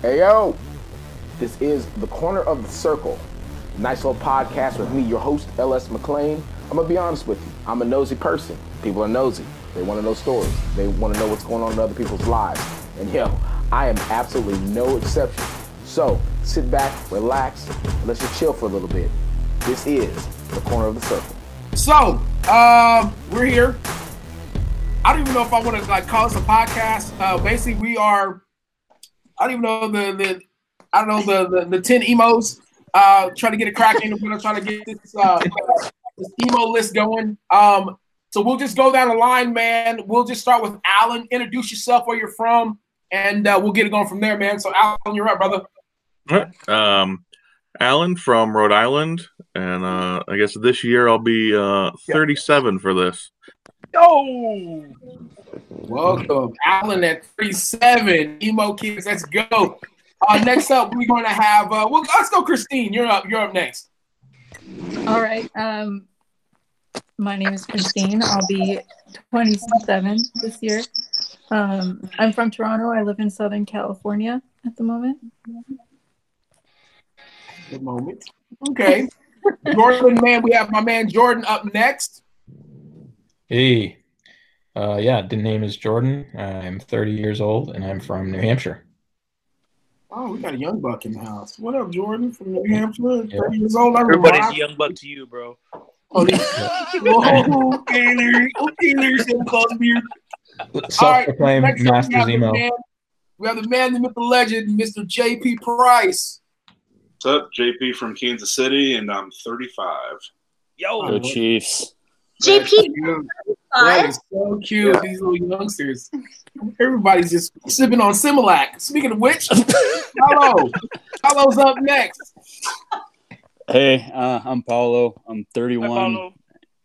Hey yo, this is the corner of the circle. Nice little podcast with me, your host LS McLean. I'm gonna be honest with you. I'm a nosy person. People are nosy. They want to know stories. They want to know what's going on in other people's lives. And yo, I am absolutely no exception. So sit back, relax, and let's just chill for a little bit. This is the corner of the circle. So, um, we're here. I don't even know if I want to like call this a podcast. Uh, basically, we are. I don't even know the the. I don't know the the, the ten emos. Uh, trying to get a cracking. We're gonna try to get this uh this emo list going. Um, so we'll just go down the line, man. We'll just start with Alan. Introduce yourself, where you're from, and uh, we'll get it going from there, man. So, Alan, you're up, brother. Um, Alan from Rhode Island, and uh, I guess this year I'll be uh, 37 for this. Yo! Welcome, Alan at 37. Emo kids, let's go. Uh, next up, we're going to have, uh, well, let's go, Christine. You're up. You're up next. All right. Um, my name is Christine. I'll be 27 this year. Um, I'm from Toronto. I live in Southern California at the moment. The moment. Okay. Jordan, man, we have my man Jordan up next. Hey, uh, yeah, the name is Jordan. I'm 30 years old and I'm from New Hampshire. Oh, we got a young buck in the house. What up, Jordan from New Hampshire? Yeah. 30 years old. I Everybody's remember- young buck to you, bro. Oh, they- Whoa, okay, Larry. Okay, Larry, Sam Cosbeard. Self-proclaimed next up, we have the man- We have the man, the myth, the legend, Mr. J.P. Price. What's up? JP from Kansas City, and I'm 35. Yo, Oh, Chiefs. That's JP. That is so cute. These little youngsters. Everybody's just sipping on Similac. Speaking of which, hello. Hello's up next. Hey, uh, I'm Paulo. I'm 31 Paulo.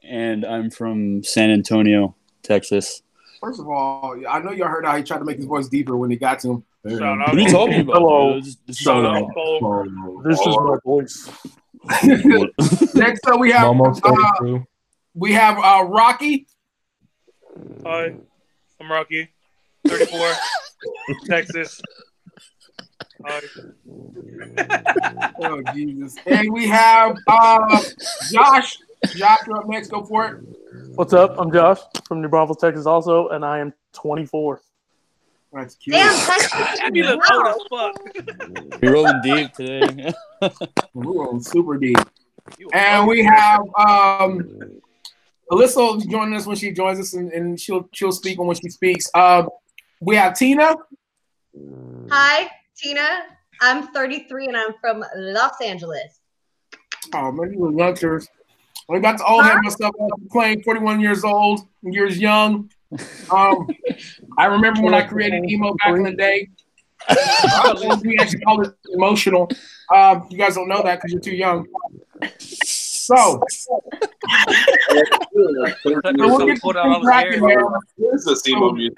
and I'm from San Antonio, Texas. First of all, I know y'all heard how he tried to make his voice deeper when he got to him. Shout out. What are you talking about? Hello. This- this is Shout out, Paul. This is my voice. Next up, we have Momo uh, 32. We have uh, Rocky. Hi, I'm Rocky, 34, Texas. Hi. Oh Jesus! And we have uh, Josh. Josh, you're up next. Go for it. What's up? I'm Josh from New Braunfels, Texas, also, and I am 24. That's cute. damn, Texas. You look old as fuck. We rolling deep today. We're on super deep. And we have um, Alyssa will be joining us when she joins us, and, and she'll she'll speak when she speaks. Um, we have Tina. Hi, Tina. I'm 33 and I'm from Los Angeles. Oh man, you were youngsters. I got to old head myself playing 41 years old, years young. Um, I remember when I created emo back in the day. we actually called it emotional. Um, you guys don't know that because you're too young. So, so we'll get Put this out all thing the cracking, hair. man. What is this emo music?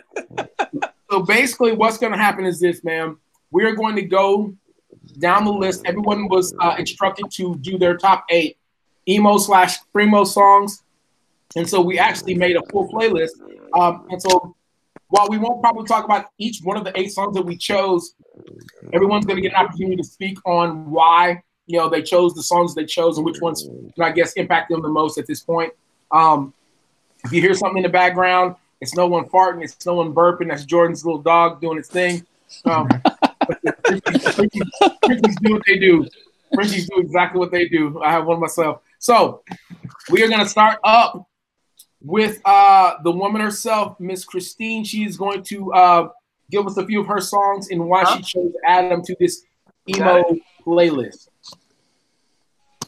So basically, what's going to happen is this, man. We are going to go down the list. Everyone was uh, instructed to do their top eight emo slash primo songs, and so we actually made a full playlist. Um, and so, while we won't probably talk about each one of the eight songs that we chose, everyone's going to get an opportunity to speak on why you know they chose the songs they chose and which ones, you know, I guess, impact them the most at this point. Um, if you hear something in the background, it's no one farting, it's no one burping. That's Jordan's little dog doing its thing. Um, Frenchies, Frenchies do what they do. Frenchies do exactly what they do. I have one myself. So we are going to start up with uh, the woman herself, Miss Christine. She is going to uh, give us a few of her songs and why she chose to add them to this emo playlist.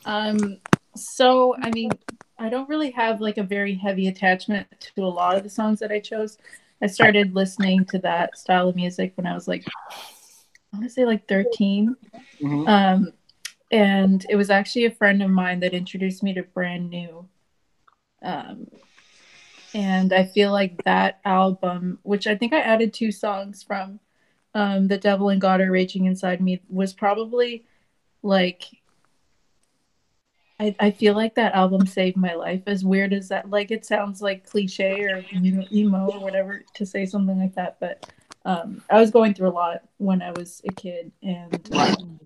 Um, so I mean, I don't really have like a very heavy attachment to a lot of the songs that I chose. I started listening to that style of music when I was like, I want to say like 13. Mhm. Um, and it was actually a friend of mine that introduced me to Brand New. Um, and I feel like that album, which I think I added two songs from, um, The Devil and God Are Raging Inside Me, was probably like I, I feel like that album saved my life. As weird as that, like it sounds like cliche or you know emo or whatever to say something like that, but um, I was going through a lot when I was a kid, and um,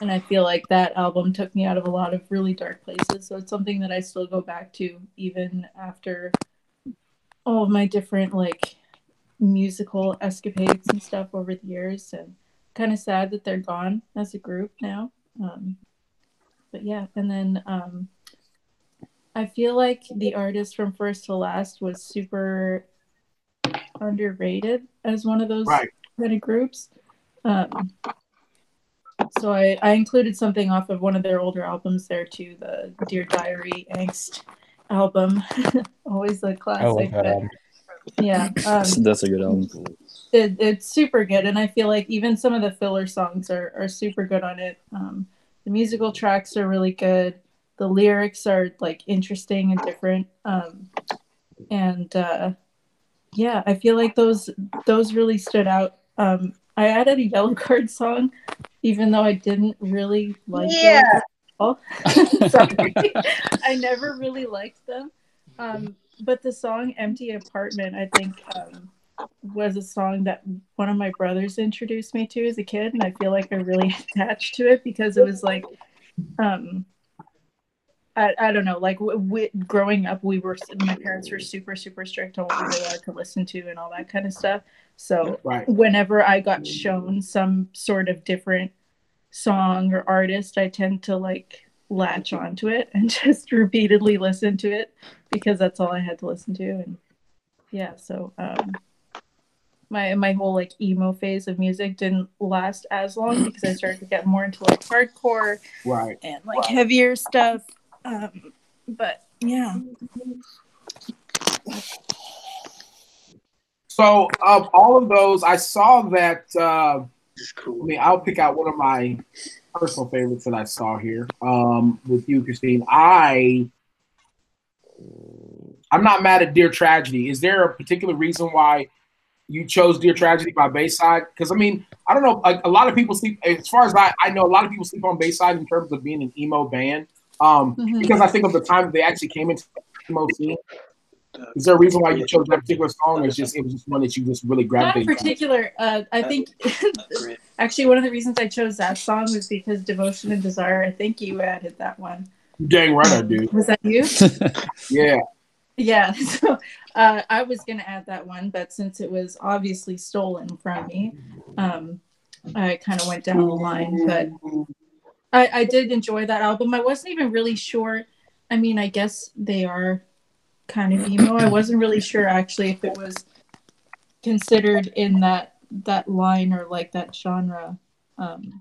and I feel like that album took me out of a lot of really dark places. So it's something that I still go back to even after all of my different like musical escapades and stuff over the years, and kind of sad that they're gone as a group now. Um, but yeah, and then um, I feel like the artist from First to Last was super underrated as one of those Right. kind of groups. Um, so I, I included something off of one of their older albums there too, the Dear Diary Angst album. Always a classic. that but yeah, um, That's a good album. it, it's super good and i feel like even some of the filler songs are, are super good on it um, the musical tracks are really good the lyrics are like interesting and different um, and uh, yeah i feel like those those really stood out um, i added a Yellowcard song even though i didn't really like Yeah. Card. Sorry. i never really liked them um, but the song empty apartment i think um, was a song that one of my brothers introduced me to as a kid and i feel like i really attached to it because it was like um I, I don't know like growing up we were my parents were super super strict on what we were allowed to listen to and all that kind of stuff so Right. whenever i got shown some sort of different song or artist i tend to like latch onto it and just repeatedly listen to it because that's all i had to listen to and yeah so um my my whole like emo phase of music didn't last as long because I started to get more into like hardcore Right. and like heavier stuff. Um, but yeah, So of all of those, I saw that. Uh, I mean, I'll pick out one of my personal favorites that I saw here um, with you, Christine. I I'm not mad at Dear Tragedy. Is there a particular reason why you chose Dear Tragedy by Bayside? Because I mean, I don't know. Like a lot of people sleep. As far as I, I know, a lot of people sleep on Bayside in terms of being an emo band. Um, Mhm. Because I think of the time they actually came into the emo scene. Is there a reason why you chose that particular song? Or it's just it was just one that you just really not in gravitated? towards? particular. Uh, I think actually one of the reasons I chose that song was because Devotion and Desire. I think you added that one. Dang right, I do. Was that you? Yeah. Yeah, so uh, I was gonna add that one, but since it was obviously stolen from me, um, I kind of went down the line. But I, I did enjoy that album. I wasn't even really sure. I mean, I guess they are kind of emo. I wasn't really sure actually if it was considered in that that line or like that genre. Um,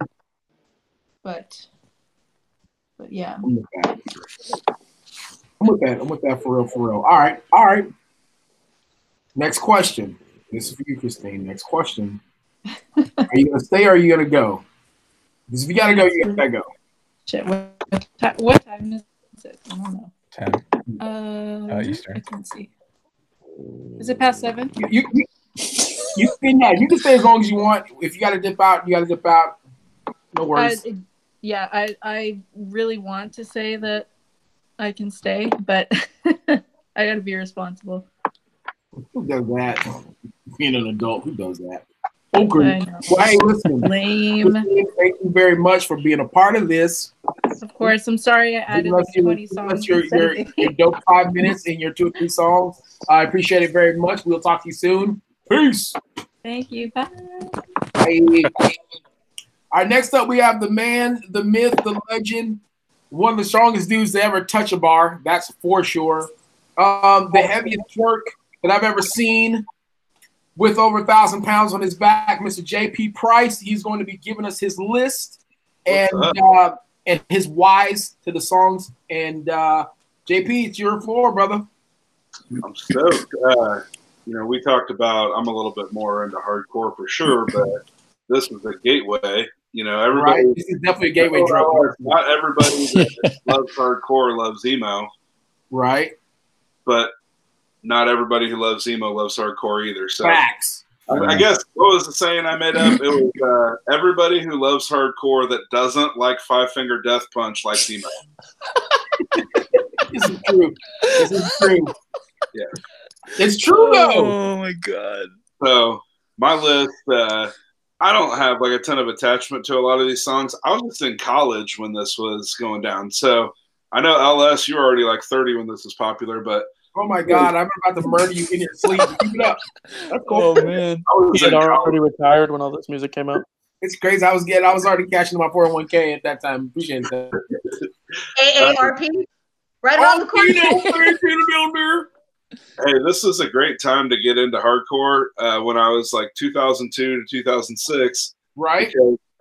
but but yeah. I'm with that. I'm with that. I'm with that for real, for real. All right, all right. Next question. This is for you, Christine. Next question. Are you gonna stay or are you gonna go? Because if you gotta go, you gotta go. Shit, what, what, time is it? I don't know. 10. Uh, Uh, Eastern. I can see. Is it past seven? You, you, you, you can yeah, you can stay as long as you want. If you gotta dip out, you gotta dip out. No I, worries. yeah, I I really want to say that I can stay, but I gotta be responsible. Who does that? Being an adult, who does that? Okay. Well, hey, listen. Lame. Thank you very much for being a part of this. Of course, I'm sorry I added like your, 20 songs. your, your, of 50. your dope five minutes and your two or three songs. I appreciate it very much. We'll talk to you soon. Peace. Thank you. Bye. Bye. All right, next up we have the man, the myth, the legend, one of the strongest dudes to ever touch a bar. That's for sure. Um, the heaviest twerk that I've ever seen, with over a thousand pounds on his back, Mr. JP Price. He's going to be giving us his list and uh, and his whys to the songs. And uh, JP, it's your floor, brother. I'm stoked. Uh, you know, we talked about I'm a little bit more into hardcore for sure, but this is a gateway. You know, everybody. Right? This is definitely a gateway drug. Not everybody that loves hardcore loves emo, Right? but not everybody who loves emo loves hardcore either. So Facts. I, I guess what was the saying I made up? It was uh, everybody who loves hardcore that doesn't like Five Finger Death Punch likes emo. This is true. This is true. Yeah. It's true though. Oh my god. So my list. Uh, I don't have like a ton of attachment to a lot of these songs. I was just in college when this was going down, so I know LS. You were already like 30 when this was popular, but Oh my God, I'm about to murder you in your sleep. Keep it up. That's cool. Oh man. I was He had college. already retired when all this music came out. It's crazy. I was getting, I was already cashing my 401k at that time. Appreciate that. AARP, right around the Oh, corner. Hey, this is a great time to get into hardcore. Uh, when I was like 2002 to 2006, Right?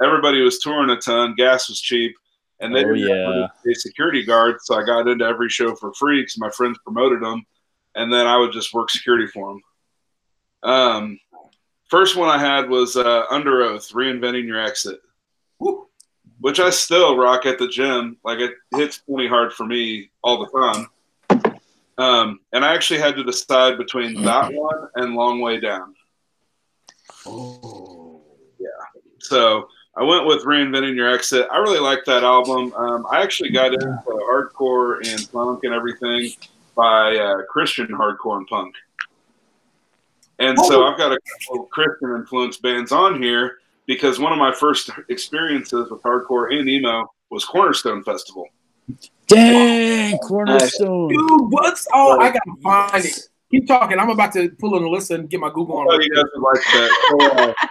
everybody was touring a ton, gas was cheap, and they Oh, yeah. a security guard. So I got into every show for free because my friends promoted them, and then I would just work security for them. Um, first one I had was uh, Underoath, reinventing your exit, Woo. which I still rock at the gym. Like it hits plenty hard for me all the time. Um, and I actually had to decide between that one and Long Way Down. Oh. Yeah. So I went with Reinventing Your Exit. I really like that album. Um, I actually got into hardcore and punk and everything by uh, Christian hardcore and punk. And so I've got a couple of Christian influenced bands on here because one of my first experiences with hardcore and emo was Cornerstone Festival. Dang, Cornerstone. Dude, what's oh I gotta find it. Keep talking. I'm about to pull in a list and get my Google on. Oh, you guys would like that. So, uh,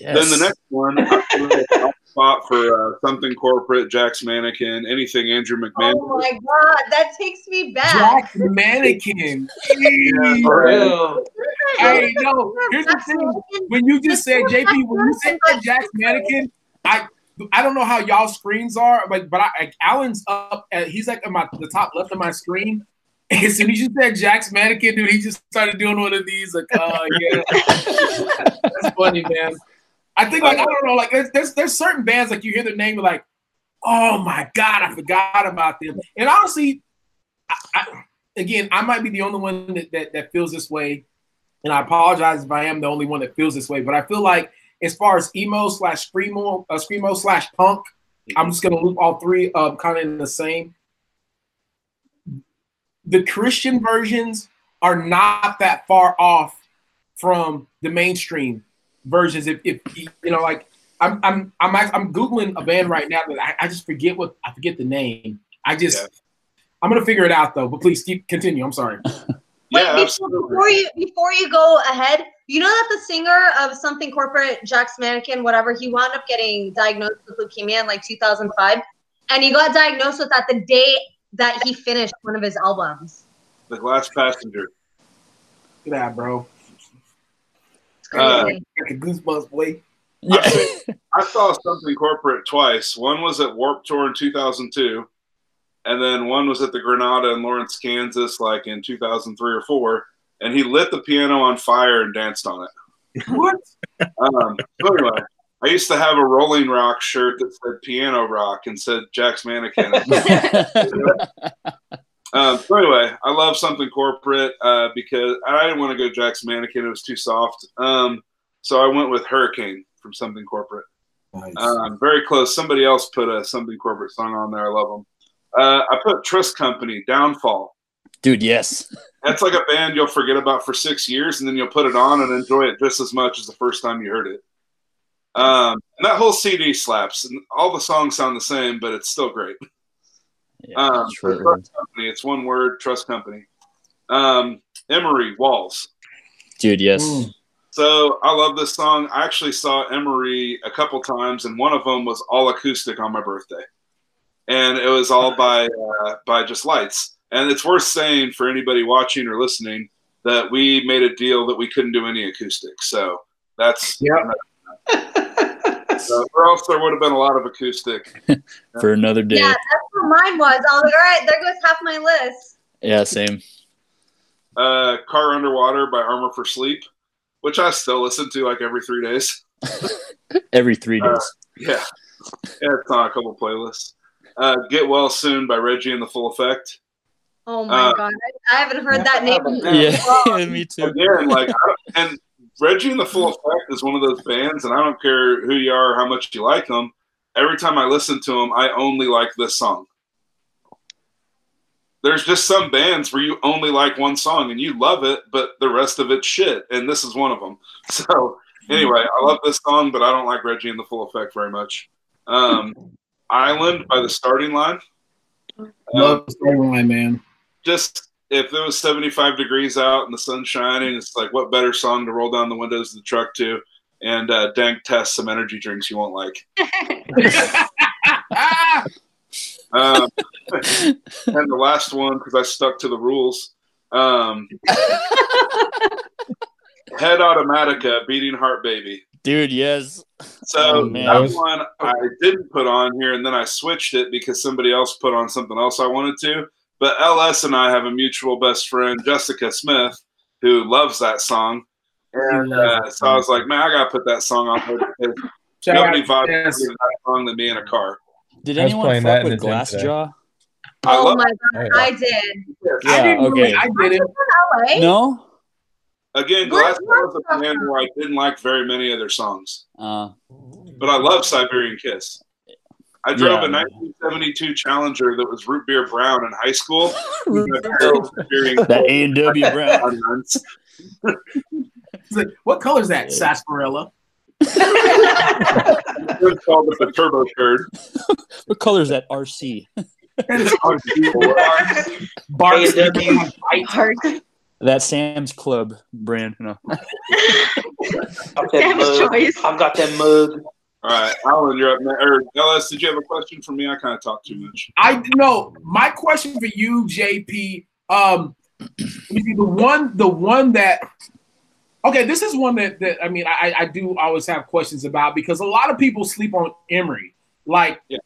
Yes. Then the next one, I really hot spot for uh, something corporate, Jack's Mannequin, anything Andrew McMahon. Oh my god, that takes me back. Jack's Mannequin. for real. Hey, no, here's the thing. When you just said JP, when you said Jack's Mannequin, I I don't know how y'all screens are, but but I, like, Alan's up. At, he's like on my the top left of my screen. As soon as you said Jack's Mannequin, dude, he just started doing one of these. Like, oh yeah, that's funny, man. I think like I don't know, like there's, there's there's certain bands like you hear their name, you're like, oh my god, I forgot about them. And honestly, I, I, again, I might be the only one that, that that feels this way, and I apologize if I am the only one that feels this way. But I feel like as far as emo slash screamo, uh, screamo slash punk, I'm just gonna loop all three um kind of in the same. The Christian versions are not that far off from the mainstream versions. If, if you know, like I'm I'm I'm I'm googling a band right now that I, I just forget what I forget the name. I just Yeah. I'm gonna figure it out though. But please keep continue. I'm sorry. Wait, Yeah, before, before you before you go ahead, you know that the singer of something corporate, Jack's Mannequin, whatever, he wound up getting diagnosed with leukemia in like 2005, and he got diagnosed with that the day that he finished one of his albums. The Glass Passenger. Look at that, bro. It's Uh, the goosebumps, boy. Yeah. I saw something corporate twice. One was at Warp Tour in 2002, and then one was at the Granada in Lawrence, Kansas, like in 2003 or four. And he lit the piano on fire and danced on it. What? Um, so anyway, I used to have a Rolling Rock shirt that said Piano Rock and said Jack's Mannequin. Um, so anyway, I love something corporate uh, because I didn't want to go Jack's Mannequin; it was too soft. Um, so I went with Hurricane from something corporate. Um, very close. Somebody else put a something corporate song on there. I love them. Uh, I put Trust Company, Downfall. Dude, yes. That's like a band you'll forget about for six years, and then you'll put it on and enjoy it just as much as the first time you heard it. Um, and that whole CD slaps, and all the songs sound the same, but it's still great. Yeah, Um, short Trust Company. It's one word. Trust Company. Um, Emery Walls. Dude, yes. Mm. So I love this song. I actually saw Emery a couple times, and one of them was all acoustic on my birthday, and it was all by uh, by just lights. And it's worth saying for anybody watching or listening that we made a deal that we couldn't do any acoustic. So that's yeah. So, or else there would have been a lot of acoustic. For another day. Yeah, that's what mine was. I was like, all right, there goes half my list. Yeah, same. Uh, Car Underwater by Armor for Sleep, which I still listen to like every three days. Every three Uh, days. Yeah, yeah, it's on a couple playlists. Uh, Get Well Soon by Reggie and the Full Effect. Oh my Uh, god, I, I haven't heard that name. in yeah, so me too. Again, like, I don't- and Reggie and the Full Effect is one of those bands, and I don't care who you are, or how much you like them. Every time I listen to them, I only like this song. There's just some bands where you only like one song and you love it, but the rest of it's shit, and this is one of them. So Anyway, I love this song, but I don't like Reggie and the Full Effect very much. Um, Island by the Starting Line. Um, Love the storyline, man. just if it was 75 degrees out and the sun's shining, it's like what better song to roll down the windows of the truck to and uh, dank test some energy drinks you won't like. Um, and the last one, because I stuck to the rules. Um, Head Automatica, Beating Heart Baby. Dude, yes. So Oh, man. that one I didn't put on here, and then I switched it because somebody else put on something else I wanted to. But LS and I have a mutual best friend, Jessica Smith, who loves that song. And uh, so I was like, man, I gotta put that song on there because Shout nobody vibes Jess. that song than me in a car. Did anyone playing fuck that with the gym today. Glassjaw? Oh my god, I did. I Yeah, didn't really, okay. I did it. No? Again. What- Glassjaw a band where I didn't like very many of their songs, Uh, but I love Siberian Kiss. I drove Yeah. a 1972 Challenger that was root beer brown in high school. Siberian that A and W Brown. runs. He's like, what color is that, sarsaparilla? It's called the turbo turd. What color is that RC? That is Bart A&W. Hard. That Sam's Club brand. No. Got Sam's mug. choice. I've got that mug. All right, Alan, you're up next. Or LS, did you have a question for me? I kind of talked too much. I no. My question for you, JP. Um, the one, the one that. Okay, this is one that that I mean, I I do always have questions about because a lot of people sleep on Emery. Like, Yeah.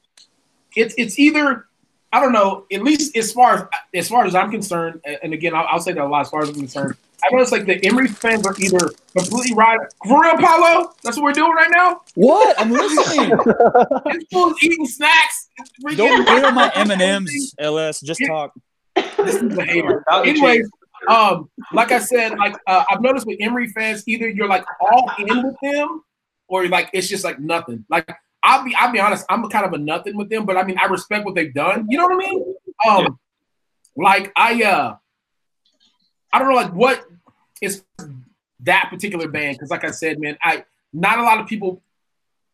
it's it's either I don't know. At least as far as as far as I'm concerned, and and again, I'll, I'll say that a lot as far as I'm concerned. I notice like the Emery fans are either completely right. For real, Paulo, that's what we're doing right now. What? I'm listening. This fool's eating snacks. Don't get on my M and M's, LS. Just talk. This is a hater. Without Anyways, um, like I said, like uh, I've noticed with Emery fans, either you're like all in with them, or like it's just like nothing. Like I'll be, I'll be honest, I'm kind of a nothing with them, but I mean I respect what they've done. You know what I mean? Um, like I, uh, I don't know, like what is that particular band? Because like I said, man, I not a lot of people.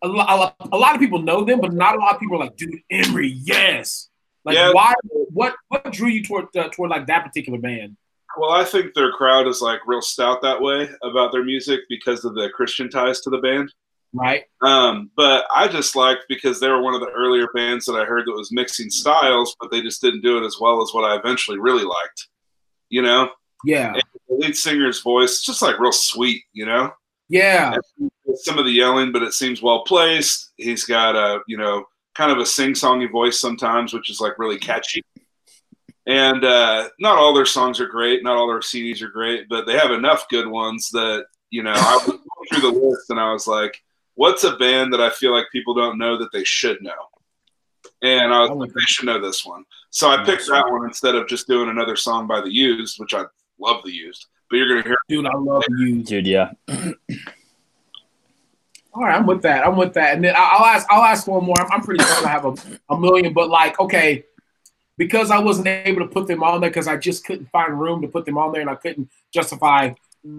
A lot, a lot, a lot of people know them, but not a lot of people are like, dude, Emery, yes. Like, Yeah. why? What? What drew you toward uh, toward like that particular band? Well, I think their crowd is like real stout that way about their music because of the Christian ties to the band. Right? Um, but I just liked because they were one of the earlier bands that I heard that was mixing styles, but they just didn't do it as well as what I eventually really liked. You know, Yeah, the lead singer's voice, just like real sweet. You know, yeah, some of the yelling, but it seems well placed. He's got a you know kind of a sing-songy voice sometimes, which is like really catchy. And uh, not all their songs are great, not all their CDs are great, but they have enough good ones that you know. I was going through the list and I was like, "What's a band that I feel like people don't know that they should know?" And I was like, "They should know this one." So I picked that one instead of just doing another song by the Used, which I love the Used. But you're gonna hear dude, I love you. Dude, yeah. All right, I'm with that. I'm with that. And then I- I'll ask. I'll ask one more. I'm, I'm pretty sure I have a, a million, but like, okay, because I wasn't able to put them on there because I just couldn't find room to put them on there, and I couldn't justify.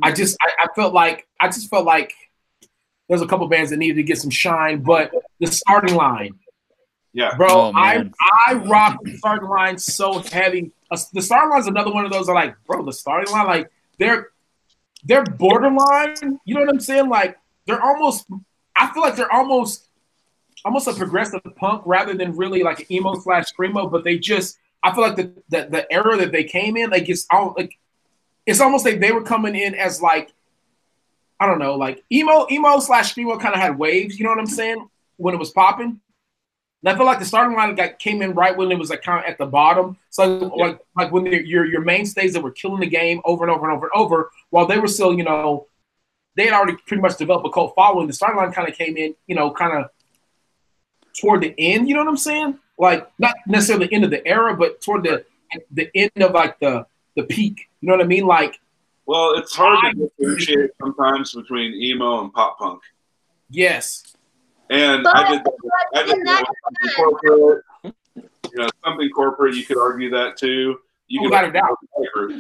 I just, I, I felt like, I just felt like there's a couple bands that needed to get some shine, but the starting line, yeah, bro, Oh, I. I rock the starting line so heavy. Uh, The starting line is another one of those. That like, bro, the starting line, like they're they're borderline. You know what I'm saying? Like they're almost. I feel like they're almost almost a progressive punk rather than really like an emo slash screamo. But they just. I feel like the the, the era that they came in, like it's all like it's almost like they were coming in as like I don't know, like emo emo slash screamo kind of had waves. You know what I'm saying? When it was popping. And I feel like the starting line got came in right when it was like kind of at the bottom. So like like when your your mainstays that were killing the game over and over and over and over, while they were still you know they had already pretty much developed a cult following. The starting line kind of came in you know kind of toward the end. You know what I'm saying? Like not necessarily the end of the era, but toward the the end of like the the peak. You know what I mean? Like Well, it's hard to differentiate sometimes between emo and pop punk. yes, And But- I did, I did in that something corporate. You know, something corporate. You could argue that too. You oh, could Without doubt. argue.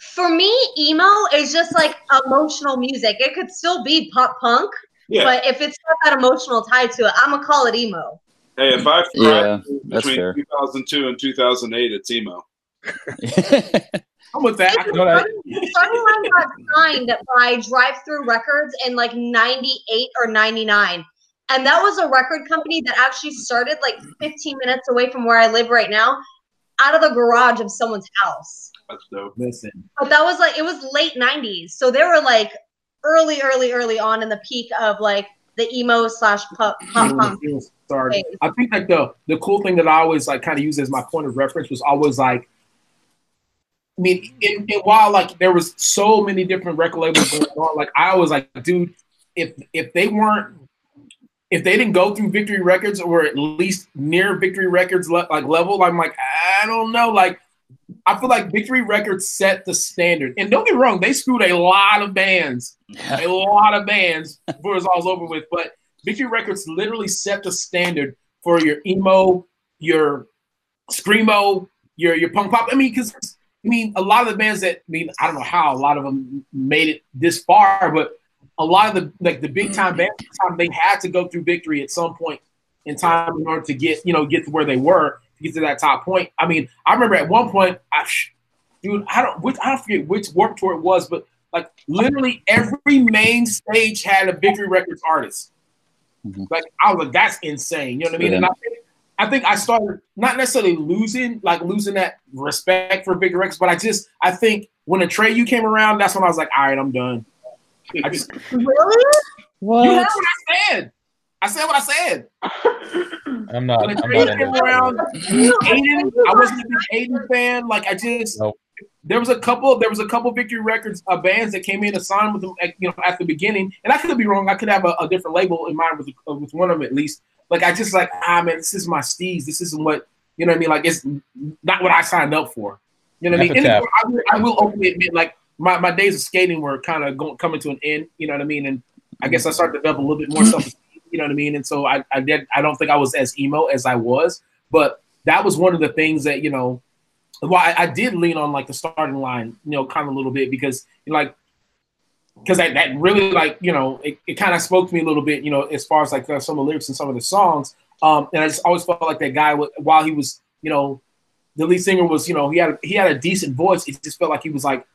For me, emo is just like emotional music. It could still be pop punk, Yeah. but if it's got that emotional tie to it, I'm gonna call it emo. Hey, if I Yeah, that's between fair. 2002 and 2008, it's emo. I'm with that. know what I- Starting Line got signed by Drive-Thru Records in like 98 or 99. And that was a record company that actually started like 15 minutes away from where I live right now, out of the garage of someone's house. That's dope. Listen, But that was like, it was late 90s. So they were like early, early, early on in the peak of like the emo slash pop, pop punk. I think like the the cool thing that I always like kind of use as my point of reference was always like, I mean, in, in while like there was so many different record labels going on, like I was like, dude, if if they weren't, if they didn't go through Victory Records or at least near Victory Records le- like level, I'm like, I don't know, like. I feel like Victory Records set the standard, and don't get wrong, they screwed a lot of bands, a lot of bands before it was all over with. But Victory Records literally set the standard for your emo, your screamo, your your punk pop. I mean, because I mean, a lot of the bands that I mean, I don't know how a lot of them made it this far, but a lot of the like the big time bands, mm-hmm. time, they had to go through Victory at some point in time in order to get you know get to where they were to get to that top point. I mean, I remember at one point, I, dude, I don't which I don't forget which Warped Tour it was, but like literally every main stage had a Victory Records artist. Mm-hmm. Like I was like, that's insane. You know what I mean? And I I think I started not necessarily losing, like losing that respect for Big Records, but I just I think when Atreyu came around, that's when I was like, all right, I'm done. I just Really? you heard what I said. I said what I said. I'm not. When a I'm Trey not came around. Aiden, I wasn't a big Aiden fan. Like I just Nope. there was a couple there was a couple Victory Records uh, bands that came in to sign with them at, you know at the beginning, and I could be wrong. I could have a, a different label in mind with uh, with one of them at least. Like I just like ah man, this is my steez. This isn't what you know what I mean. Like it's not what I signed up for. You know what I mean? I will, I will openly admit like my, my days of skating were kind of going coming to an end. You know what I mean? And I guess I started to develop a little bit more stuff. You know what I mean? And so I, I did. I don't think I was as emo as I was, but that was one of the things that you know. Why I, I did lean on like the starting line, you know, kind of a little bit because you know, like because that, that really like you know it, it kind of spoke to me a little bit, you know, as far as like uh, some of the lyrics and some of the songs. Um, and I just always felt like that guy while he was, you know, the lead singer was, you know, he had he had a decent voice. It just felt like he was like,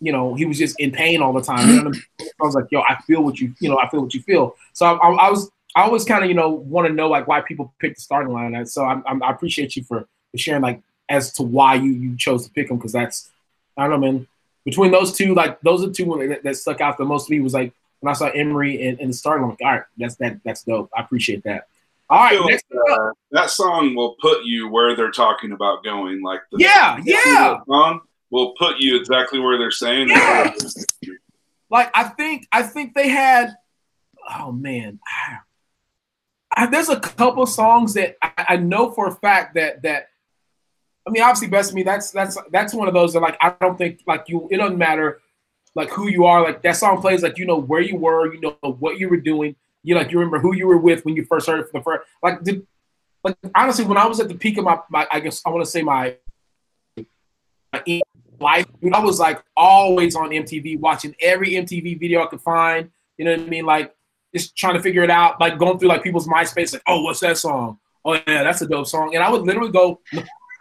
you know, he was just in pain all the time. You know I, mean? I was like, yo, I feel what you, you know, I feel what you feel. So I, I, I was, I always kind of, you know, want to know like why people pick the starting line. And so I, I, appreciate you for, for sharing like as to why you you chose to pick them because that's, I don't know, man. Between those two, like those are two that, that stuck out the most to me was like when I saw Emery and, and the starting. I'm like, all right, that's that that's dope. I appreciate that. All right, like, uh, that song will put you where they're talking about going. Like the Yeah, yeah. song will put you exactly where they're saying. Yeah. like I think I think they had oh man I, there's a couple songs that I, I know for a fact that that I mean obviously best me that's that's that's one of those that like I don't think like you it doesn't matter like who you are like that song plays like you know where you were you know what you were doing you like you remember who you were with when you first heard it for the first like did like honestly when I was at the peak of my, my I guess I want to say my my life. I was like always on MTV, watching every MTV video I could find. You know what I mean? Like just trying to figure it out, like going through like people's MySpace, like, oh, what's that song? Oh yeah, that's a dope song. And I would literally go,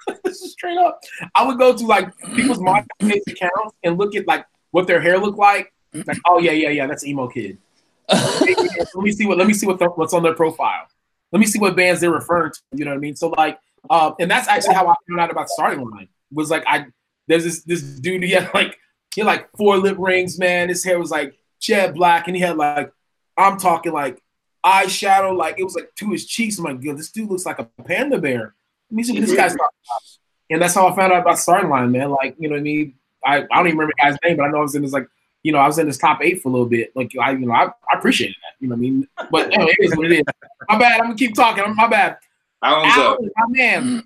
this is straight up. I would go to like people's MySpace accounts and look at like what their hair looked like. Like, oh yeah, yeah, yeah, that's emo kid. let me see what let me see what the, what's on their profile. Let me see what bands they're referring to. You know what I mean? So like, um, and that's actually how I found out about starting line. Was like I there's this this dude he had like he had like four lip rings, man. His hair was like jet black, and he had like I'm talking like eyeshadow, like it was like to his cheeks. I'm like, yo, this dude looks like a panda bear. Let me see what this guy's talking about. And that's how I found out about starting line, man. Like, you know what I mean? I, I don't even remember the guy's name, but I know I was in his like, you know, I was in his top eight for a little bit. Like, I, you know, I, I appreciated that. You know what I mean? But you know, it is what it is. My bad. I'm gonna keep talking. My bad. Alan's up. Alan, my man.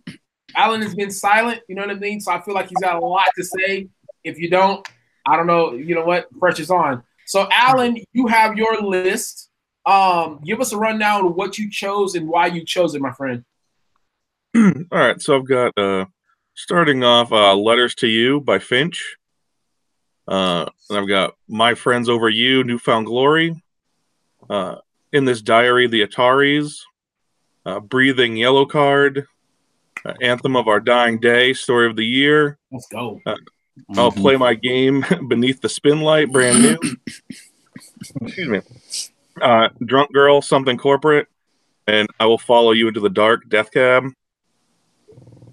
Alan has been silent. You know what I mean? So I feel like he's got a lot to say. If you don't, I don't know. You know what? Pressure's on. So Alan, you have your list. Um, give us a rundown of what you chose and why you chose it, my friend. All right, so I've got uh starting off uh Letters to You by Finch. Uh, and I've got My Friends Over You, New Found Glory. Uh, in this diary, the Ataris. Uh, Breathing Yellowcard. Uh, Anthem of Our Dying Day, Story of the Year. Let's go. Uh, I'll Mhm. play my game Beneath the Spinlight, brand new. Excuse me. Uh, Drunk Girl, Something Corporate. And I Will Follow You into the Dark, Death Cab.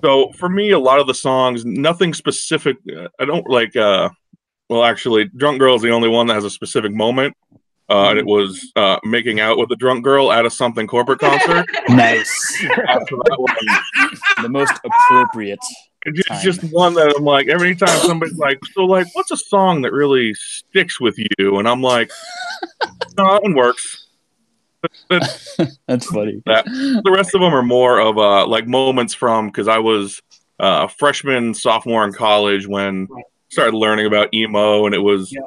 So for me, a lot of the songs, nothing specific. uh, I don't like. uh Well, actually, Drunk Girl is the only one that has a specific moment, uh, and it was uh, making out with a drunk girl at a something corporate concert. Nice. After that one, the most appropriate. it's just, Time. just one that I'm like every time somebody's like, so like, what's a song that really sticks with you? And I'm like, no, that one works. But, but That's funny. that the rest of them are more of uh like moments from because I was uh, a freshman, sophomore in college when Right. started learning about emo, and it was Yeah.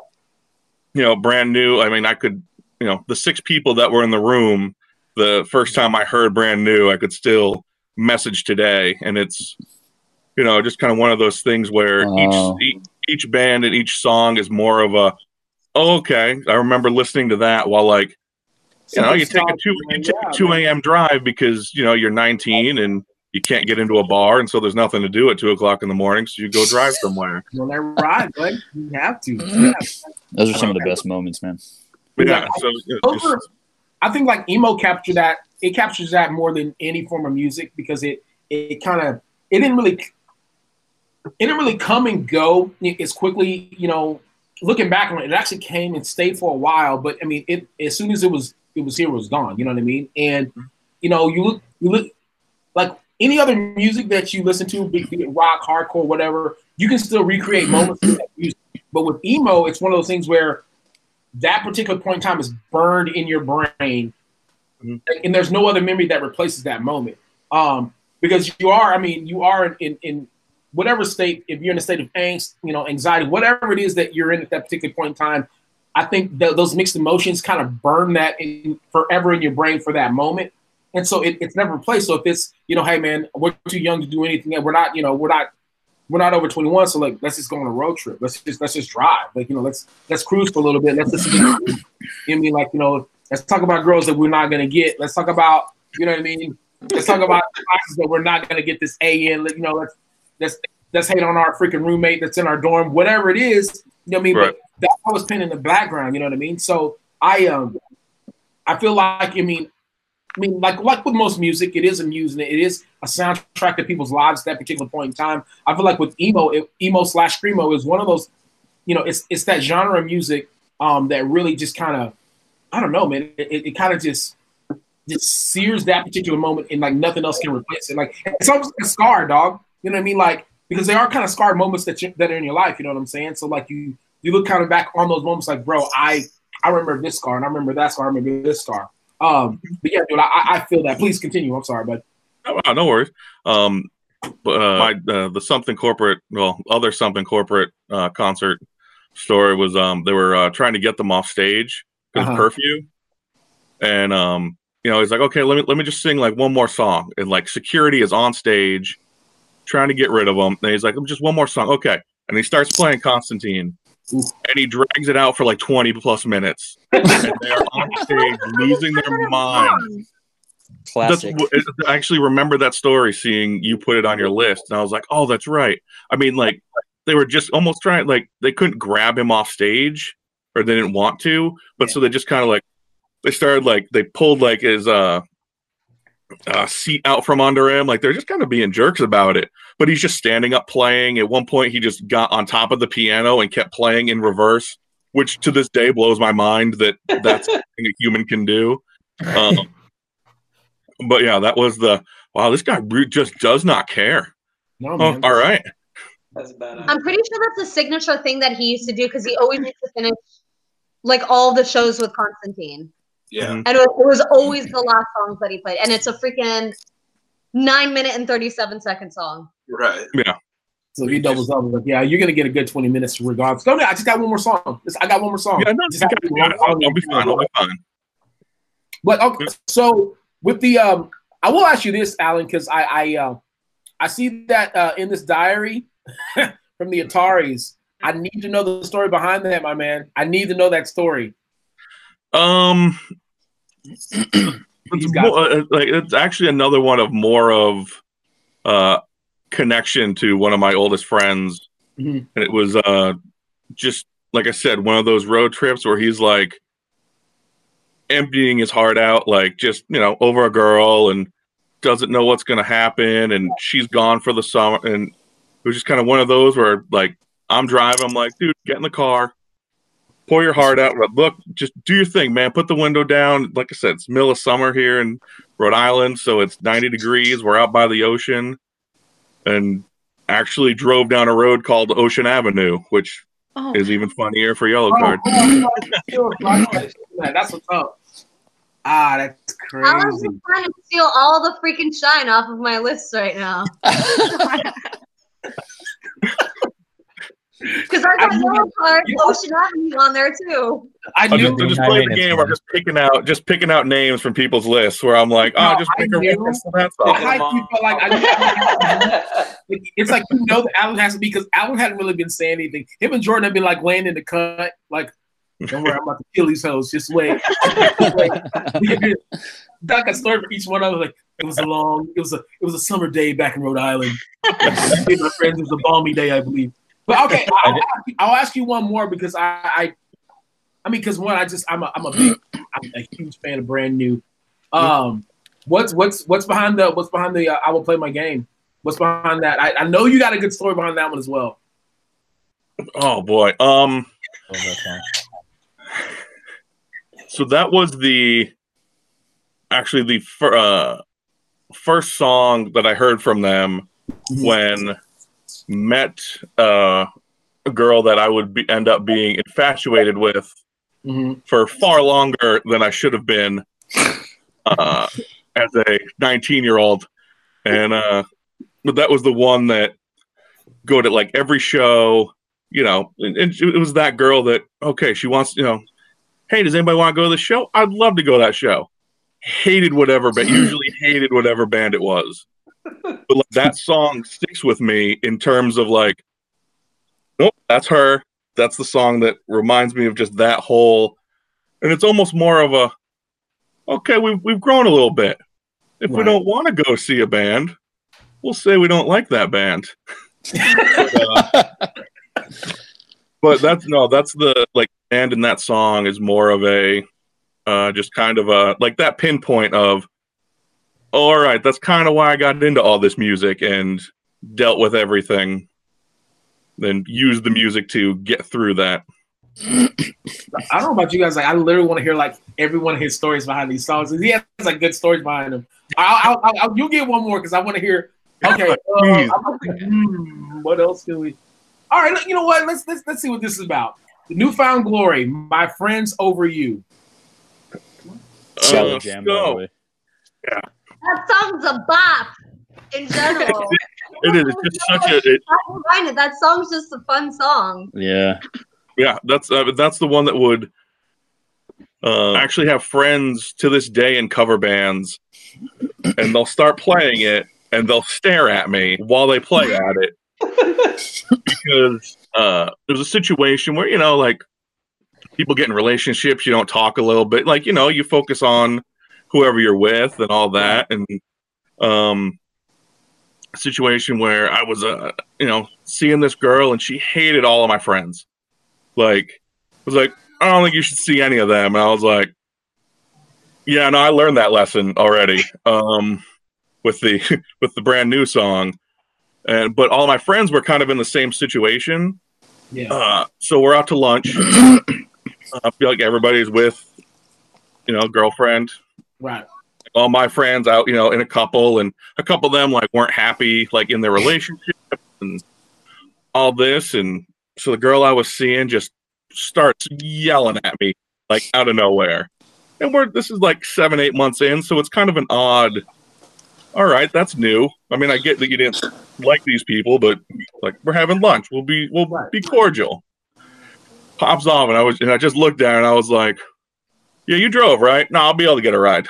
you know brand new. I mean, I could you know the six people that were in the room the first time I heard brand new, I could still message today, and it's you know just kind of one of those things where Oh. each, each each band and each song is more of a oh, okay. I remember listening to that while like you know, you take a two you take a two a.m. drive because you know you're 19 and you can't get into a bar, and so there's nothing to do at two o'clock in the morning, so you go drive somewhere. You'll never ride, bud. You have to. Yeah. Those are some of the best moments, man. But Yeah. yeah, so you know, just- I think like emo captured that. It captures that more than any form of music because it it kind of it didn't really it didn't really come and go as quickly. You know, looking back on it, it actually came and stayed for a while. But I mean, it as soon as it was it was here, it was gone. You know what I mean? And you know, you look you look like any other music that you listen to, be it rock, hardcore, whatever, you can still recreate moments of that music. But with emo, it's one of those things where that particular point in time is burned in your brain, Mhm. and there's no other memory that replaces that moment. Um, because you are, I mean, you are in, in whatever state, if you're in a state of angst, you know, anxiety, whatever it is that you're in at that particular point in time, I think that those mixed emotions kind of burn that in forever in your brain for that moment. And so it, it's never replaced. So if it's, you know, hey man, we're too young to do anything. We're not, you know, we're not, we're not over 21. So like, let's just go on a road trip. Let's just, let's just drive. Like, you know, let's, let's cruise for a little bit. Let's to, you know I mean? Like, you know, let's talk about girls that we're not going to get. Let's talk about, you know what I mean? Let's talk about classes that we're not going to get this A in. You know, let's, let's, let's hate on our freaking roommate that's in our dorm, whatever it is. You know what I mean? Right. But that's always pinned in the background. You know what I mean? So I, um, I feel like, I mean, I mean, like like with most music, it is amusing. It is a soundtrack to people's lives at that particular point in time. I feel like with emo, it, emo slash screamo is one of those, you know, it's it's that genre of music um, that really just kind of, I don't know, man. It, it kind of just just sears that particular moment, and like nothing else can replace it. Like it's almost like a scar, dog. You know what I mean? Like because they are kind of scarred moments that you, that are in your life. You know what I'm saying? So like you you look kind of back on those moments, like bro, I I remember this scar, and I remember that scar, I remember this scar. Um, but yeah, dude, I, I feel that. Please continue. I'm sorry, but Oh, wow, no worries. Um, but uh, my uh, the something corporate, well, other something corporate uh, concert story was um they were uh, trying to get them off stage because Uh-huh. curfew, and um you know he's like, okay, let me let me just sing like one more song, and like security is on stage trying to get rid of them, and he's like, just one more song, okay, and he starts playing Constantine. Oof. And he drags it out for like 20 plus minutes. and they are on stage losing their minds. That's, Classic. I actually remember that story, seeing you put it on your list, and I was like, "Oh, that's right." I mean, like they were just almost trying, like they couldn't grab him off stage, or they didn't want to, but so they just kind of like they started like they pulled like his uh, uh seat out from under him, like they're just kind of being jerks about it. But he's just standing up playing. At one point, he just got on top of the piano and kept playing in reverse, which to this day blows my mind that that's something a human can do. Um, but yeah, that was the wow. This guy just does not care. no, Oh, all right. That's. I'm pretty sure that's a signature thing that he used to do because he always used to finish like all the shows with Constantine. Yeah. Mhm. And it was, it was always the last songs that he played. And it's a freaking nine minute and 37 second song. Right. Yeah. So he doubles up, like, yeah, you're gonna get a good 20 minutes regardless. Don't I just got one more song. I got one more song. Yeah, no, Just you have got- to- you got it. I'll, I'll be fine. I'll be fine. But okay, so with the um, I will ask you this, Alan, because I I uh, I see that uh, in this diary from the Ataris, I need to know the story behind that, my man. I need to know that story. Um, it's, more, uh, like it's actually another one of more of uh connection to one of my oldest friends, Mhm. and it was uh just like I said, one of those road trips where he's like emptying his heart out, like just you know over a girl and doesn't know what's going to happen, and she's gone for the summer, and it was just kind of one of those where like I'm driving, I'm like, dude, get in the car, pour your heart out. but Look, just do your thing, man. Put the window down. Like I said, it's middle of summer here in Rhode Island, so it's 90 degrees. We're out by the ocean, and actually drove down a road called Ocean Avenue, which Oh, is even funnier for yellow Oh, card. oh, That's what's up. Ah, that's crazy. crazy. just trying to steal all the freaking shine off of my list right now. Because I got Yellowcard, Ocean Avenue on there too. I I'm knew just, I'm just playing the game. I'm just picking out, just picking out names from people's lists. Where I'm like, oh, No, just I pick a knew- reference to I song. hyped you felt like I it's like you know that Alan has to be because Alan hadn't really been saying anything. Him and Jordan have been like laying in the cut, like, don't worry, I'm about to kill these hoes. Just wait. Doc a started for each one of them. Like it was a long, it was a it was a summer day back in Rhode Island. My friends, it was a balmy day, I believe. But okay, I'll, ask you, I'll ask you one more because I, I, I mean, because one, I just I'm a I'm a big I'm a huge fan of brand new. Um, what's what's what's behind the what's behind the uh, I will play my game. What's behind that? I, I know you got a good story behind that one as well. Oh boy. Um. Love. So that was the actually the fir- uh, first song that I heard from them when met uh, a girl that I would be, end up being infatuated with Mhm. for far longer than I should have been uh, as a 19 year old. And uh, but that was the one that go to like every show, you know, and, and it was that girl that okay, she wants, you know, hey, does anybody want to go to the show? I'd love to go to that show. Hated whatever, but usually hated whatever band it was. But like, that song sticks with me in terms of like, nope, that's her. That's the song that reminds me of just that whole, and it's almost more of a, okay, we've we've grown a little bit. If we don't want to go see a band, we'll say we don't like that band. But, uh, but that's no, that's the like band in that song is more of a uh just kind of a like that pinpoint of all right, that's kind of why I got into all this music and dealt with everything. Then used the music to get through that. I don't know about you guys. Like, I literally want to hear like every one of his stories behind these songs. He has like good stories behind them. I'll, I'll, I'll, you'll get one more because I want to hear. Okay, uh, Please. I'm gonna hmm, what else can we? All right, you know what? Let's let's let's see what this is about. The New Found Glory, my friends over you. Shallow Uh, Jam, by the so- way. That song's a bop in general. It is. It's just such a it, mind it. That song's just a fun song. Yeah. yeah. That's uh, that's the one that would uh, actually have friends to this day in cover bands, and they'll start playing it, and they'll stare at me while they play at it because uh, there's a situation where you know, like people get in relationships, you don't talk a little bit, like you know, you focus on whoever you're with and all that, and um, situation where I was, uh, you know, seeing this girl and she hated all of my friends, like I was like, I don't think you should see any of them, and I was like. Yeah, no, I learned that lesson already. Um, with the with the brand new song, and but all my friends were kind of in the same situation. Yeah. Uh, so we're out to lunch. I feel like everybody's with, you know, girlfriend. Right. All my friends out, you know, in a couple, and a couple of them like weren't happy like in their relationship and all this, and so the girl I was seeing just starts yelling at me like out of nowhere, and we're this is like seven eight months in, so it's kind of an odd. All right, that's new. I mean, I get that you didn't like these people, but like we're having lunch, we'll be we'll be cordial. Pops off, and I was and I just looked at her and I was like, "Yeah, you drove, right? No, I'll be able to get a ride."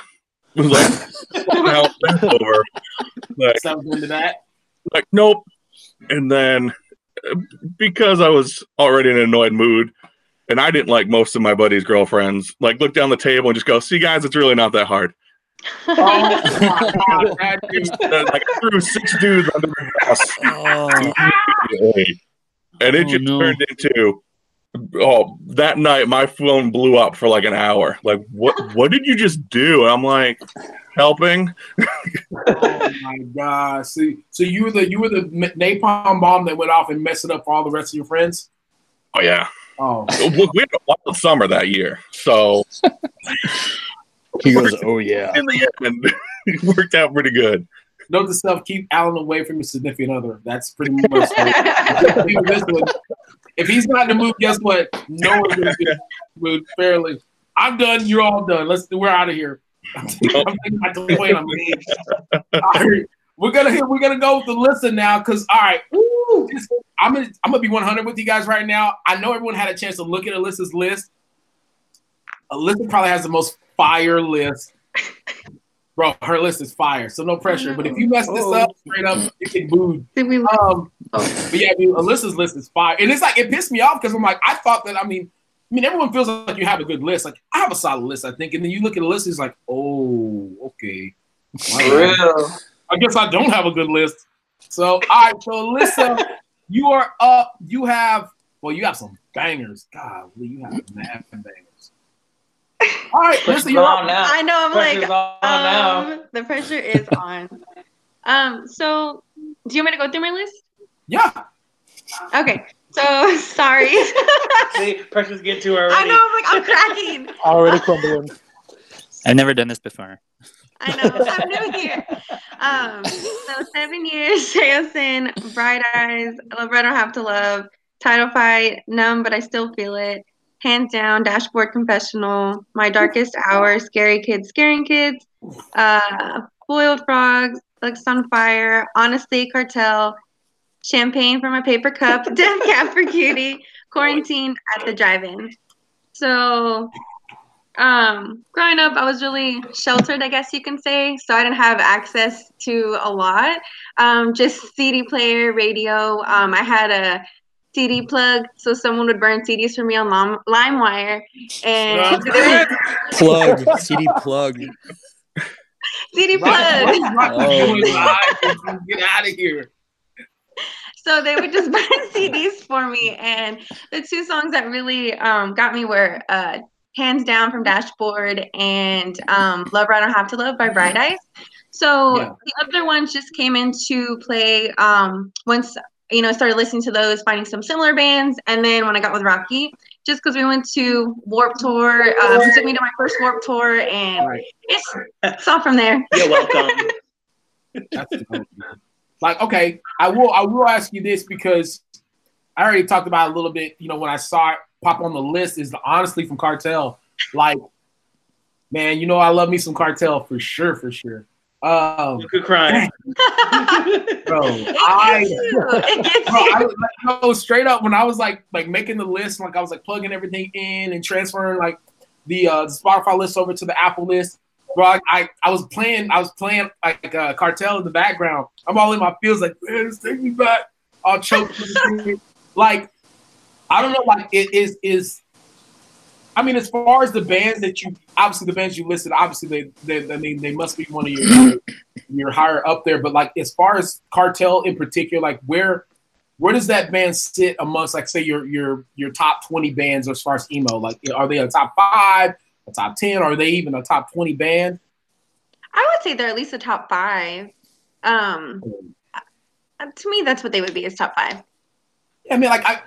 I was like, "Now that's over." Like, Something into that. like nope. And then because I was already in an annoyed mood, and I didn't like most of my buddies' girlfriends. Like, look down the table and just go, "See, guys, it's really not that hard." Oh my God, that dude. like I threw six dudes under the bus, Oh, and it Oh, just no. turned into. Oh, that night my phone blew up for like an hour. Like, what? What did you just do? And I'm like, helping. Oh my god! See, so you were the you were the napalm bomb that went off and messed it up for all the rest of your friends. Oh yeah, Oh, we we had a wild summer that year, so he goes, oh yeah. in the end, it worked out pretty good. note to self: keep Alan away from your significant other. That's pretty much. This one. if he's not in the mood, guess what? No one's gonna be in the mood. Fairly, I'm done. You're all done. Let's. We're out of here. I'm thinking the point I'm. All right, we're gonna we're gonna go with the listen now because all right, woo, this- I'm gonna I'm gonna be 100 with you guys right now. I know everyone had a chance to look at Alyssa's list. Alyssa probably has the most fire list. Bro, her list is fire, so no pressure. But if you mess this up, straight up, you get booed. Did we? Um, Oh. but yeah, dude, Alyssa's list is fire, and it's like it pissed me off because I'm like, I thought that. I mean, I mean, everyone feels like you have a good list. Like I have a solid list, I think, and then you look at the list, it's like, oh, okay. For real. I guess I don't have a good list. So, all right, so Alyssa, you are up. You have, well, you have some bangers. God, you have mad bangers. All right, Alyssa, Pressure's you're on now. I know. I'm Pressure's like, on now. um, the pressure is on. um. So, do you want me to go through my list? Yeah. Okay. So sorry. See, pressure's getting to her I know. I'm like, I'm cracking. Already crumbling. I've never done this before. I know. I'm new here. Um, so seven years, Saosin, Bright Eyes, Love I Don't Have to Love, Title Fight, Numb, but I Still Feel It, Hands Down, Dashboard Confessional, My Darkest Hour, Scary Kids, Scaring Kids, uh, Boiled Frogs, Alexisonfire, Honestly, Cartel, Champagne from a Paper Cup, Death Cab for Cutie, Quarantine at the Drive-In. So um growing up i was really sheltered i guess you can say so i didn't have access to a lot um just cd player radio um i had a cd plug so someone would burn cds for me on Lime- limewire and Plug. CD plug. cd plug Rock- Rock- Oh, doing man. live. Get out of here. so they would just burn CDs for me. And the two songs that really um, got me were uh, Hands Down from Dashboard and um, Love I Don't Have to Love by Bright Eyes. So Yeah. the other ones just came into play um, once you know I started listening to those, finding some similar bands, and then when I got with Rocky, just because we went to Warp Tour, uh, he took me to my first Warp Tour, and Right. it's it's all from there. You're welcome. That's like okay. I will. I will ask you this because I already talked about it a little bit. You know, when I saw it pop on the list, is the honestly from Cartel. Like, man, you know, I love me some Cartel for sure, for sure. Um, Look at crying. bro, It I, gets you. It gets bro, you. I like, no, straight up when I was like like making the list, like I was like plugging everything in and transferring like the uh the Spotify list over to the Apple list. Bro, I, I, I was playing I was playing like uh, cartel in the background. I'm all in my feels like man, just take me back. I'll choke. like I don't know, like it is is I mean, as far as the bands that you obviously the bands you listed, obviously they, they I mean they must be one of your you're higher up there. But like as far as cartel in particular, like where where does that band sit amongst like say your your your top twenty bands as far as emo? Like are they a top five, a top ten, or are they even a top twenty band? I would say they're at least a top five. Um, to me, that's what they would be is top five. I mean, like I,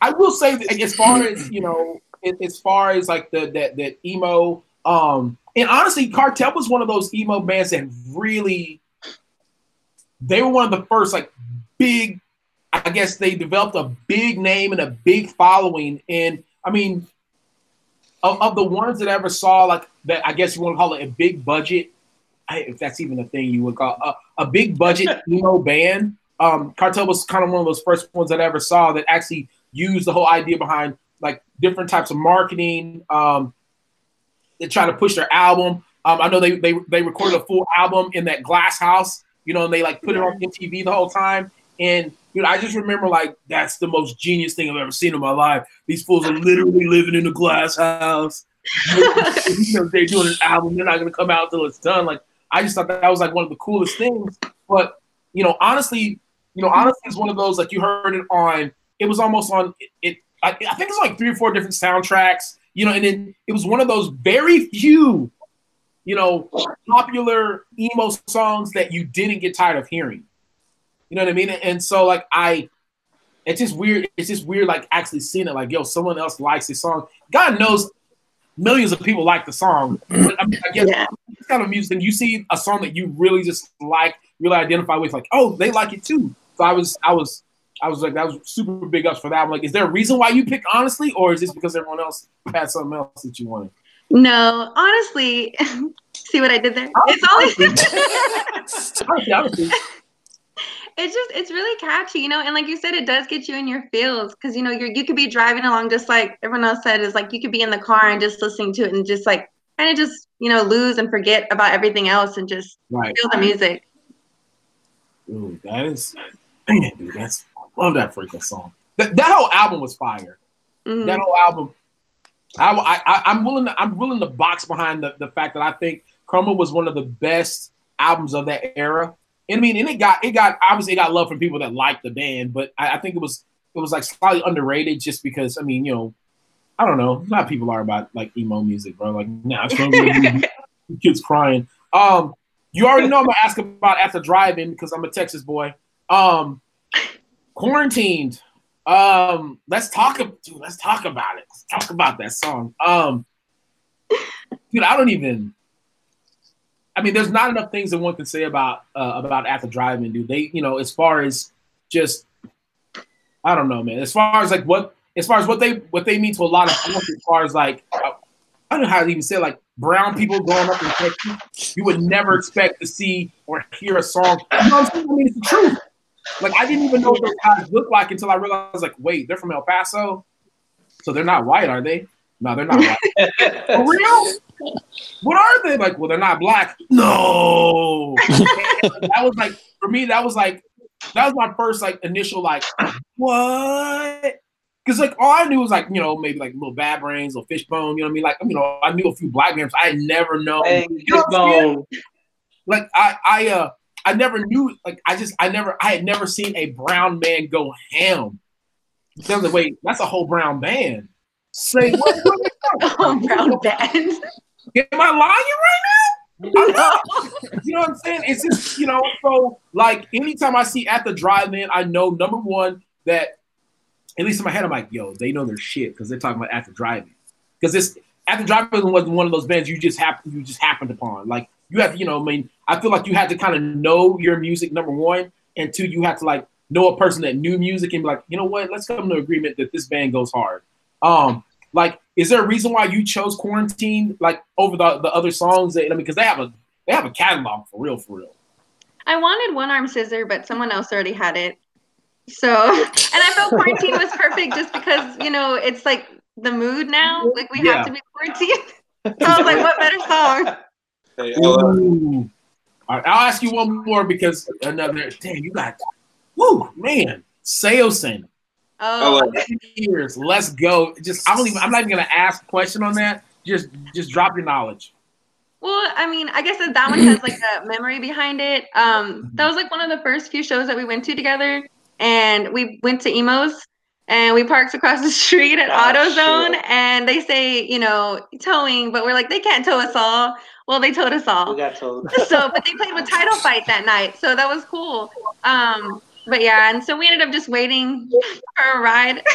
I will say that as far as you know, as- far as like the that that emo, um, and honestly, Cartel was one of those emo bands that really, they were one of the first like big. I guess they developed a big name and a big following, and I mean, of, of the ones that I ever saw like that, I guess you want to call it a big budget. I, if that's even a thing you would call a, a big budget emo band um, Cartel was kind of one of those first ones that I ever saw that actually used the whole idea behind like different types of marketing. Um, they try to push their album. Um, I know they, they they recorded a full album in that glass house, you know, and they like put it on MTV the whole time. And Dude, I just remember like that's the most genius thing I've ever seen in my life. These fools are literally living in a glass house. you know, they're doing an album. They're not gonna come out till it's done. Like I just thought that was like one of the coolest things. But you know, honestly, you know, honestly, it's one of those like you heard it on. It was almost on it. It I, I think it's like three or four different soundtracks. You know, and then it was one of those very few, you know, popular emo songs that you didn't get tired of hearing. You know what I mean? And so like I it's just weird. It's just weird, like actually seeing it. Like, yo, someone else likes this song. God knows, millions of people like the song. But, I, mean, I guess Yeah. it's kind of music. And you see a song that you really just like, really identify with, like, oh, they like it too. So I was, I was, I was like, that was super big ups for that. I'm like, is there a reason why you picked honestly, or is this because everyone else had something else that you wanted? No, honestly, see what I did there? It's always Honestly, honestly, it's just it's really catchy, you know, and like you said, it does get you in your feels because you know you're you could be driving along just like everyone else said is like you could be in the car and just listening to it and just like kind of just you know lose and forget about everything else and just right. feel the music. Dude, that is, man, dude, that's, love that freaking song. That, that whole album was fire. Mhm. that whole album. I, I, I'm willing to I'm willing to box behind the, the fact that I think Chroma was one of the best albums of that era. And I mean, and it got it got obviously it got love from people that liked the band, but I, I think it was it was like slightly underrated just because I mean, you know, I don't know, a lot of people are about like emo music, bro. Like, nah, it's gonna be kids crying. Um, you already know I'm gonna ask about At the Drive-In because I'm a Texas boy. Um, quarantined. Um, let's talk. Dude, let's talk about it. Let's talk about that song. Um, dude, I don't even. I mean, there's not enough things that one can say about uh, about At the Drive-In, dude. They, you know, as far as just, I don't know, man. As far as like what, as far as what they what they mean to a lot of us, as far as like, uh, I don't know how to even say it, like brown people growing up in Texas, you would never expect to see or hear a song. You know what I'm saying? I mean, it's the truth. Like I didn't even know what those guys look like until I realized, like, wait, they're from El Paso, so they're not white, are they? No, they're not white. For real? What are they? Like, well, they're not black. No. that was like for me. That was like that was my first like initial like what? Because like all I knew was like you know maybe like little bad brains or fishbone. You know what I mean? Like you know I knew a few black names. I had never known. Hey, you know what I'm saying? Fishbone. like I I uh I never knew like I just I never I had never seen a brown man go ham. The wait, that's a whole brown band. Say what? Oh, brown band. Am I lying right now? You know what I'm saying? It's just you know so like anytime I see at the drive-in, I know number one that at least in my head I'm like, yo, they know their shit because they're talking about at the drive-in. Because this at the drive-in wasn't one of those bands you just happen you just happened upon. Like you have to, you know, I mean, I feel like you had to kind of know your music, number one, and two, you have to like know a person that knew music and be like, you know what, let's come to agreement that this band goes hard. Um, like, is there a reason why you chose Quarantine like over the, the other songs? That, I mean, because they have a they have a catalog for real, for real. I wanted one arm scissor, but someone else already had it. So, and I felt quarantine was perfect just because you know it's like the mood now. Like we Yeah. have to be quarantined. So I was like, what better song? Hey, Ella, Ooh. All right, I'll ask you one more because another. Damn, you got. Woo, man, Saosin. Oh, Years. Let's go. Just I don't even. I'm not even gonna ask a question on that. Just just drop your knowledge. Well, I mean, I guess that that one has like a memory behind it. Um, that was like one of the first few shows that we went to together, and we went to Emos, and we parked across the street at Oh, AutoZone, shit. and they say, you know, towing, but we're like, they can't tow us all. Well, they told us all. We got told. so, but they played with Title Fight that night, so that was cool. Um, but yeah, and so we ended up just waiting for a ride.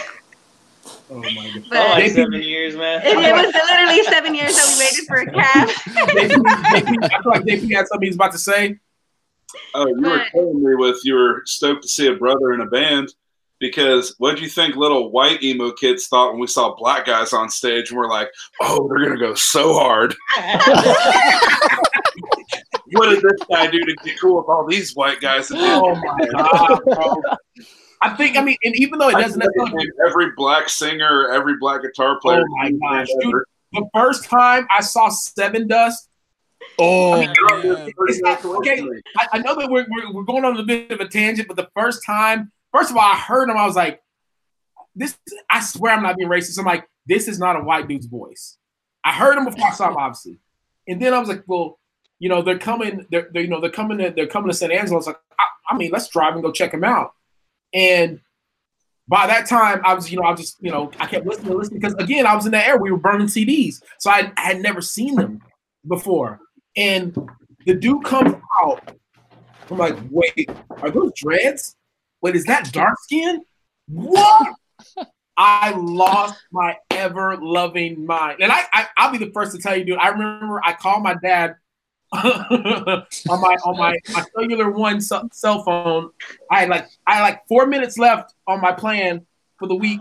Oh my god. But Oh, like seven years, man. it, it was literally seven years that we waited for a cab. JP, I feel like JP had something he's about to say. oh, you were But- telling me with you were stoked to see a brother in a band because what do you think little white emo kids thought when we saw black guys on stage and we're like, oh, they're gonna go so hard. what did this guy do to get cool with all these white guys? Oh my god, bro. I think I mean, and even though it doesn't necessarily every black singer, every black guitar oh player. Oh my gosh, dude. the first time I saw Sevendust, Oh, I mean, man. it's not, okay, I, I know that we're, we're, we're going on a bit of a tangent, but the first time first of all, I heard him. I was like, this. I swear I'm not being racist. I'm like, this is not a white dude's voice. I heard him before I saw him, obviously, and then I was like, well, you know, they're coming. They're, they're you know they're coming. To, they're coming to San Angelo. It's like, I, I mean, let's drive and go check him out. And by that time, I was, you know, I was just, you know, I kept listening listening because again, I was in that era. We were burning CDs, so I, I had never seen them before. And the dude comes out. I'm like, wait, are those dreads? Wait, is that dark skin? What? I lost my ever loving mind. And I, I I'll be the first to tell you, dude. I remember I called my dad on my on my, my cellular one cell, cell phone. I had like I had like four minutes left on my plan for the week,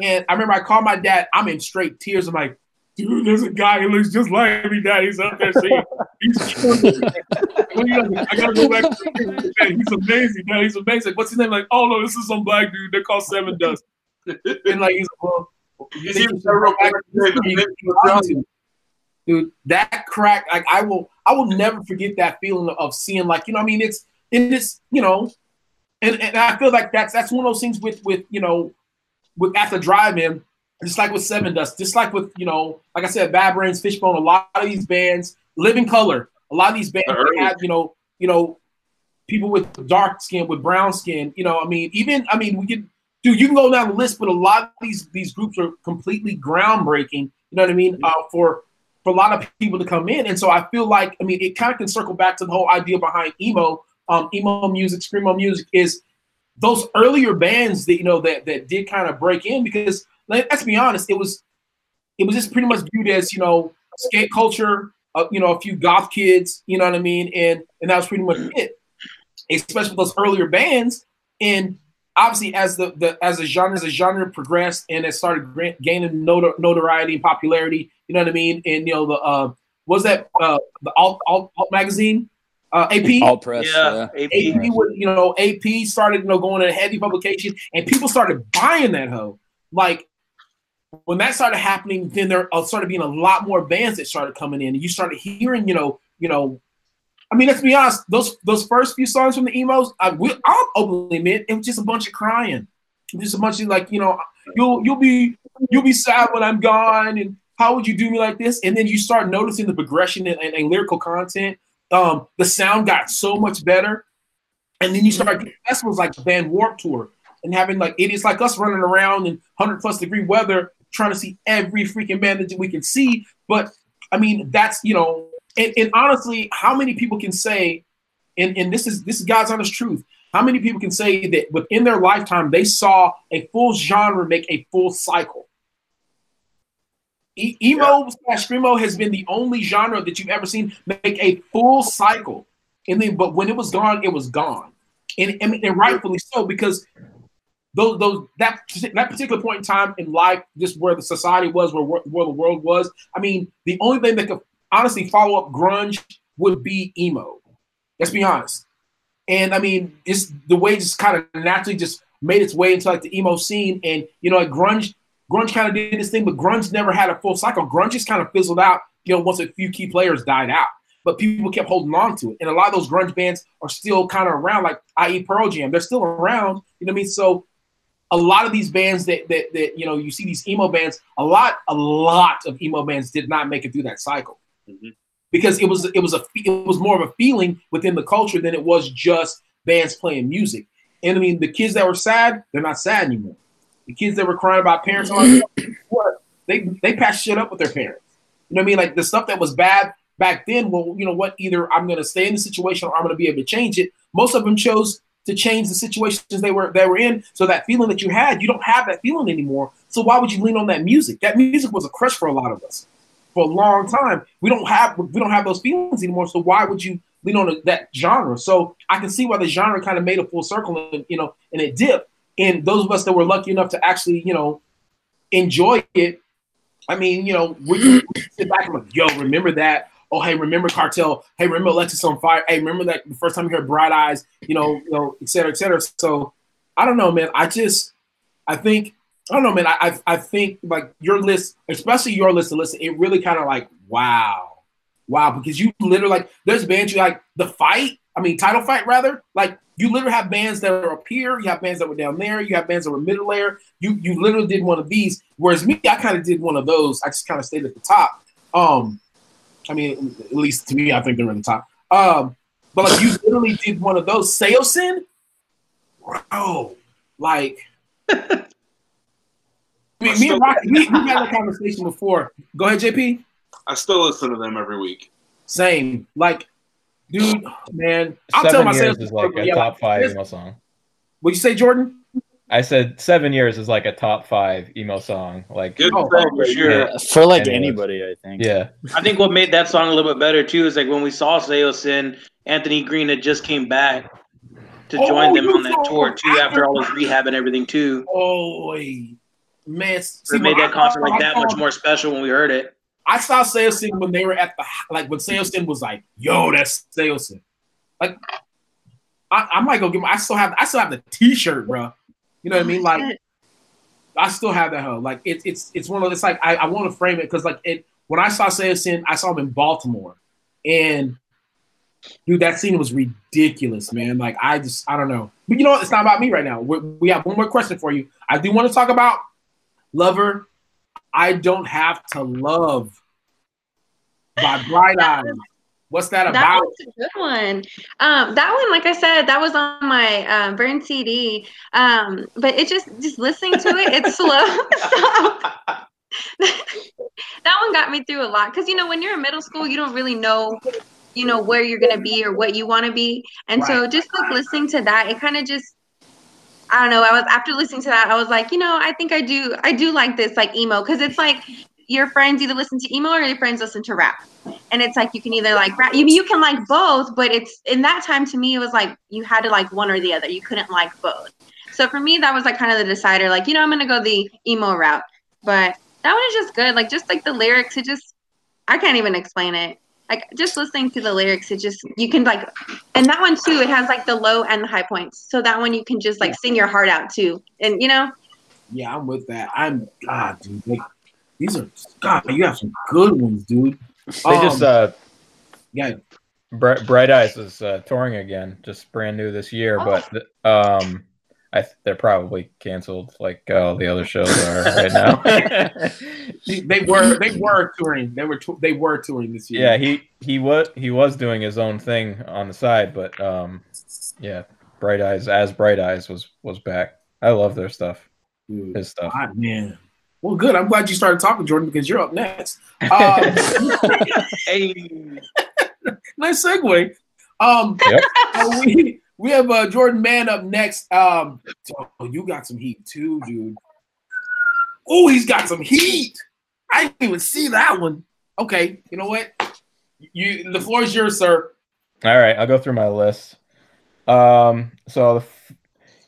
and I remember I called my dad. I'm in straight tears. I'm like, dude, there's a guy who looks just like me. Dad, he's up there singing. He's. I gotta go back. He's amazing. Dad, he's amazing. What's his name? Like, oh no, this is some black dude. They're called Sevendust. And like he's well. He's dude, that crack, like I will, I will never forget that feeling of seeing, like, you know, I mean, it's, in this, you know, and, and I feel like that's that's one of those things with with you know, with At the Drive-In, just like with Sevendust, just like with you know, like I said, Bad Brains, Fishbone, a lot of these bands, Living Colour, a lot of these bands have you know, you know, people with dark skin, with brown skin, you know, I mean, even I mean, we could, do. you can go down the list, but a lot of these these groups are completely groundbreaking. You know what I mean? Uh, for for a lot of people to come in. And so I feel like, I mean, it kind of can circle back to the whole idea behind emo, um, emo music, screamo music is those earlier bands that, you know, that, that did kind of break in because let's be honest, it was, it was just pretty much viewed as, you know, skate culture, uh, you know, a few goth kids, you know what I mean? And, and that was pretty much it, especially with those earlier bands. And obviously as the, the as a genre as a genre progressed and it started gaining notor- notoriety and popularity, you know what I mean? And you know the uh, was that uh, the alt, alt, alt magazine, uh, AP, All press, yeah, yeah. AP, would you know AP started you know going to heavy publication and people started buying that hoe. Like when that started happening, then there uh, started being a lot more bands that started coming in, and you started hearing you know you know I mean, let's be honest. Those those first few songs from the emos, I will, I'll openly admit, it was just a bunch of crying, just a bunch of like, you know, you'll you'll be you'll be sad when I'm gone, and how would you do me like this? And then you start noticing the progression and, and, and lyrical content. Um, the sound got so much better, and then you start festivals like Band Warp Tour and having like idiots like us running around in hundred plus degree weather trying to see every freaking band that we can see. But I mean, that's you know and, and, honestly, how many people can say, and, and this is this is God's honest truth, how many people can say that within their lifetime they saw a full genre make a full cycle? E- emo slash screamo has been the only genre that you've ever seen make a full cycle, and then but when it was gone, it was gone, and and, and rightfully so because those those that that particular point in time in life, just where the society was, where where the world was. I mean, the only thing that could honestly follow up grunge would be emo. Let's be honest. And I mean, it's the way just kind of naturally just made its way into like the emo scene. And you know, like grunge, grunge kind of did this thing, but grunge never had a full cycle. Grunge just kind of fizzled out, you know, once a few key players died out. But people kept holding on to it. And a lot of those grunge bands are still kind of around, like i.e. Pearl Jam. They're still around, you know what I mean? So a lot of these bands that that that you know, you see these emo bands, a lot, a lot of emo bands did not make it through that cycle. Mm-hmm. Because it was it was a it was more of a feeling within the culture than it was just bands playing music. And I mean, the kids that were sad, they're not sad anymore. The kids that were crying about parents, what they they patch shit up with their parents. You know what I mean? Like the stuff that was bad back then. Well, you know what? Either I'm going to stay in the situation or I'm going to be able to change it. Most of them chose to change the situations they were they were in. So that feeling that you had, you don't have that feeling anymore. So why would you lean on that music? That music was a crush for a lot of us for a long time. We don't have we don't have those feelings anymore. So why would you lean on that genre? So I can see why the genre kind of made a full circle and you know and it dipped. And those of us that were lucky enough to actually you know enjoy it, I mean you know we sit back and like yo remember that. Oh hey, remember Cartel? Hey, remember Alexisonfire? Hey, remember that the first time you heard Bright Eyes? You know, you know, et cetera, et cetera. So I don't know, man. I just I think I don't know, man. I, I, I think like your list, especially your list of lists, it really kind of like wow, wow, because you literally like there's bands you like the fight. I mean, title fight rather. Like you literally have bands that are up here, you have bands that were down there, you have bands that were middle layer. You you literally did one of these. Whereas me, I kind of did one of those. I just kind of stayed at the top. Um, I mean, at least to me, I think they're in the top. Um, but like you literally did one of those. Saosin, bro, like. I mean, me and Rocky, we, we had a conversation before. Go ahead, JP. I still listen to them every week. Same. Like, dude, man, I'll tell Seven myself. years is like a yeah, top five this- emo song. What'd you say, Jordan? I said seven years is like a top five emo song. Like Good Oh, for sure. Yeah, for like Anyways. anybody, I think. Yeah, I think what made that song a little bit better too is like when we saw Saosin, Anthony Green had just came back to Oh, join them on that tour too after all his rehab and everything too. Oh, man, So it made that concert like that much more special when we heard it. I saw Saosin when they were at the like when Saosin was like, "Yo, that's Saosin." Like, I, I might go get. My, I still have. I still have the T-shirt, bro. You know what I mean? Like, I still have that hoe. Like, it's it's it's one of. It's like I, I want to frame it because like it when I saw Saosin, I saw him in Baltimore, and dude, that scene was ridiculous, man. Like, I just I don't know. But you know what? It's not about me right now. we we have one more question for you. I do want to talk about Lover. I don't have to love by Bright Eyes. What's that about? was a good one. Um, that one, like I said, that was on my um, burn CD. Um, but it just just listening to it, it's slow. That one got me through a lot because you know when you're in middle school, you don't really know, you know, where you're gonna be or what you want to be, and so just like listening to that, it kind of just. I don't know. I was after listening to that, I was like, you know, I think I do, I do like this like emo because it's like your friends either listen to emo or your friends listen to rap, and it's like you can either like rap, you you can like both, but it's in that time to me it was like you had to like one or the other. You couldn't like both. So for me, that was like kind of the decider. Like you know, I'm gonna go the emo route, but that one is just good. Like just like the lyrics, it just I can't even explain it. Like just listening to the lyrics, it just you can like, and that one too. It has like the low and the high points. So that one you can just like sing your heart out too, and you know. Yeah, I'm with that. I'm God, dude. Like, these are God. You have some good ones, dude. they just uh, yeah. Bright, Bright Eyes is uh, touring again, just brand new this year, but um, I th- they're probably canceled like all the other shows are right now. they were they were touring. They were tou- they were touring this year. yeah, he he was he was doing his own thing on the side, but um, yeah, Bright Eyes as Bright Eyes was was back. I love their stuff, his stuff. God, man. Well, good. I'm glad you started talking, Jordan, because you're up next. Um, hey, nice segue. Um, Yep. uh, we we have uh, Jordan Man up next. Um, oh, you got some heat too, dude. Oh, he's got some heat. I didn't even see that one. Okay, you know what? You the floor is yours, sir. All right, I'll go through my list. Um, so the, f-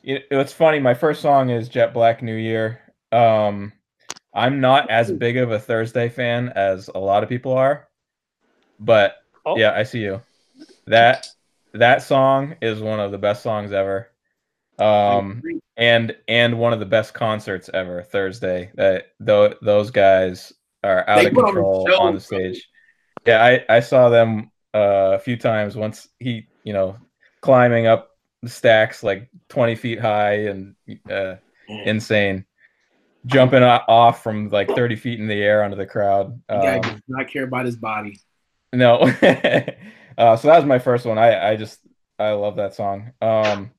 it, it's funny. My first song is Jet Black New Year. Um, I'm not as big of a Thursday fan as a lot of people are, but yeah, I see you. That that song is one of the best songs ever. Um, and and one of the best concerts ever. Thursday. That though those guys are out They of put on control on the stage. Yeah, I, I saw them uh, a few times. Once he, you know, climbing up the stacks like 20 feet high and uh, insane, jumping off from like 30 feet in the air onto the crowd. The guy Um, does not care about his body. no, uh, so that was my first one. I I just I love that song. Um,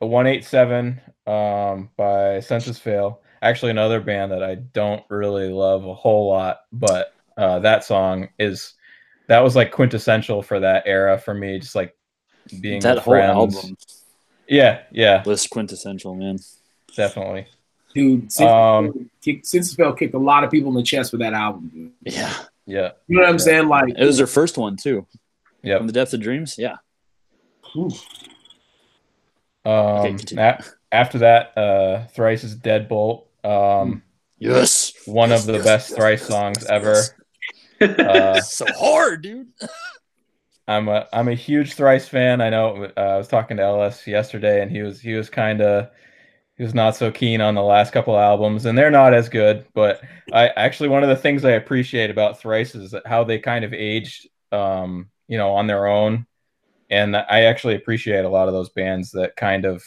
a one eight seven um by Senses Fail. Actually, another band that I don't really love a whole lot, but uh, that song is that was like quintessential for that era for me. Just like being That whole friends. album Yeah, yeah, was quintessential, man. definitely. Dude, since, Um, kick, Senses Fail kicked a lot of people in the chest with that album, dude. Yeah. Yeah. You know what I'm saying? Like It was their first one too. Yeah. From the depth of dreams. Yeah. Um, continue. a- after that, uh, Thrice's Deadbolt. Um, Yes. one of the Yes, best yes, Thrice yes, songs yes, ever. yes. Uh, so hard, dude. I'm a I'm a huge Thrice fan. I know. Uh, I was talking to Ellis yesterday, and he was he was kind of he was not so keen on the last couple albums, and they're not as good. But I actually one of the things I appreciate about Thrice is that how they kind of aged, um, you know, on their own, and I actually appreciate a lot of those bands that kind of,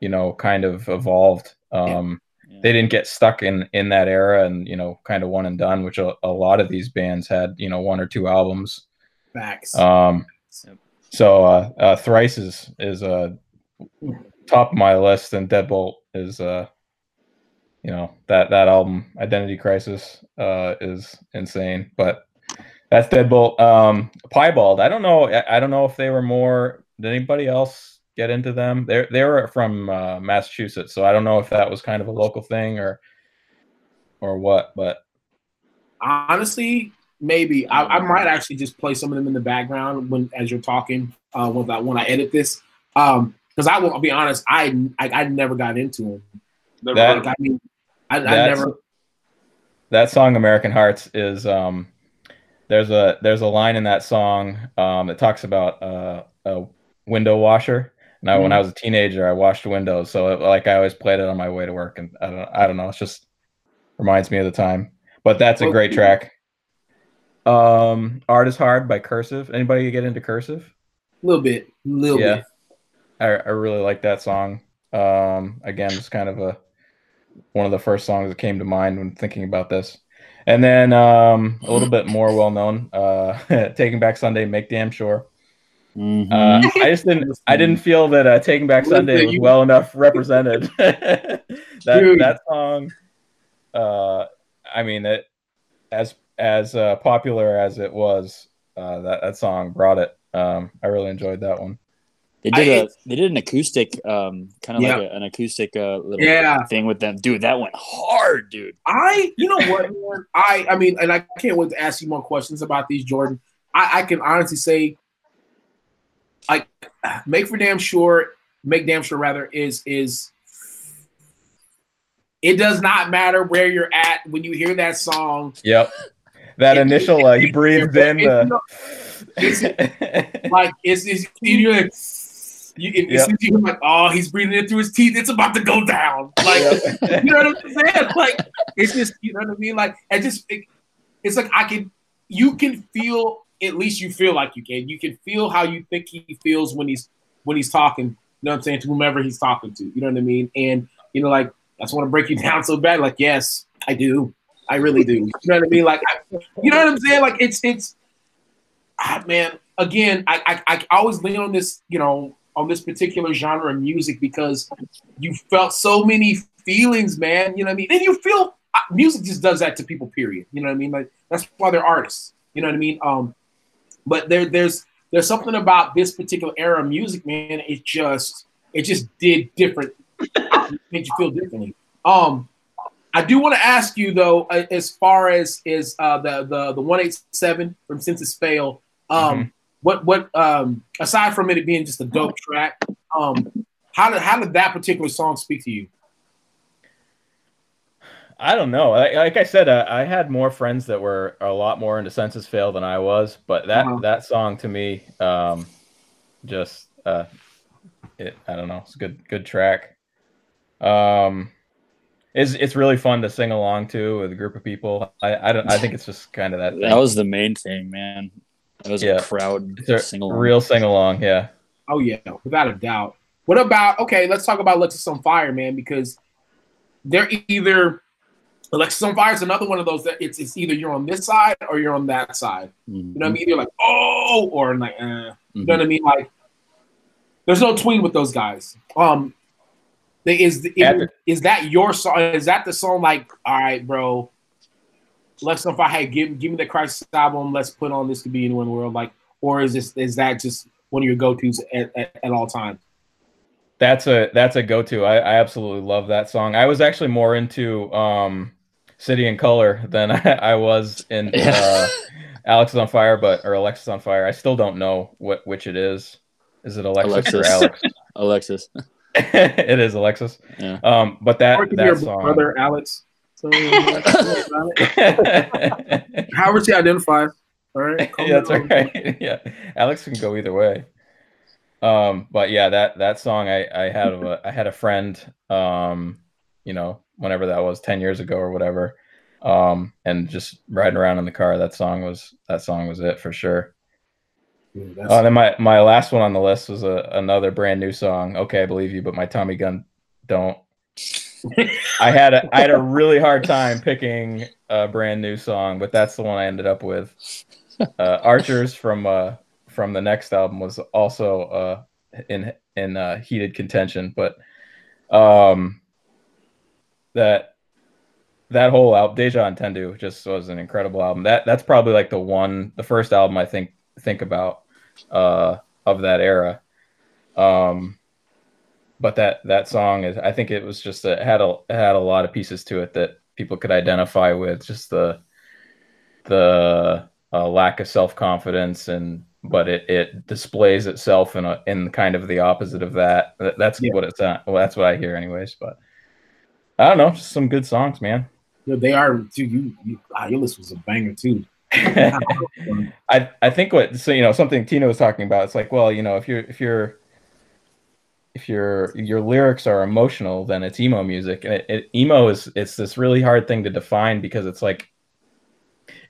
you know, kind of evolved. Um, They didn't get stuck in in that era and you know kind of one and done, which a, a lot of these bands had you know one or two albums. Facts. Um, so uh, uh, thrice is is uh, top of my list, and Deadbolt is uh, you know that that album Identity Crisis uh, is insane, but that's Deadbolt. Um, Piebald, I don't know. I, don't know if they were more. Did anybody else get into them? They they were from uh, Massachusetts, so I don't know if that was kind of a local thing or or what. But honestly, maybe I, I might actually just play some of them in the background when as you're talking uh, when I when I edit this. Um, because I will I'll be honest, I, I I never got into them. That- Like, I mean, I, I never. that song American Hearts is um there's a there's a line in that song um that talks about uh, a window washer. Now, when Mhm. I was a teenager, I washed windows, so it, like I always played it on my way to work, and I don't I don't know, it's just reminds me of the time. But that's a great track. Um, Art is Hard by Cursive. Anybody get into Cursive? A little bit, a little yeah, bit. I I really like that song. Um, again, it's kind of a one of the first songs that came to mind when thinking about this. And then um, a little bit more well known, uh, Taking Back Sunday, Make Damn Sure. Mhm. Uh, I just didn't. I didn't feel that uh, Taking Back Sunday was well enough represented. that Dude. that song, uh, I mean, it as as uh, popular as it was, uh, that that song brought it. Um, I really enjoyed that one. They did I- a they did an acoustic, um, kind of Yeah. like a, an acoustic uh, little Yeah. thing with them. Dude, that went hard, dude. I, you know what, man? I, I mean, and I can't wait to ask you more questions about these, Jordan. I, I can honestly say, like, make for damn sure, make damn sure rather is is. It does not matter where you're at when you hear that song. Yep. That initial, uh, he breathed in the. Like it's, it's you're like, you, it, Yep. it's, like, oh, he's breathing it through his teeth. It's about to go down. Like, you know what I'm saying? Like, it's just, you know what I mean? Like, and just, it, it's like I can, you can feel. At least you feel like you can. You can feel how you think he feels when he's when he's talking. You know what I'm saying to whomever he's talking to. You know what I mean? And you know, like I just want to break you down so bad. Like, yes, I do. I really do. You know what I mean? Like, I, you know what I'm saying? Like, it's it's ah, man, again, I, I I always lean on this, you know, on this particular genre of music because you felt so many feelings, man. You know what I mean? And you feel uh, music just does that to people. Period. You know what I mean? Like that's why they're artists. You know what I mean? Um, but there there's there's something about this particular era of music, man. It just it just did different, made you feel differently. Um, I do want to ask you though, as far as is uh, the the the one eight seven from Senses Fail. Um, what what um aside from it being just a dope track, um, how did how did that particular song speak to you? I don't know. Like, like I said, uh, I had more friends that were a lot more into Senses Fail than I was, but that Uh-huh. that song to me, um, just uh, it. I don't know. It's a good good track. Um, it's it's really fun to sing along to with a group of people. I I don't. I think it's just kind of that. That was the main thing, man. That was Yeah. a crowd It's sing along. real sing along. Yeah. Oh yeah, without a doubt. What about okay? Let's talk about Alexisonfire, man, because they're either Alexisonfire is another one of those that it's it's either you're on this side or you're on that side. You know what I mean? Either like oh or like eh. You know what I mean? Like there's no tween with those guys. Um, is is, is that your song? Is that the song? Like all right, bro. Alexisonfire, hey, give give me the Crisis album. Let's put on this to be in one world. Like, or is this is that just one of your go tos at, at, at all times? That's a that's a go to. I, I absolutely love that song. I was actually more into um, City and Colour than I, I was in uh, Alex is on Fire, but or Alexisonfire. I still don't know what which it is. Is it Alexis, or Alexis. Alex? Alexis. it is Alexis. Yeah. Um, but that Or it that your song. brother Alex. So, however she identifies. All right. yeah, that's right. yeah, Alex can go either way. Um, but yeah, that that song, I I had a I had a friend, um, you know, whenever that was, ten years ago or whatever, um, and just riding around in the car, that song was that song was it for sure. Dude, that's- Oh, then my my last one on the list was a, another brand new song. Okay, I believe you, but my Tommy gun don't. I had a I had a really hard time picking a brand new song, but that's the one I ended up with. Uh, Archers from uh, from the next album was also uh, in in uh, heated contention, but um, that that whole album, Deja Entendu, just was an incredible album. That that's probably like the one, the first album I think think about uh, of that era. Um, but that that song is, I think it was just a, it had a it had a lot of pieces to it that people could identify with. Just the the uh, lack of self confidence and but it, it displays itself in a in kind of the opposite of that. That- That's Yeah. what it's. Well, that's what I hear, anyways. But I don't know, just some good songs, man. Yeah, they are. too. you, you ah, your list was a banger too. I I think what so you know something Tina was talking about. It's like, well, you know, if you're if you're if your your lyrics are emotional, then it's emo music. And it, it, emo is it's this really hard thing to define because it's like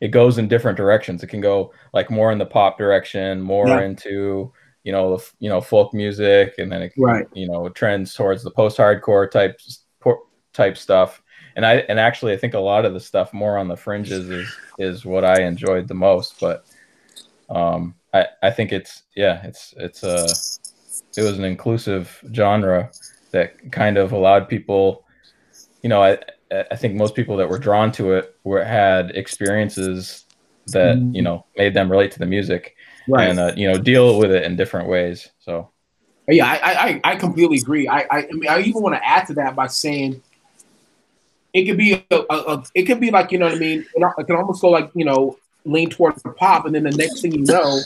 it goes in different directions. It can go like more in the pop direction, more Yeah. into you know the you know folk music, and then it Right. you know trends towards the post hardcore type type stuff. And I and actually I think a lot of the stuff more on the fringes is is what I enjoyed the most. But um, I I think it's yeah it's it's a it was an inclusive genre that kind of allowed people you know I I think most people that were drawn to it were had experiences that you know made them relate to the music Right. and uh, you know deal with it in different ways. So Yeah, I, I, I completely agree. I, I, I mean, I even want to add to that by saying it could be a, a, a it could be like you know what I mean. It, it can almost go like you know lean towards the pop, and then the next thing you know,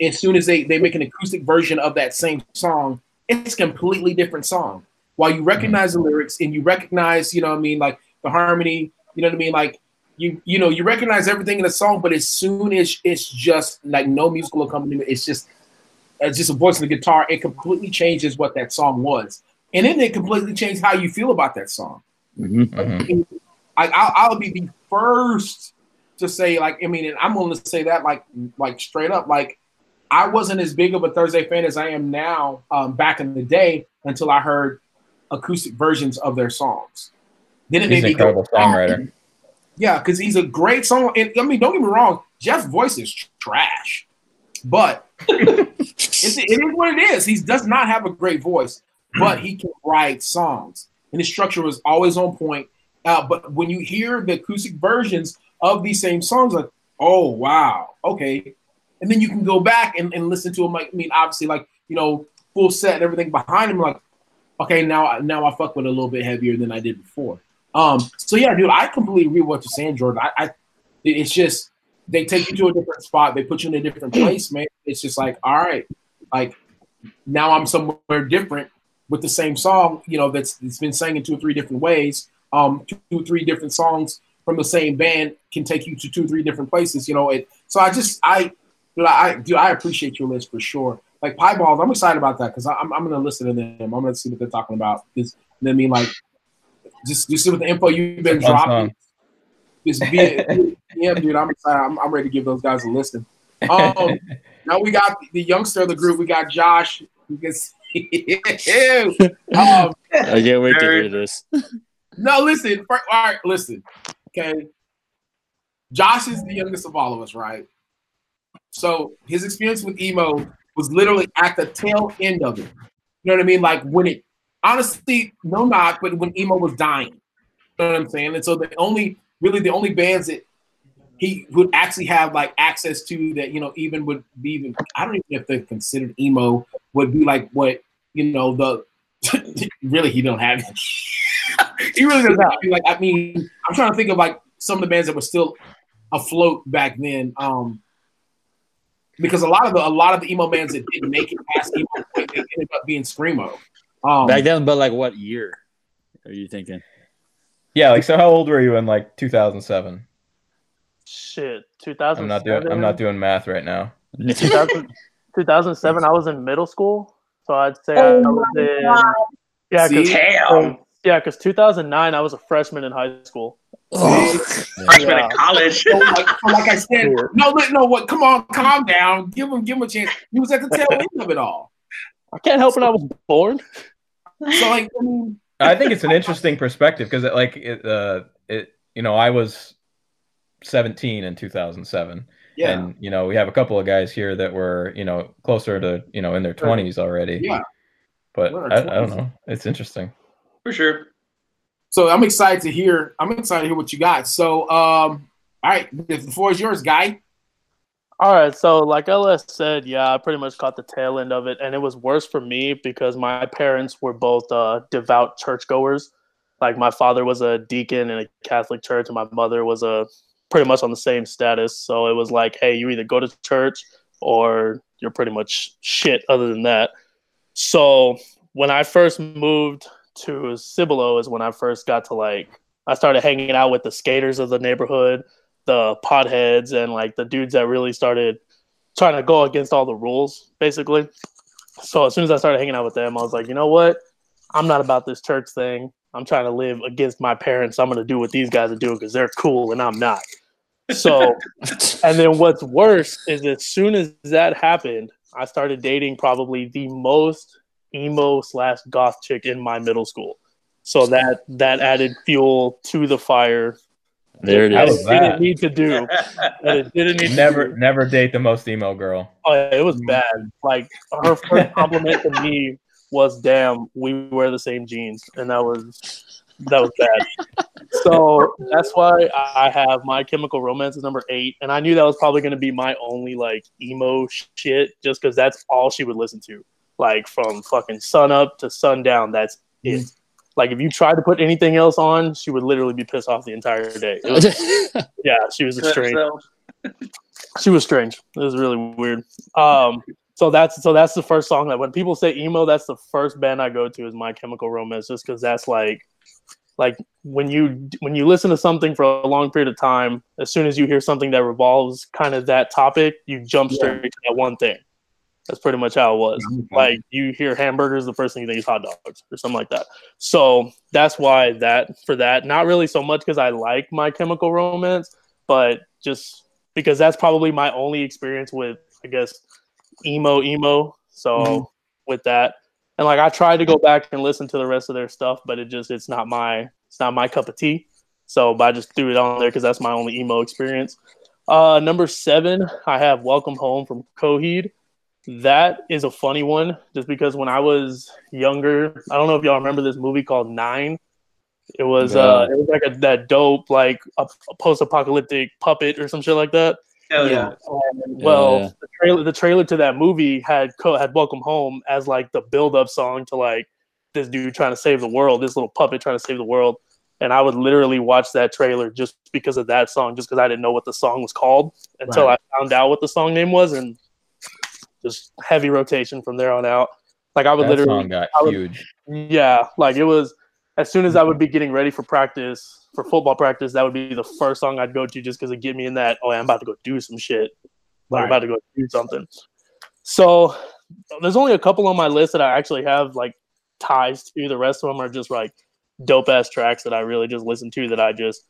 as soon as they they make an acoustic version of that same song, it's a completely different song. While you recognize the lyrics and you recognize you know what I mean like the harmony, you know what I mean like. You, you know you recognize everything in the song, but as soon as it's just like no musical accompaniment, it's just it's just a voice and a guitar, it completely changes what that song was. And then it completely changed how you feel about that song. mhm. I, I'll, I'll be the first to say, like, I mean, and I'm willing to say that, like, like straight up, like, I wasn't as big of a Thursday fan as I am now. Um, back in the day, until I heard acoustic versions of their songs. Then it he's made an me go, incredible songwriter. yeah, because he's a great song. And, I mean, don't get me wrong, Jeff's voice is trash, but it's, it is what it is. He does not have a great voice, but he can write songs, and his structure was always on point. Uh, but when you hear the acoustic versions of these same songs, like, oh wow, okay, and then you can go back and, and listen to him. Like, I mean, obviously, like you know, full set and everything behind him. Like, okay, now now I fuck with it a little bit heavier than I did before. Um, so yeah, dude, I completely agree with what you're saying, Jordan. I, I it's just they take you to a different spot, they put you in a different place, man. It's just like, all right, like now I'm somewhere different with the same song, you know, that's it's been sang in two or three different ways. Um, two or three different songs from the same band can take you to two or three different places, you know. It so I just I I do I appreciate your list for sure. Like Pieballs, I'm excited about that because I'm I'm gonna listen to them. I'm gonna see what they're talking about. Because I mean, like, just just with the info you've been Fun dropping, just be yeah, dude. I'm excited. I'm, I'm ready to give those guys a listen. Um, now we got the youngster of the group. We got Josh. You can see. um, I can't wait to hear this. no, listen. fir- All right, listen. Okay. Josh is the youngest of all of us, right? So his experience with emo was literally at the tail end of it. You know what I mean? Like when it, honestly, no knock, but when emo was dying. You know what I'm saying? And so the only, really, the only bands that he would actually have like access to that, you know, even would be even, I don't even know if they're considered emo, would be like what, you know, the, really, he don't have he really doesn't have. Like, I mean, I'm trying to think of like some of the bands that were still afloat back then. Um, because a lot of the a lot of the emo bands that didn't make it past emo point, they ended up being screamo. Um, Back then, but like what year are you thinking? Yeah, like so. How old were you in like 2007? Shit, two thousand. I'm not doing. I'm not doing math right now. 2000, 2007, I was in middle school, so I'd say Oh I was in. God. Yeah, cause, See? yeah, because 2009, I was a freshman in high school. Freshman in college. So like, so like I said, no, no, no. What? Come on, calm down. Give him, give him a chance. He was at the tail end of it all. I can't help it. I was born. So like, I mean, I think it's an interesting perspective because, like, it, uh, it, you know, I was 17 in 2007, Yeah. and you know, we have a couple of guys here that were, you know, closer to, you know, in their 20s already. Yeah. But I, I don't know. It's interesting. For sure. So I'm excited to hear. I'm excited to hear what you got. So, um, all right, the floor is yours, guy. All right, so like LS said, yeah, I pretty much caught the tail end of it, and it was worse for me because my parents were both uh, devout churchgoers. Like my father was a deacon in a Catholic church, and my mother was a pretty much on the same status. So it was like, hey, you either go to church or you're pretty much shit. Other than that, so when I first moved to Cibolo is when I first got to like I started hanging out with the skaters of the neighborhood, the potheads, and like the dudes that really started trying to go against all the rules, basically. So as soon as I started hanging out with them, I was like, you know what? I'm not about this church thing. I'm trying to live against my parents. I'm gonna do what these guys are doing because they're cool and I'm not. So, and then what's worse is as soon as that happened, I started dating probably the most emo slash goth chick in my middle school. So that that added fuel to the fire. There it that is. it didn't need to do. That it didn't need to Never, do. never date the most emo girl. Oh, yeah, it was bad. Like her first compliment to me was, "Damn, we wear the same jeans," and that was that was bad. So that's why I have my Chemical Romance is number eight, and I knew that was probably going to be my only like emo shit, just because that's all she would listen to, like from fucking sun up to sundown. That's it. Like if you tried to put anything else on, she would literally be pissed off the entire day. Was- yeah, she was strange she was strange. It was really weird. Um, so that's so that's the first song that when people say emo, that's the first band I go to is My Chemical Romance, just because that's like, like when you when you listen to something for a long period of time, as soon as you hear something that revolves kind of that topic, you jump straight to that one thing. That's pretty much how it was. Like you hear hamburgers, the first thing you think is hot dogs or something like that. So that's why that for that, not really so much because I like My Chemical Romance, but just because that's probably my only experience with I guess emo emo. So Mhm. with that, and like I tried to go back and listen to the rest of their stuff, but it just it's not my it's not my cup of tea. So but I just threw it on there because that's my only emo experience. Uh, number seven, I have Welcome Home from Coheed. That is a funny one, just because when I was younger, I don't know if y'all remember this movie called Nine. It was uh, it was like a, that dope like a, a post-apocalyptic puppet or some shit like that. Hell yeah. And, well, Yeah. the trailer the trailer to that movie had co- had Welcome Home as like the build-up song to like this dude trying to save the world, this little puppet trying to save the world. And I would literally watch that trailer just because of that song, just because I didn't know what the song was called until Right. I found out what the song name was, and just heavy rotation from there on out. Like I would That literally song got I would- huge. yeah, like it was as soon as I would be getting ready for practice, for football practice, that would be the first song I'd go to just because it get me in that, oh, I'm about to go do some shit. Like, I'm about to go do something. So there's only a couple on my list that I actually have like ties to. The rest of them are just like dope ass tracks that I really just listen to that I just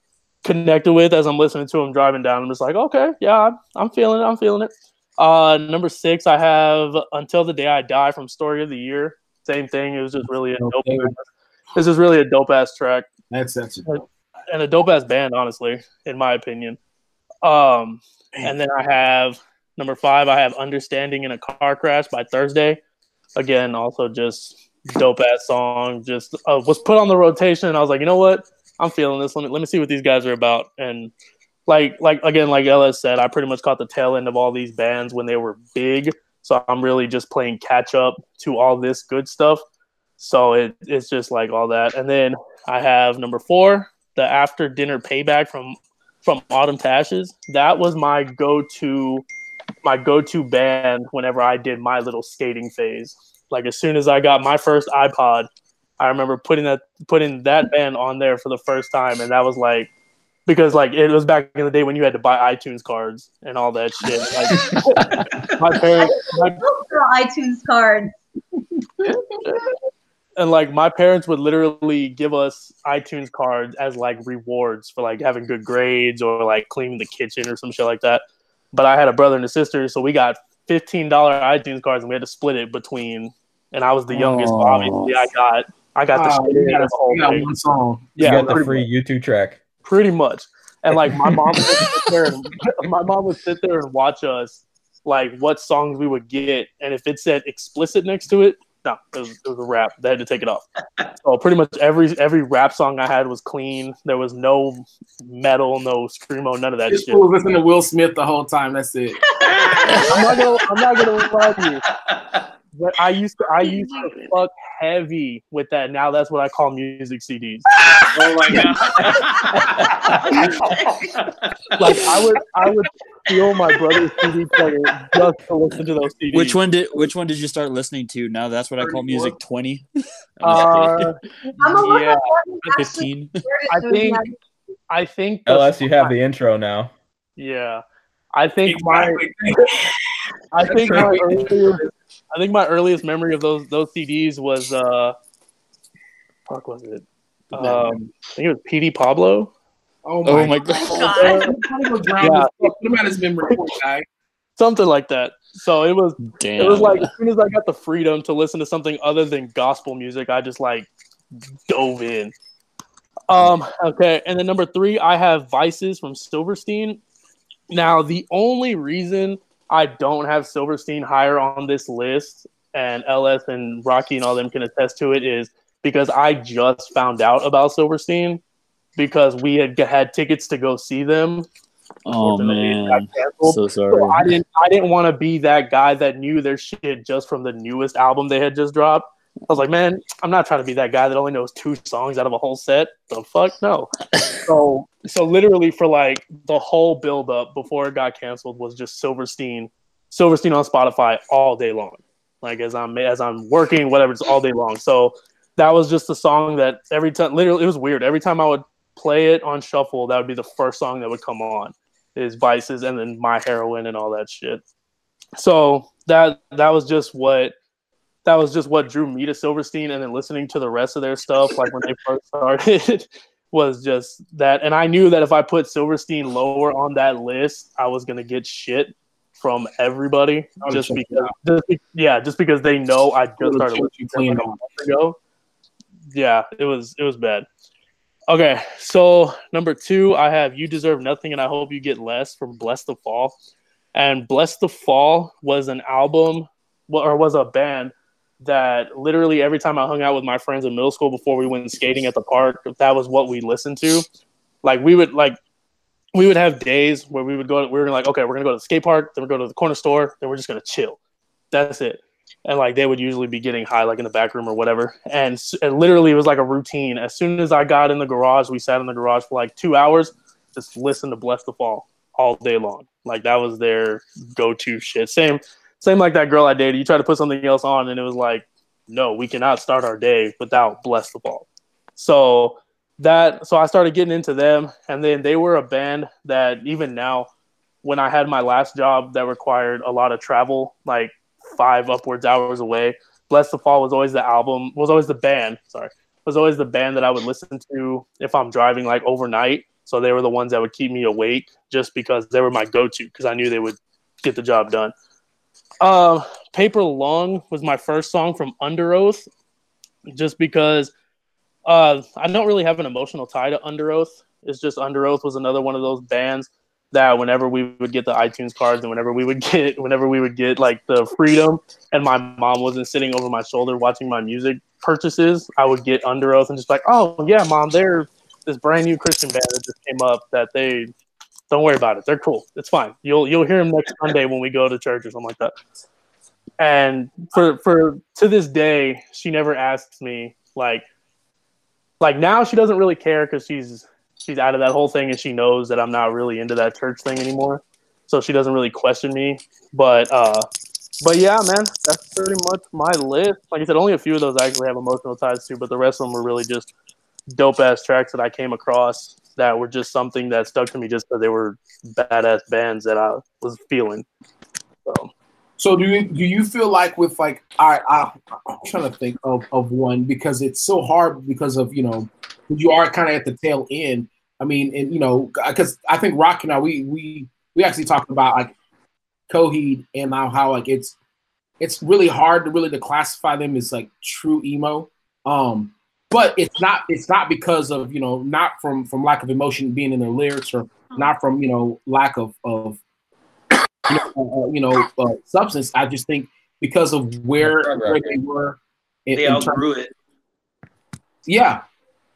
connected with as I'm listening to them driving down. I'm just like, okay, yeah, I'm, I'm feeling it. I'm feeling it. Uh, number six, I have Until the Day I Die from Story of the Year. Same thing. It was just really a dope. This is really a dope ass track That's that's it. and a dope ass band, honestly, in my opinion. Um, and then I have number five. I have "Understanding in a Car Crash" by Thursday. Again, also just dope ass song. Just uh, was put on the rotation, and I was like, you know what? I'm feeling this. Let me let me see what these guys are about. And like like again, like Ellis said, I pretty much caught the tail end of all these bands when they were big. So I'm really just playing catch up to all this good stuff. So it, it's just like all that. And then I have number four, the after dinner payback from from Autumn to Ashes. That was my go to my go to band whenever I did my little skating phase. Like as soon as I got my first iPod, I remember putting that putting that band on there for the first time, and that was like because like it was back in the day when you had to buy iTunes cards and all that shit. Like my parents, my, iTunes card. and like my parents would literally give us iTunes cards as like rewards for like having good grades or like cleaning the kitchen or some shit like that. But I had a brother and a sister, so we got fifteen dollar iTunes cards and we had to split it between. And I was the youngest, so Oh. obviously. I got I got the Oh, shit you out of the whole you got thing. one song. You Yeah, got the pretty free YouTube track. Pretty much. And like my mom would sit there and my mom would sit there and watch us like what songs we would get, and if it said explicit next to it, no, it was, it was a rap. They had to take it off. So pretty much every every rap song I had was clean. There was no metal, no screamo, none of that This shit. fool was listening to Will Smith the whole time. That's it. I'm not gonna I'm not gonna lie to you. But I used to I used to fuck heavy with that. Now that's what I call music CDs. Oh my god! Like I would I would steal my brother's CD player just to listen to those CDs. Which one did Which one did you start listening to? Now that's what I call music. Twenty. Uh, I'm a little yeah, bit actually fifteen. I think I think the- LS, you have the intro now. Yeah, I think my I think my earliest, I think my earliest memory of those those CDs was uh, fuck was it? Um, I think it was PD Pablo. Oh Oh my, my god. god. Yeah. Put his memory, guy. something like that. So it was Damn. it was like as soon as I got the freedom to listen to something other than gospel music, I just like dove in. Um, okay, and then number three, I have Vices from Silverstein. Now, the only reason I don't have Silverstein higher on this list, and LS and Rocky and all them can attest to it, is because I just found out about Silverstein because we had had tickets to go see them Oh Unfortunately, it got man, so So sorry. I didn't I didn't want to be that guy that knew their shit just from the newest album they had just dropped. I was like, man, I'm not trying to be that guy that only knows two songs out of a whole set. The fuck no. so so literally for like the whole build up before it got canceled was just Silverstein, Silverstein on Spotify all day long. Like as I'm as I'm working, whatever, it's all day long. So that was just the song that every time literally it was weird. Every time I would play it on shuffle, that would be the first song that would come on is vices and then My Heroine and all that shit. So that that was just what that was just what drew me to Silverstein and then listening to the rest of their stuff like when they first started was just that and I knew that if I put Silverstein lower on that list, I was gonna get shit from everybody would've just because just yeah, just because they know I just started listening to them like a month ago. Yeah, it was it was bad. Okay, so number two, I have "You Deserve Nothing" and I hope you get less from Blessthefall. And Blessthefall was an album, or was a band that literally every time I hung out with my friends in middle school before we went skating at the park, that was what we listened to. Like we would like we would have days where we would go. We were like, okay, we're gonna go to the skate park, then we're going to the corner store, then we're just gonna chill. That's it and like they would usually be getting high like in the back room or whatever and, and literally it was like a routine as soon as i got in the garage we sat in the garage for like two hours just listen to Blessthefall all day long like that was their go-to shit same same like that girl i dated you try to put something else on and it was like no we cannot start our day without Blessthefall so that so i started getting into them and then they were a band that even now when i had my last job that required a lot of travel like five upwards hours away. Blessthefall was always the album, was always the band, sorry, was always the band that I would listen to if I'm driving like overnight. So they were the ones that would keep me awake just because they were my go to because I knew they would get the job done. Um, Paper Lung was my first song from Underoath just because uh, I don't really have an emotional tie to Underoath. It's just Underoath was another one of those bands that whenever we would get the iTunes cards and whenever we would get whenever we would get like the freedom and my mom wasn't sitting over my shoulder watching my music purchases, I would get Underoath and just like, oh yeah, mom, they're this brand new Christian band that just came up that they don't worry about it. They're cool. It's fine. You'll you'll hear them next Sunday when we go to church or something like that. And for for to this day, she never asks me like like now she doesn't really care because she's she's out of that whole thing and she knows that I'm not really into that church thing anymore. So she doesn't really question me. But uh but yeah, man, that's pretty much my list. Like I said, only a few of those I actually have emotional ties to, but the rest of them were really just dope ass tracks that I came across that were just something that stuck to me just because they were badass bands that I was feeling. So So do you do you feel like with like I, I I'm trying to think of, of one because it's so hard because of you know you are kind of at the tail end. I mean, and you know, because I think Rock and I we we we actually talked about like Coheed and how, how like it's it's really hard to really to classify them as like true emo. Um, but it's not it's not because of you know not from from lack of emotion being in their lyrics or not from you know lack of of you know, uh, you know uh, substance. I just think because of where, where they were, in, They in outgrew terms- it. Yeah,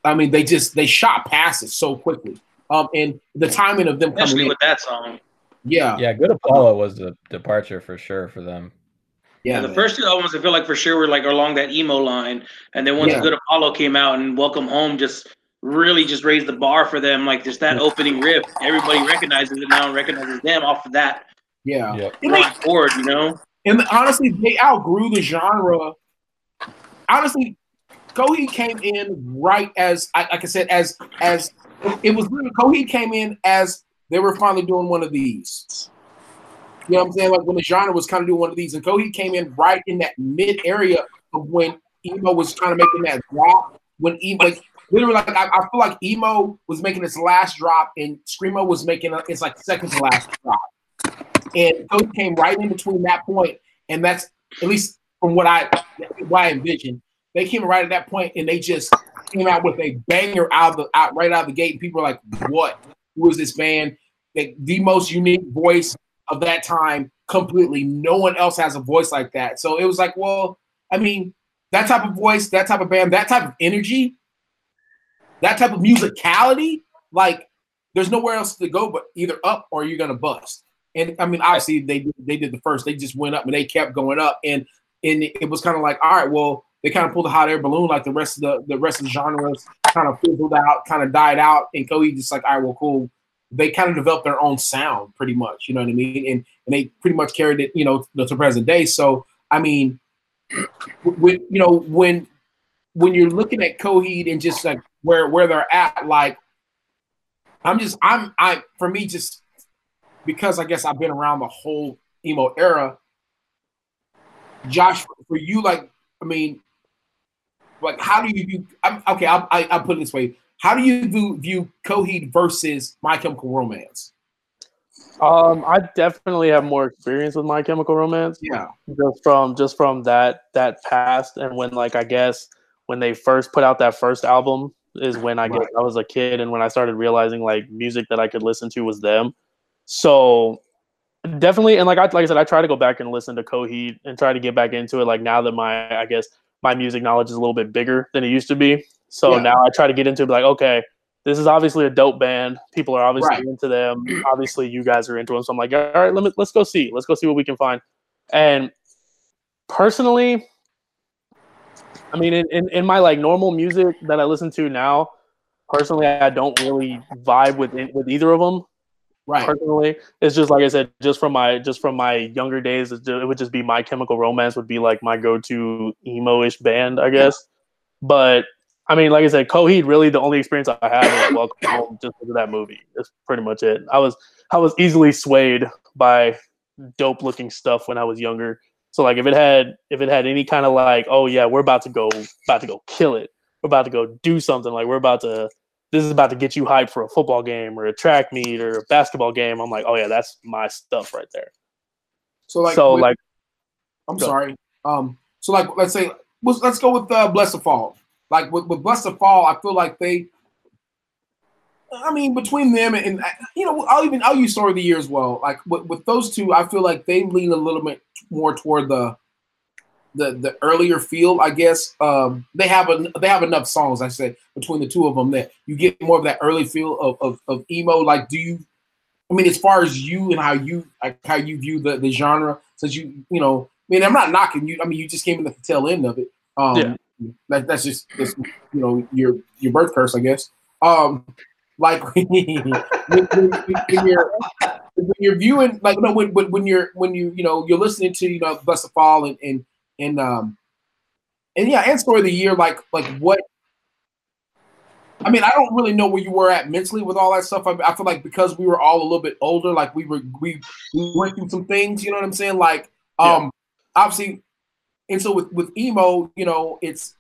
I mean they just they shot past it so quickly. Um, and the timing of them coming Especially in, with that song. yeah, Yeah, Good Apollo was a departure for sure for them. Yeah, And the man. first two albums, I feel like for sure were like along that emo line, and then once Yeah. Good Apollo came out and Welcome Home just really just raised the bar for them. Like just that opening riff, everybody recognizes it now and recognizes them off of that yeah. Yep. And they- forward. You know, And honestly, they outgrew the genre. Honestly, Coheed came in right as, I- like I said, as as it was. Really, Coheed came in as they were finally doing one of these. You know what I'm saying? Like when the genre was kind of doing one of these, and Coheed came in right in that mid area of when emo was kind of making that drop. When emo, like literally, like I, I feel like emo was making its last drop, and screamo was making a, its like second to last drop. And Coheed came right in between that point, and that's at least from what I what I envisioned. They came right at that point, and they just came out with a banger out of the out right out of the gate. And people are like, "What? Who is this band?" Like, the most unique voice of that time. Completely, no one else has a voice like that. So it was like, well, I mean, that type of voice, that type of band, that type of energy, that type of musicality, like there's nowhere else to go but either up or you're gonna bust. And I mean, obviously they they did the first, they just went up and they kept going up, and and it was kind of like, all right, well, they kind of pulled a hot air balloon, like the rest of the the rest of the genres kind of fizzled out, kind of died out, and Coheed just like, all right, well, cool. They kind of developed their own sound, pretty much, you know what I mean, and and they pretty much carried it, you know, to, present day. So I mean, when you know when when you're looking at Coheed and just like where where they're at, like I'm just I'm I for me just because I guess I've been around the whole emo era. Josh, for you, like I mean, like how do you view? I'm, okay, I, I'll put it this way: How do you view, view Coheed versus My Chemical Romance? Um, I definitely have more experience with My Chemical Romance. Yeah, just from just from that that past and when like I guess when they first put out that first album is when I guess I was a kid and when I started realizing like music that I could listen to was them. So definitely and like I like I said I try to go back and listen to Coheed and try to get back into it like now that my I guess my music knowledge is a little bit bigger than it used to be. So Yeah. now I try to get into it like okay, this is obviously a dope band. People are obviously Right. into them. Obviously you guys are into them. So I'm like, all right, let me let's go see. Let's go see what we can find. And personally, I mean, in, in, in my like normal music that I listen to now, personally, I don't really vibe with with either of them. right. Personally, it's just like I said, just from my just from my younger days, it it would just be My Chemical Romance would be like my go to emo ish band, I guess. But I mean, like I said, Coheed really the only experience I had was Welcome Home just because of that movie. That's pretty much it. I was I was easily swayed by dope looking stuff when I was younger. So like if it had if it had any kind of like, oh yeah, we're about to go about to go kill it. We're about to go do something. Like we're about to this is about to get you hyped for a football game or a track meet or a basketball game. I'm like, oh yeah, that's my stuff right there. So like, so with- like I'm sorry. Um, so like, let's say, let's, let's go with uh, Blessthefall. Like with, with the Fall, I feel like they. I mean, between them and, and you know, I'll even I'll use Story of the Year as well. Like with, with those two, I feel like they lean a little bit more toward the the the earlier feel. I guess um, they have a they have enough songs. I said between the two of them that you get more of that early feel of, of, of emo. Like, do you? I mean, as far as you and how you like how you view the, the genre, since you you know, I mean, I'm not knocking you. I mean, you just came in at the tail end of it. Um, Yeah. That, that's just that's, you know your your birth curse, I guess. Um, like when, when, when, you're when you're viewing, like no, when, when when you're when you you know you're listening to you know Blessthefall and and and um and yeah, and story of the year, like like what I mean, I don't really know where you were at mentally with all that stuff. I, I feel like because we were all a little bit older, like we were we, we went through some things. You know what I'm saying? Like Um, obviously, and so with with emo, you know, it's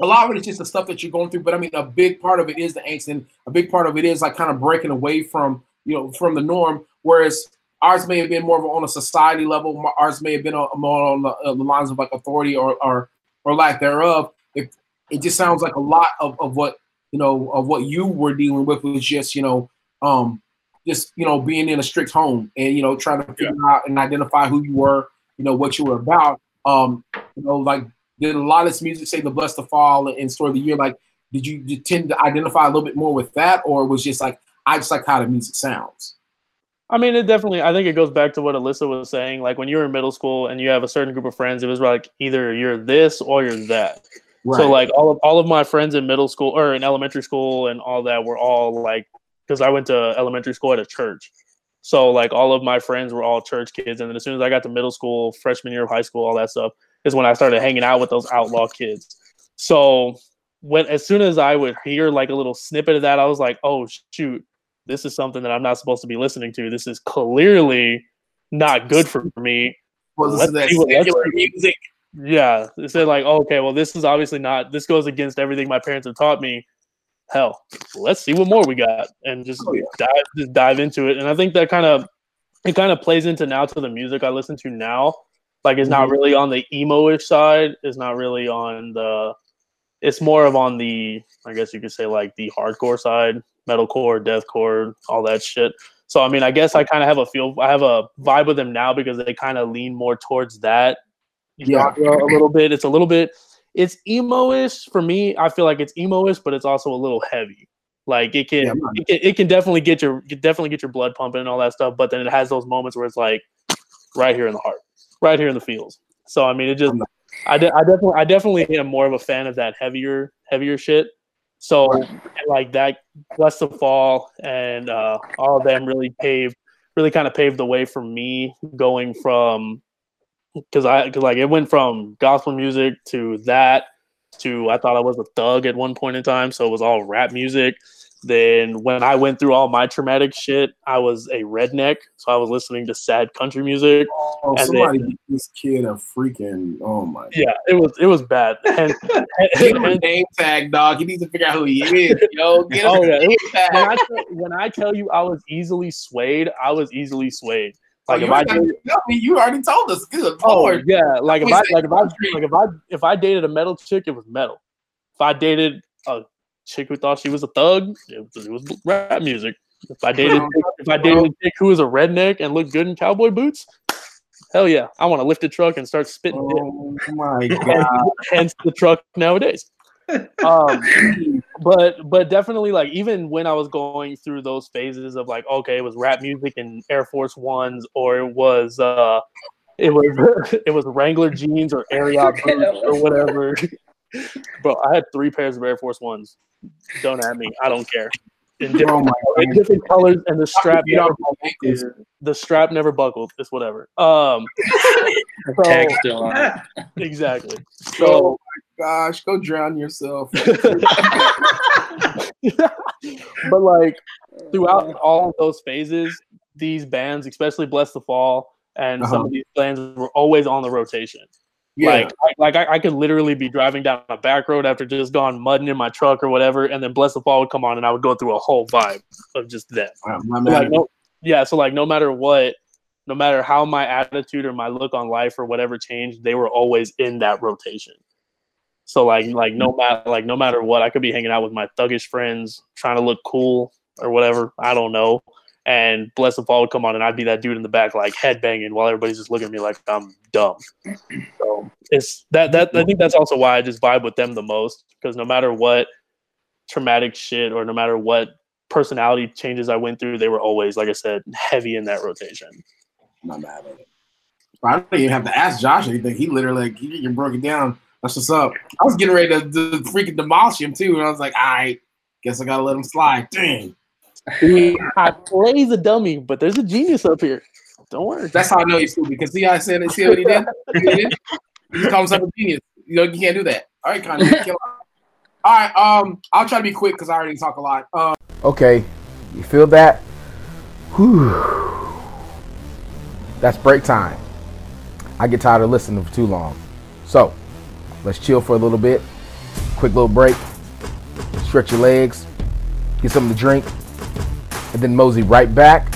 a lot of it is just the stuff that you're going through. But I mean, a big part of it is the angst, and a big part of it is like kind of breaking away from you know from the norm. Whereas ours may have been more of on a society level. Ours may have been on, more on the, uh, the lines of like authority or or, or lack thereof. If it just sounds like a lot of, of what you know of what you were dealing with was just you know um just you know being in a strict home and you know trying to figure yeah. out and identify who you were you know what you were about um you know like did a lot of this music say the Blessthefall and story of the year like did you, you tend to identify a little bit more with that or was just like i just like how the music sounds I mean, it definitely. I think it goes back to what Alyssa was saying. Like when you were in middle school and you have a certain group of friends, it was like either you're this or you're that. Right. So like all of all of my friends in middle school or in elementary school and all that were all like because I went to elementary school at a church. So like all of my friends were all church kids, and then as soon as I got to middle school, freshman year of high school, all that stuff is when I started hanging out with those outlaw kids. So when as soon as I would hear like a little snippet of that, I was like, oh shoot, this is something that I'm not supposed to be listening to. This is clearly not good for me. Well, let's see what, music. Yeah, they said like, oh, okay, well, this is obviously not. This goes against everything my parents have taught me. Hell, let's see what more we got, and just oh, yeah. dive, just dive into it. And I think that kind of it kind of plays into now to the music I listen to now. Like, it's mm-hmm. not really on the emo-ish side. It's not really on the. It's more of on the, I guess you could say, like the hardcore side metalcore, deathcore, all that shit. So I mean, I guess I kind of have a feel, I have a vibe with them now because they kind of lean more towards that. Yeah, a little bit. It's a little bit. It's emo-ish for me. I feel like it's emo-ish, but it's also a little heavy. Like it can, yeah, it can, it can definitely get your, definitely get your blood pumping and all that stuff. But then it has those moments where it's like right here in the heart, right here in the feels. So I mean, it just, I, de- I definitely, I definitely am more of a fan of that heavier, heavier shit. So like that, Blessthefall and uh, all of them really paved, really kind of paved the way for me going from because I cause like it went from gospel music to that to I thought I was a thug at one point in time, so it was all rap music. Then when I went through all my traumatic shit, I was a redneck, so I was listening to sad country music. Oh, and somebody then, this kid a freaking oh my! God. Yeah, it was it was bad. And, get him a name tag, dog. He needs to figure out who he is, yo. Get him oh, yeah. when, I when I tell you I was easily swayed, I was easily swayed. Like oh, if I dated, you already told us. Good oh Lord. yeah, like if I like if I like if I if I dated a metal chick, it was metal. If I dated a chick who thought she was a thug, it was, it was rap music. If I dated if I dated a chick who was a redneck and looked good in cowboy boots, hell yeah, I want to lift a truck and start spitting. Oh it. my god! Hence the truck nowadays. Um, but but definitely like even when I was going through those phases of like okay, it was rap music and Air Force Ones, or it was uh, it was it was Wrangler jeans or Ariat boots or whatever. Bro, I had three pairs of Air Force Ones. Don't at me. I don't care. In different, oh in different colors, and the strap never buckled. The strap never buckled. It's whatever. Um, so, tag still on. Exactly. So, oh my gosh, go drown yourself. but like throughout all of those phases, these bands, especially Blessthefall, and uh-huh. some of these bands were always on the rotation. Yeah. Like, like I, I, could literally be driving down a back road after just gone mudding in my truck or whatever, and then Blessthefall would come on, and I would go through a whole vibe of just that. like, no, yeah, so like no matter what, no matter how my attitude or my look on life or whatever changed, they were always in that rotation. So like like no matter like no matter what, I could be hanging out with my thuggish friends, trying to look cool or whatever. I don't know and Blessthefall would come on, and I'd be that dude in the back, like headbanging, while everybody's just looking at me like I'm dumb. So it's that that I think that's also why I just vibe with them the most because no matter what traumatic shit or no matter what personality changes I went through, they were always, like I said, heavy in that rotation. I'm Not mad at it. I didn't even have to ask Josh anything. He literally like he broke it down. That's what's up. I was getting ready to, to freaking demolish him too, and I was like, all right, guess I gotta let him slide. Dang. I play the dummy, but there's a genius up here. Don't worry. That's how I know he's stupid. Because see how I said it. See what he did? he, did? he calls himself a genius. You know, you can't do that. All right, Kanye. All right, um, I'll try to be quick because I already talk a lot. Um, okay, you feel that? Whew. That's break time. I get tired of listening for too long. So let's chill for a little bit. Quick little break. Stretch your legs. Get something to drink. And then mosey right back.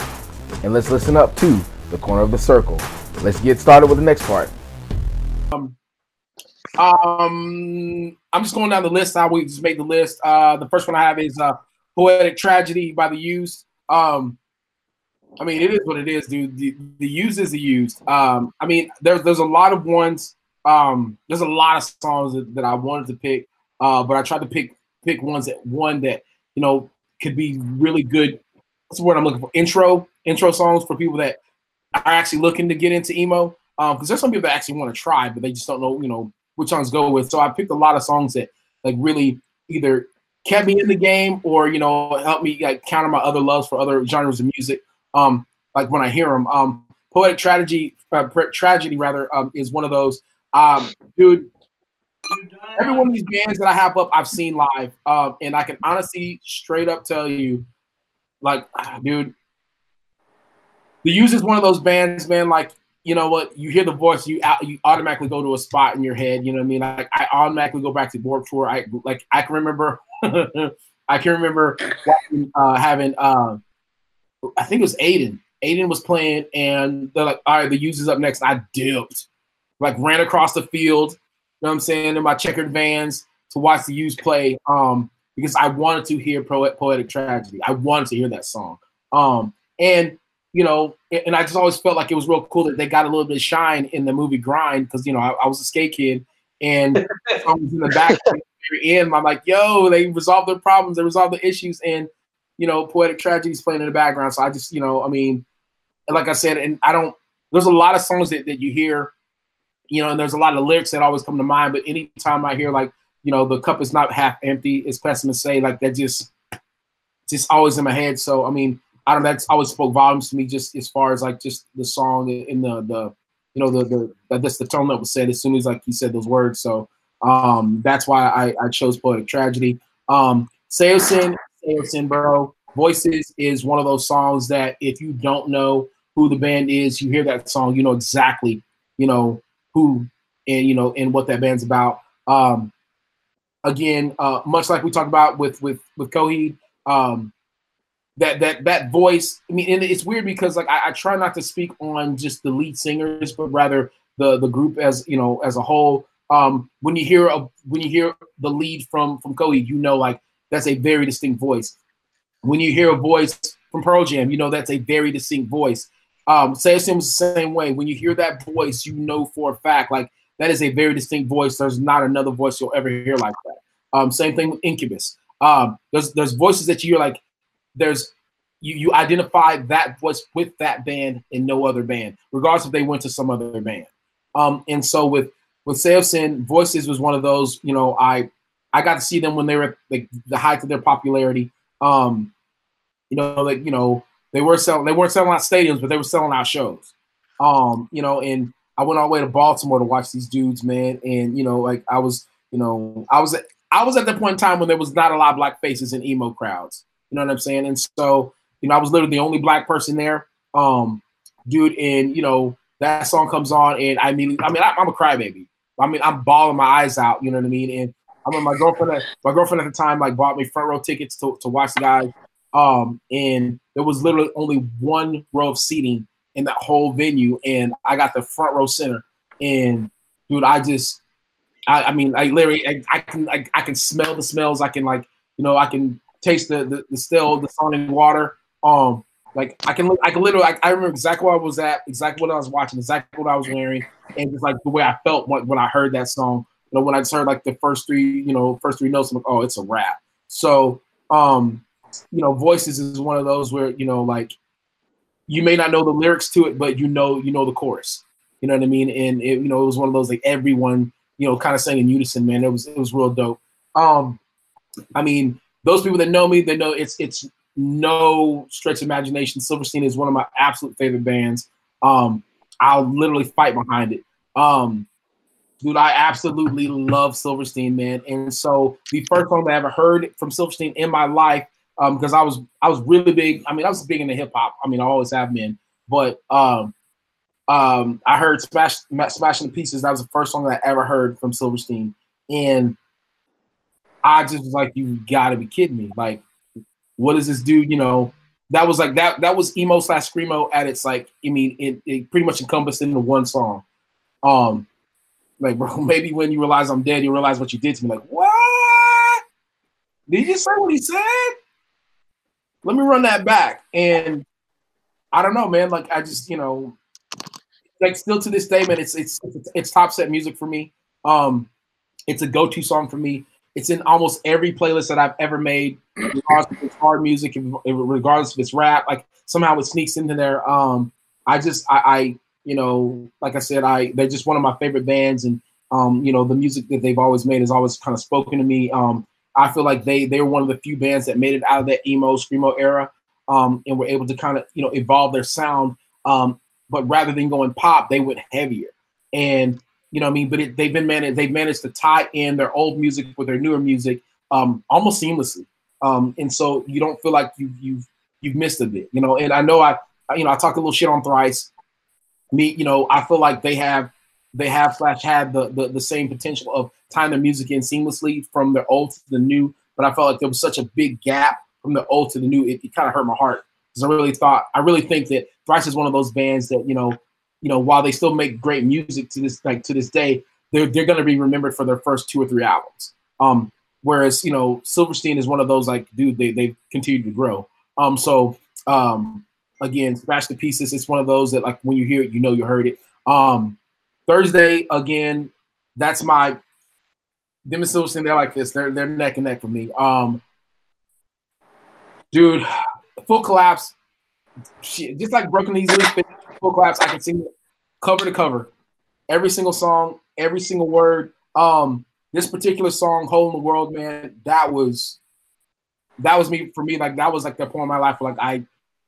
And let's listen up to the corner of the circle. Let's get started with the next part. Um, um, I'm just going down the list. I we just made the list. Uh, the first one I have is uh, "Poetic Tragedy" by the Used. Um, I mean, it is what it is, dude. The, the Used is the Used. Um, I mean, there's there's a lot of ones. Um, there's a lot of songs that, that I wanted to pick, uh, but I tried to pick pick ones that one that you know could be really good. What's the word I'm looking for? Intro intro songs for people that are actually looking to get into emo. Um, because there's some people that actually want to try, but they just don't know, you know, which songs go with. So I picked a lot of songs that like really either kept me in the game or you know helped me like counter my other loves for other genres of music. Um, like when I hear them, um, poetic tragedy, uh, tragedy rather, um, is one of those. Um, dude, every one of these bands that I have up, I've seen live, um, and I can honestly, straight up tell you, like, ah, dude, the Used is one of those bands, man. Like you know what? You hear the voice, you out, you automatically go to a spot in your head. You know what I mean? Like I automatically go back to Warped Tour. I like I can remember. I can remember watching, uh, having. Uh, I think it was Aiden. Aiden was playing, and they're like, "All right, the Used is up next." I dipped, like ran across the field. You know what I'm saying? In my checkered vans to watch the Used play, um, because I wanted to hear Poet, Poetic Tragedy. I wanted to hear that song. Um, and you know, and I just always felt like it was real cool that they got a little bit of shine in the movie Grind because you know I, I, was a skate kid and I was in the back end. I'm like, yo, they resolved their problems, they resolved the issues, and you know, poetic tragedies playing in the background. So I just, you know, I mean, like I said, and I don't. There's a lot of songs that, that you hear, you know, and there's a lot of lyrics that always come to mind. But anytime I hear like, you know, the cup is not half empty, as pessimists say, like that just, just always in my head. So I mean I don't know. That's always spoke volumes to me, just as far as like just the song and the the you know the the guess the tone that was said as soon as like he said those words. So um that's why I, I chose poetic tragedy. Um Saosin, Saosin, bro. Voices is one of those songs that if you don't know who the band is, you hear that song, you know exactly, you know, who and you know and what that band's about. Um again, uh much like we talked about with with with Coheed, um that that that voice. I mean, and it's weird because like I, I, try not to speak on just the lead singers, but rather the the group as you know as a whole. Um, when you hear a when you hear the lead from from Coheed, you know like that's a very distinct voice. When you hear a voice from Pearl Jam, you know that's a very distinct voice. Um, Saosin was the same way. When you hear that voice, you know for a fact like that is a very distinct voice. There's not another voice you'll ever hear like that. Um, same thing with Incubus. Um, there's there's voices that you're like there's you you identify that voice with that band and no other band, regardless if they went to some other band. Um, and so with with Saosin, Voices was one of those. You know, I I got to see them when they were like the height of their popularity. Um, you know, like you know they were selling they weren't selling out stadiums, but they were selling out shows. Um, you know, and I went all the way to Baltimore to watch these dudes, man. And you know, like I was, you know, I was I was at the point in time when there was not a lot of black faces in emo crowds. You know what I'm saying? And so, you know, I was literally the only black person there. Um, dude, and you know, that song comes on and I mean I mean I, am a crybaby. I mean I'm bawling my eyes out, you know what I mean? And I mean my girlfriend at, my girlfriend at the time like bought me front row tickets to, to watch the guys. Um, and there was literally only one row of seating in that whole venue, and I got the front row center. And dude, I just I, I mean I literally I, I can I, I can smell the smells, I can like, you know, I can taste the the, the still the sonic water. Um, like I can I can literally I, I remember exactly where I was at, exactly what I was watching, exactly what I was wearing, and just like the way I felt when, when I heard that song. You know, when I just heard like the first three, you know, first three notes, I'm like, oh, it's a rap. So, um, you know, voices is one of those where you know, like, you may not know the lyrics to it, but you know, you know the chorus. You know what I mean? And it, you know, it was one of those like everyone, you know, kind of sang in unison. Man, it was it was real dope. Um, I mean, those people that know me, they know it's it's no stretch of imagination. Silverstein is one of my absolute favorite bands. Um, I'll literally fight behind it. Um, dude, I absolutely love Silverstein, man. And so the first song I ever heard from Silverstein in my life, um, because I was I was really big. I mean, I was big into hip hop. I mean, I always have been. But um, um, I heard Smash Smashed into Pieces. That was the first song that I ever heard from Silverstein, and I just was like, "You got to be kidding me!" Like, what does this do? You know, that was like that. That was emo slash screamo at its like. I mean, it, it pretty much encompassed into one song. Um, like, bro, maybe when you realize I'm dead, you realize what you did to me. Like, what? Did you say what he said? Let me run that back. And I don't know, man. Like, I just, you know, like still to this day, man, it's it's it's, it's top set music for me. Um, it's a go to song for me. It's in almost every playlist that I've ever made, regardless if it's hard music, regardless if it's rap. Like somehow it sneaks into there. Um, I just, I, I, you know, like I said, I they're just one of my favorite bands, and um, you know, the music that they've always made has always kind of spoken to me. Um, I feel like they they're one of the few bands that made it out of that emo screamo era, um, and were able to kind of you know evolve their sound. Um, but rather than going pop, they went heavier. And you know, I mean, but it, they've been managed. They've managed to tie in their old music with their newer music um, almost seamlessly. Um, and so you don't feel like you you've you've missed a bit, you know. And I know I, you know, I talk a little shit on Thrice. Me, you know, I feel like they have they have slash had the, the the same potential of tying their music in seamlessly from the old to the new. But I felt like there was such a big gap from the old to the new. It, it kind of hurt my heart because I really thought I really think that Thrice is one of those bands that you know you know, while they still make great music to this like to this day, they're they're going to be remembered for their first two or three albums. Um, whereas you know, Silverstein is one of those like, dude, they they continue to grow. Um, so um, again, Smashed into Pieces. It's one of those that like when you hear it, you know you heard it. Um, Thursday again, that's my them and Silverstein. They're like this. They're they're neck and neck for me. Um, dude, full collapse. Shit, just like broken easily full collapse. I can sing it cover to cover, every single song, every single word. Um, this particular song, "Hole in the World," man, that was that was me for me. Like that was like the point in my life like I,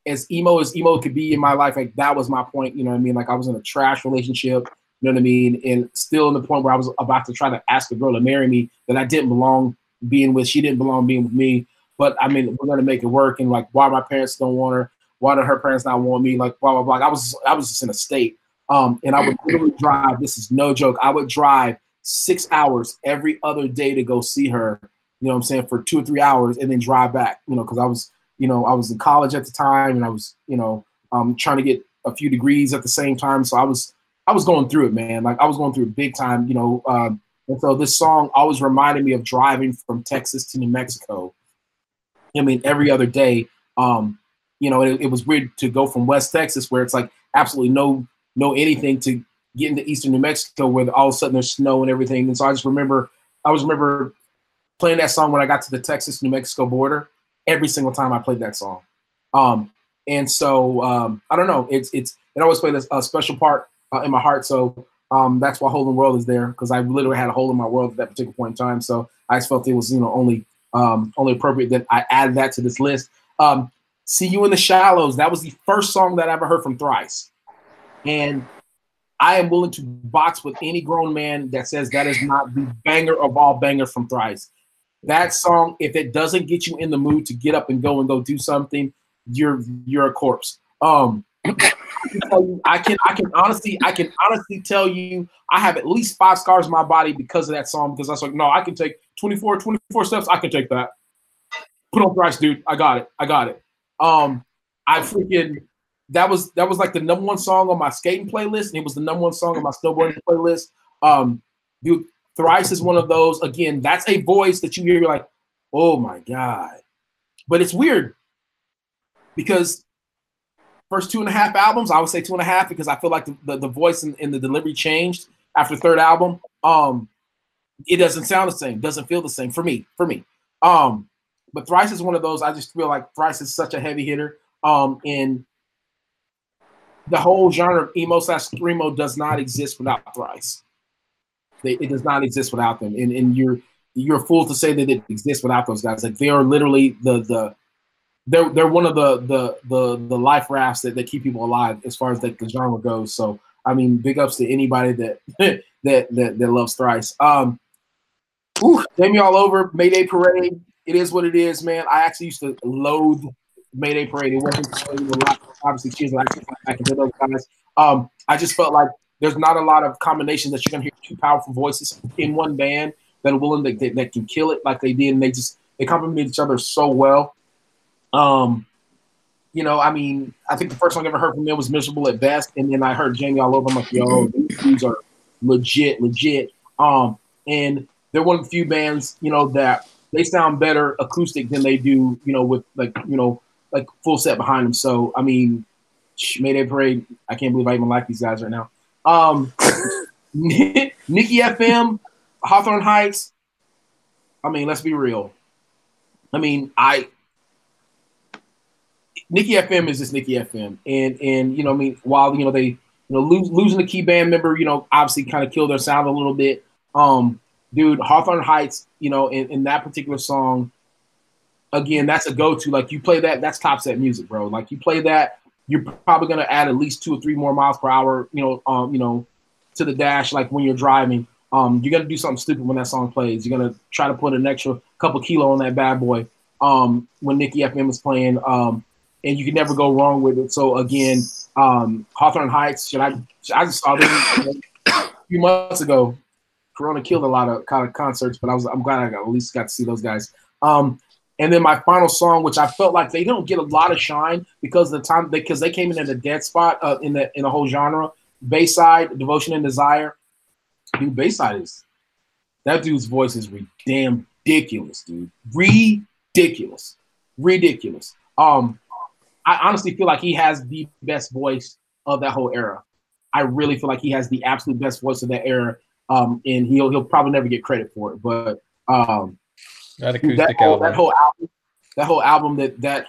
as emo as emo could be in my life, like that was my point. You know what I mean? Like I was in a trash relationship. You know what I mean? And still in the point where I was about to try to ask a girl to marry me that I didn't belong being with. She didn't belong being with me. But I mean, we're gonna make it work. And like, why my parents don't want her? Why do her parents not want me? Like blah blah blah. I was I was just in a state. Um, and I would literally drive. This is no joke. I would drive six hours every other day to go see her. You know what I'm saying for two or three hours, and then drive back. You know, because I was you know I was in college at the time, and I was you know um, trying to get a few degrees at the same time. So I was I was going through it, man. Like I was going through it big time. You know. Um, and so this song always reminded me of driving from Texas to New Mexico. I mean, every other day. Um, you know, it, it, was weird to go from West Texas, where it's like absolutely no no anything, to get into Eastern New Mexico, where all of a sudden there's snow and everything. And so I just remember, I was remember playing that song when I got to the Texas New Mexico border. Every single time I played that song, um, and so um, I don't know. It's it's it always played a, a special part uh, in my heart. So um, that's why Hole in World is there because I literally had a hole in my world at that particular point in time. So I just felt it was you know only um, only appropriate that I added that to this list. Um, See You in the Shallows. That was the first song that I ever heard from Thrice. And I am willing to box with any grown man that says that is not the banger of all bangers from Thrice. That song, if it doesn't get you in the mood to get up and go and go do something, you're you're a corpse. Um, I can I can honestly I can honestly tell you I have at least five scars in my body because of that song because I was like no I can take 24 24 steps I can take that put on Thrice dude I got it I got it um, I freaking that was that was like the number one song on my skating playlist, and it was the number one song on my snowboarding playlist. Um, dude, Thrice is one of those. Again, that's a voice that you hear, you're like, oh my god. But it's weird because first two and a half albums, I would say two and a half because I feel like the, the, the voice and, and, the delivery changed after third album. Um, it doesn't sound the same, doesn't feel the same for me. For me, um, but Thrice is one of those. I just feel like Thrice is such a heavy hitter. Um, and the whole genre of emo slash screamo does not exist without Thrice. They, it does not exist without them. And, and you're you're a fool to say that it exists without those guys. Like they are literally the the they're they're one of the the the the life rafts that, that keep people alive as far as the, the genre goes. So I mean, big ups to anybody that that that that loves Thrice. Um, ooh, me all over Mayday Parade it is what it is, man. I actually used to loathe Mayday Parade. It wasn't a lot. Obviously, cheers. I can those guys. Um, I just felt like there's not a lot of combinations that you're gonna hear two powerful voices in one band that are willing to, that, that can kill it like they did, and they just they complement each other so well. Um, you know, I mean, I think the first song I ever heard from them was "Miserable at Best," and then I heard Jamie all over. I'm like, yo, these are legit, legit. Um, and they're one of the few bands, you know, that they sound better acoustic than they do, you know, with like, you know, like full set behind them. So, I mean, Mayday Parade. I can't believe I even like these guys right now. Um, Niki FM, Hawthorne Heights. I mean, let's be real. I mean, I Niki FM is just Niki FM, and and you know, I mean, while you know they you know lose, losing the key band member, you know, obviously kind of killed their sound a little bit. Um, dude, Hawthorne Heights, you know, in, in that particular song, again, that's a go-to. Like you play that, that's top set music, bro. Like you play that, you're probably gonna add at least two or three more miles per hour, you know, um, you know, to the dash, like when you're driving. Um, you're gonna do something stupid when that song plays. You're gonna try to put an extra couple kilo on that bad boy. Um, when Niki FM is playing, um, and you can never go wrong with it. So again, um, Hawthorne Heights. Should I? I just saw them a few months ago. Corona killed a lot of kind of concerts, but I was I'm glad I got at least got to see those guys. Um, and then my final song, which I felt like they don't get a lot of shine because the time because they came in at a dead spot uh, in the in the whole genre. Bayside, Devotion and Desire. Dude, Bayside is that dude's voice is re- damn ridiculous, dude. Ridiculous, ridiculous. Um, I honestly feel like he has the best voice of that whole era. I really feel like he has the absolute best voice of that era. Um, and he'll he'll probably never get credit for it. But um, that acoustic that whole, album. that whole album, that whole album, that that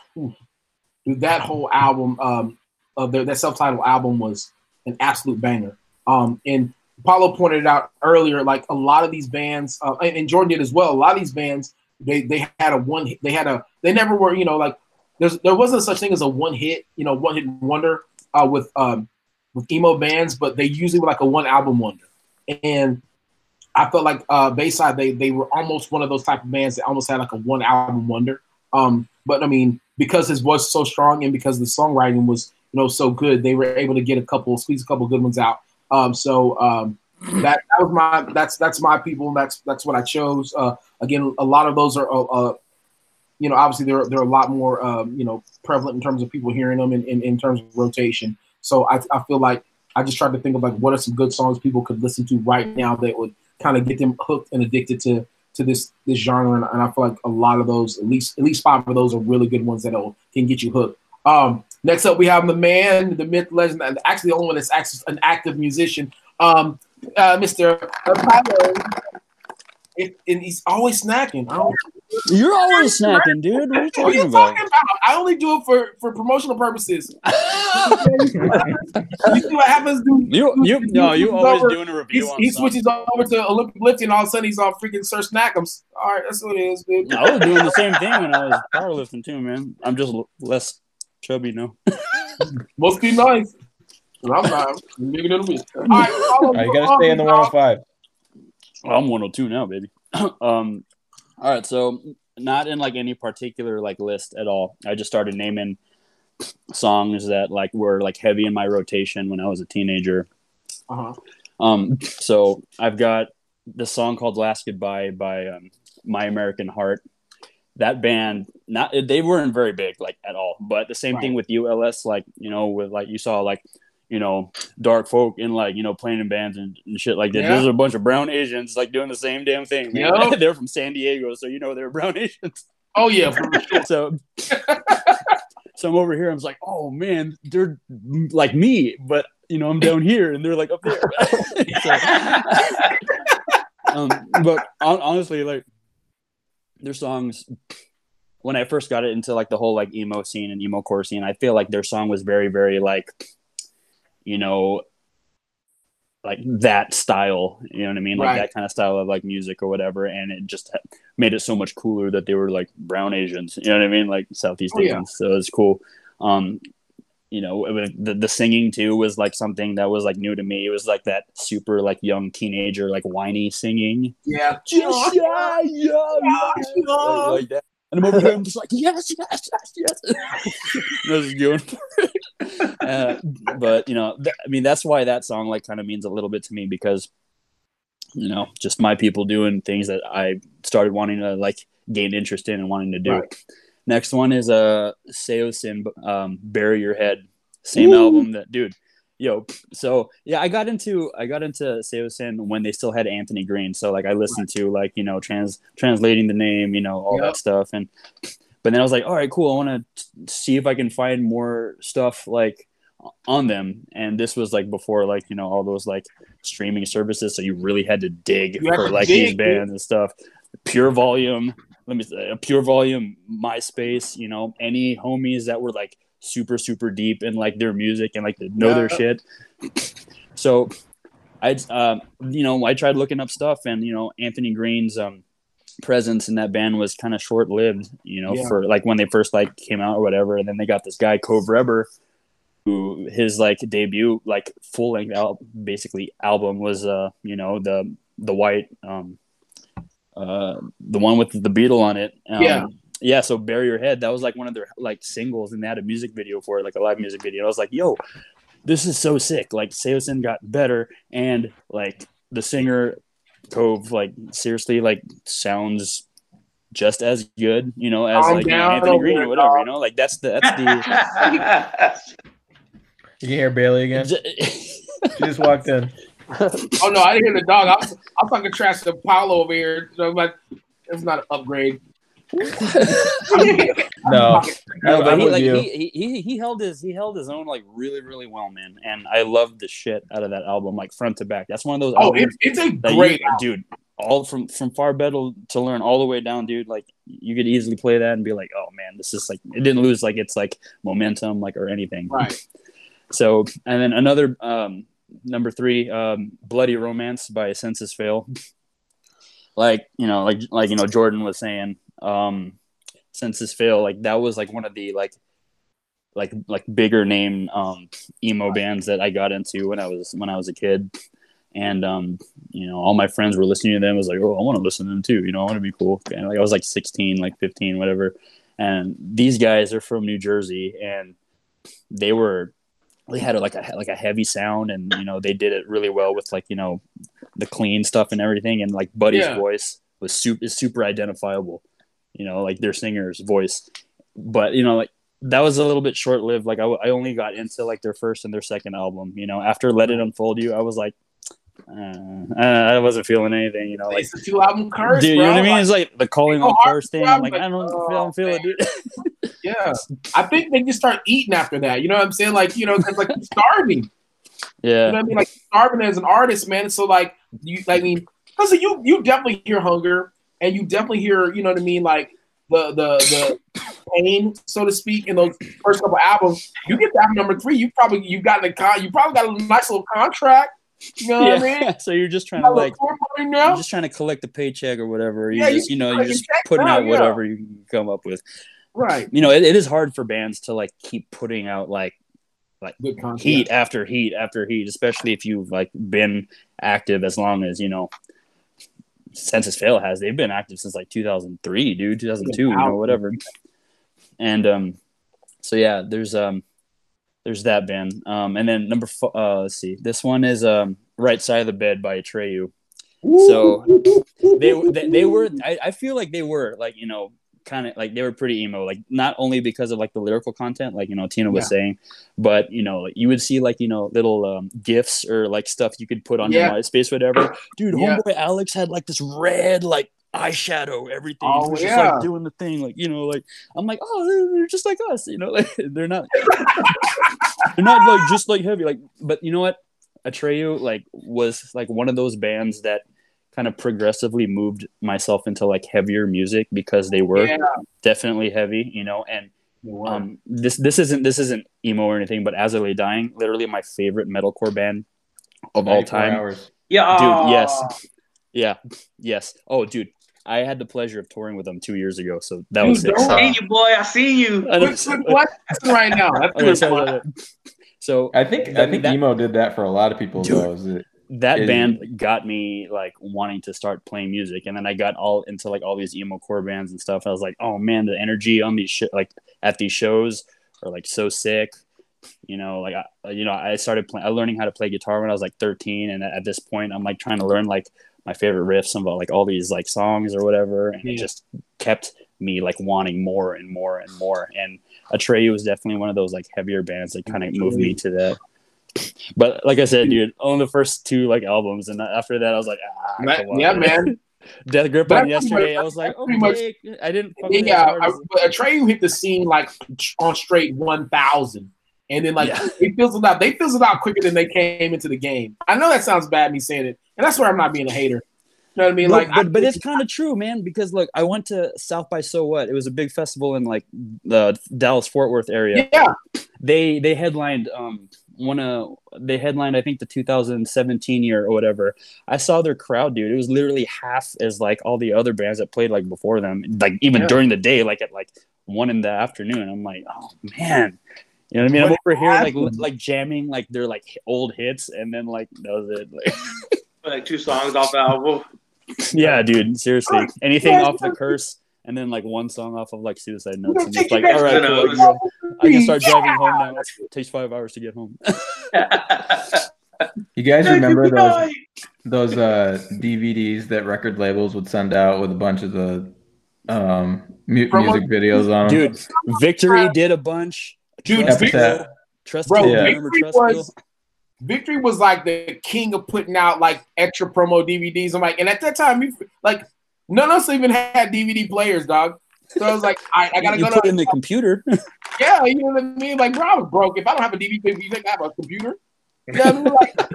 dude, that whole album um, of their that self-titled album was an absolute banger. Um, and Paulo pointed out earlier, like a lot of these bands, uh, and, and Jordan did as well. A lot of these bands, they they had a one, they had a, they never were, you know, like there's there wasn't such thing as a one hit, you know, one hit wonder uh, with um, with emo bands, but they usually were like a one album wonder. And I felt like uh, Bayside they they were almost one of those type of bands that almost had like a one album wonder. Um, but I mean, because his voice was so strong and because the songwriting was you know so good, they were able to get a couple squeeze a couple good ones out. Um, so um, that that was my that's that's my people. That's that's what I chose. Uh, again, a lot of those are uh, uh you know, obviously they're they're a lot more um, you know prevalent in terms of people hearing them in, in, in terms of rotation. So I, I feel like I just tried to think of like what are some good songs people could listen to right now that would kind of get them hooked and addicted to to this this genre. And, and I feel like a lot of those, at least at least five of those, are really good ones that can get you hooked. Um, next up, we have the man, the myth, legend, and actually the only one that's actually an active musician, um, uh, Mr. Apollo. It, and he's always snacking. I don't, You're always snacking, dude. What are you what are talking you about? talking about? I only do it for, for promotional purposes. you see what happens? Dude, You, you, no, you always over- doing a review He, on he switches over to Olympic lifting. All of a sudden, he's on freaking Sir Snackums. All right, that's what it is, dude. I was doing the same thing when I was powerlifting too, man. I'm just less chubby now. Must be nice. I'm not. I'm bigger than me. All right, follow- All right, you gotta um, stay in the 105. I'm 102 now, baby. um, all right, so not in like any particular like list at all. I just started naming songs that like were like heavy in my rotation when I was a teenager. Uh-huh. Um, so I've got the song called "Last Goodbye" by um, My American Heart. That band, not they weren't very big like at all, but the same thing with ULS. Like you know, with like you saw like you know dark folk in like you know playing in bands and, and shit like that. Yeah. There's a bunch of brown Asians like doing the same damn thing. Man. They're from San Diego, so you know they're brown Asians. Oh yeah, so so I'm over here. I'm just like, oh man, they're like me, but you know I'm down here and they're like up there. So, um, but honestly, like their songs. When I first got it into like the whole like emo scene and emo core scene, I feel like their song was very, very like, you know, like that style. You know what I mean? Like Right. that kind of style of like music or whatever. And it just made it so much cooler that they were like brown Asians. You know what I mean? Like Southeast Oh, yeah. Asians. So it's cool. Um, you know, was- the the singing too was like something that was like new to me. It was like that super like young teenager like whiny singing. Yeah. Just yeah, yeah, yeah. Like, like that. And I'm over here, I'm just like, yes, yes, yes, yes. I was going. Uh, but you know, th- I mean, that's why that song like kind of means a little bit to me because you know, just my people doing things that I started wanting to like gain interest in and wanting to do. Right. Next one is uh Saosin, um, Bury Your Head, same Ooh. album that dude. Yo, so yeah, I got into I got into Saosin when they still had Anthony Green. So like I listened to like you know trans translating the name, you know all Yep. that stuff, and but then I was like, all right, cool. I want to see if I can find more stuff like on them. And this was like before like you know all those like streaming services, so you really had to dig You for like these dig, dude. bands and stuff. Pure volume, let me say, uh, pure volume, MySpace. You know, any homies that were like super super deep in like their music and like they know their shit. So I, um, you know, I tried looking up stuff, and you know, Anthony Green's um, presence in that band was kind of short lived. You know, Yeah. for like when they first like came out or whatever, and then they got this guy Cove Reber, who his like debut like full length al- basically album was uh you know the the white um uh the one with the beetle on it um, Yeah. Yeah so bury your head that was like one of their like singles and they had a music video for it like a live music video and i was like yo this is so sick like Saosin got better and like the singer cove like seriously like sounds just as good you know as Calm like down anthony green or whatever you know like that's the that's the You can hear Bailey again. She just walked in. Oh no, I didn't hear the dog. I was, I was talking trash to Paulo over here. So I'm like, it's not an upgrade. No, No, but he like he, he he held his he held his own like really really well, man. And I loved the shit out of that album, like front to back. That's one of those. Oh, albums it's, it's a great you, dude. All from from far better to learn all the way down, dude. Like you could easily play that and be like, oh man, this is like it didn't lose like it's like momentum like or anything. Right. So and then another um number three, um, Bloody Romance by Senses Fail. like you know, like like you know, Jordan was saying, um, Senses Fail, like that was like one of the like like like bigger name um emo bands that I got into when I was when I was a kid. And um, you know, all my friends were listening to them. I was like, oh, I want to listen to them too. You know, I want to be cool. And like I was like 16, like 15, whatever. And these guys are from New Jersey, and they were they had like a like a heavy sound, and you know they did it really well with like you know the clean stuff and everything. And like Buddy's Yeah. voice was super is super identifiable. You know, like their singer's voice. But you know, like that was a little bit short lived. Like I, I only got into like their first and their second album. You know, after Let It Unfold You, I was like, uh, I wasn't feeling anything. You know, like It's a two album curse, dude, you know what I mean? Like, It's like the calling on first thing. I'm like, I don't, but, I don't feel it, dude. yeah, I think they just start eating after that. You know what I'm saying? Like, you know, because like starving. You know Yeah, what I mean? Like starving as an artist, man. So like you, I mean, because you you definitely hear hunger, and you definitely hear, you know what I mean, like the the the pain, so to speak, in those first couple albums. You get to album number three, you probably you got a con, you probably got a nice little contract. You know what I mean? so you're just trying to like, you're just trying to collect the paycheck or whatever. You Yeah, you just, you know, you're just putting out yeah. whatever you can come up with. Right. You know, it, it is hard for bands to like keep putting out like like heat after heat after heat, especially if you've like been active as long as you know. Senses Fail has they've been active since like 2003, dude, 2002, you know, whatever. And um, so yeah, there's um, there's that band. Um, and then number four, uh, let's see, this one is um, Right Side of the Bed by Atreyu. So they they, they were I, I feel like they were like you know kind of like they were pretty emo like not only because of like the lyrical content like you know tina was Yeah. saying but you know you would see like you know little um, gifs or like stuff you could put on Yeah. your myspace whatever dude Yeah. homeboy alex had like this red like eyeshadow everything Oh, he was just yeah. like doing the thing like you know like i'm like oh they're, they're just like us you know like they're not they're not like just like heavy like but you know what Atreyu like was like one of those bands that kind of progressively moved myself into like heavier music because they were Yeah. definitely heavy, you know, and They um this this isn't this isn't emo or anything, but As I Lay Dying, literally my favorite metalcore band of all time. Hours. Yeah, Dude, yes. Yeah. Yes. Oh dude, I had the pleasure of touring with them two years ago, so that was Dude, it. don't- I seen you, boy. I seen you. Quick, quick, what? Right now. That's Okay, so, so I think I think that- emo did that for a lot of people Dude. though. It band got me like wanting to start playing music and then i got all into like all these emo core bands and stuff i was like oh man the energy on these sh- like at these shows are like so sick. You know like I, uh, you know i started playing i uh, learning how to play guitar when i was like 13 and at this point i'm like trying to learn like my favorite riffs about like all these like songs or whatever and it just kept me like wanting more and more and more and Atreyu was definitely one of those like heavier bands that kind of moved me to that but like I said, dude, only the first two like albums, and after that, I was like, ah, on, yeah, man. Death Grip on yesterday. I was like, pretty much- I didn't. fuck with it as Yeah, I, Atreyu hit the scene like on straight one thousand, and then like Yeah. they fizzled out. They fizzled out quicker than they came into the game. I know that sounds bad me saying it, and that's where I'm not being a hater. You know what I mean? Like, but, but it's kind of true, man. Because look, I went to South by So What. It was a big festival in like the Dallas Fort Worth area. yeah, They they headlined um one of they headlined I think the 2017 year or whatever. I saw their crowd, dude. It was literally half as like all the other bands that played like before them. Like even Yeah. during the day, like at like one in the afternoon. I'm like, oh man. You know what I mean? I'm What over here like like jamming like their like old hits, and then like that was it. Like, Like two songs off the album. yeah, dude. Seriously, anything off the curse, and then like one song off of like Suicide Notes, and it's like, it all back right, to cool, I can, I can start Yeah. driving home now. It takes five hours to get home. You guys Thank remember good those those uh, DVDs that record labels would send out with a bunch of the um, mu- music videos on them? Dude, Victory did a bunch. Dude, Trust Victory- Trust Bro, Yeah. Victory Trust was- Bill? Victory was like the king of putting out like extra promo DVDs. I'm like, and at that time, we, like none of us even had DVD players, dog. So I was like, I, I gotta you go put to in the computer. yeah, you know what I mean? Like, bro, I was broke. If I don't have a DVD player, you think I have a computer? Yeah, I mean, like,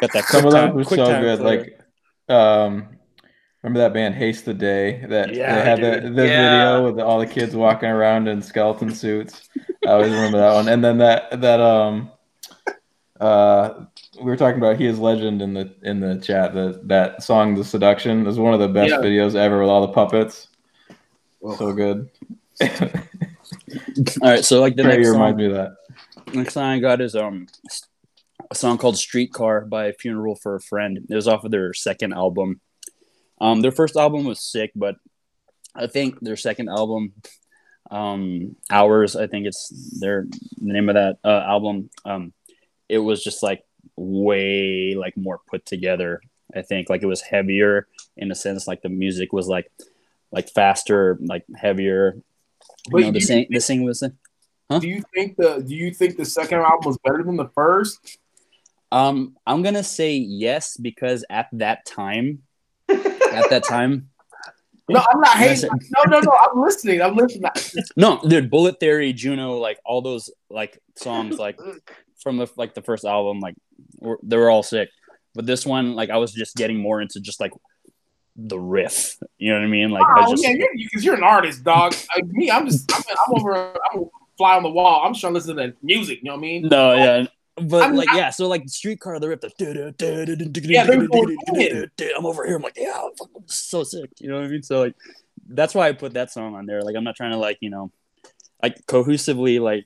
Got that Some quick of them time, quick so time good. player. Like, um, remember that band Haste the Day? That Yeah, they had the, the Yeah. video with all the kids walking around in skeleton suits. I always remember that one. And then that that um, uh, we were talking about he is legend in the in the chat. That that song, The Seduction, is one of the best Yeah. videos ever with all the puppets. So good. All right, so like the Trey next reminds song, me of that. next song I got is um a song called Streetcar by Funeral for a Friend. It was off of their second album. Um, their first album was sick, but I think their second album, um, Hours, I think it's their the name of that uh, album. Um, it was just like way like more put together. I think like it was heavier in a sense, like the music was like like faster, like heavier. You But know, the sing the sing was do you think the do you think the second album was better than the first? Um, I'm gonna say yes because at that time, at that time, No, I'm not hating. No, no, no. I'm listening. I'm listening. no, dude, Bullet Theory, Juneau, like all those like songs, like from the like the first album, like were, they were all sick. But this one, like I was just getting more into just like the riff. You know what I mean? Like I Oh, just yeah, you're, because you're an artist, dog. Like, me, I'm just, I'm, I'm over, I'm fly on the wall. I'm just trying to listen to music. You know what I mean? no, yeah. But I'm like not- yeah, so like Streetcar, the riff, the Yeah, they're going in. I'm over here. I'm like, yeah, I'm fucking so sick. You know what I mean? So like, that's why I put that song on there. Like, I'm not trying to like you know, like cohesively like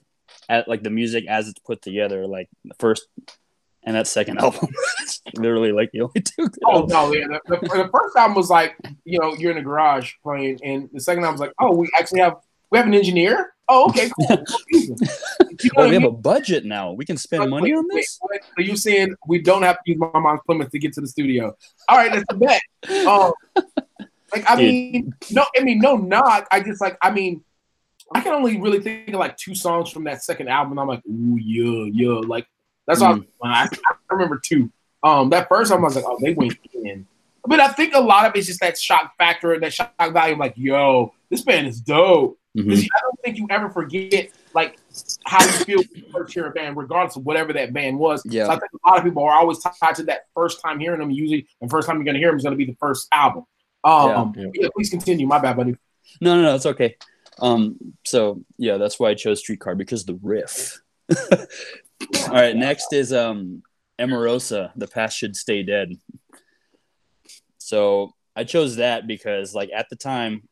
at like the music as it's put together. Like the first and that second album, literally like the only two. Oh no, yeah. The, the, the first album was like, you know, you're in the garage playing, and the second album was like, oh, we actually have, we have an engineer. Oh, okay, cool. you know Oh, we have mean? a budget now. We can spend Wait, money wait, on this. wait. So you're saying we don't have to use my mom's Plymouth to get to the studio? All right, that's a bet. Um, like I Dude. mean, no, I mean, no, knock. I just like, I mean, I can only really think of like two songs from that second album. I'm like, ooh, yeah, yeah. Like that's all. Mm. I, I remember two. Um, that first album, I was like, oh, they went in. But I think a lot of it's just that shock factor that shock value. I'm like, yo, this band is dope. Mhm. I don't think you ever forget like how you feel when you first hear a band, regardless of whatever that band was. Yeah. So I think a lot of people are always tied to that first time hearing them. Usually, the first time you're going to hear them is going to be the first album. Um, Yeah. yeah. please continue. My bad, buddy. No, no, no, it's okay. Um, so yeah, that's why I chose Streetcar because the riff. All right, next is um Emarosa, The Past Should Stay Dead. So I chose that because like at the time,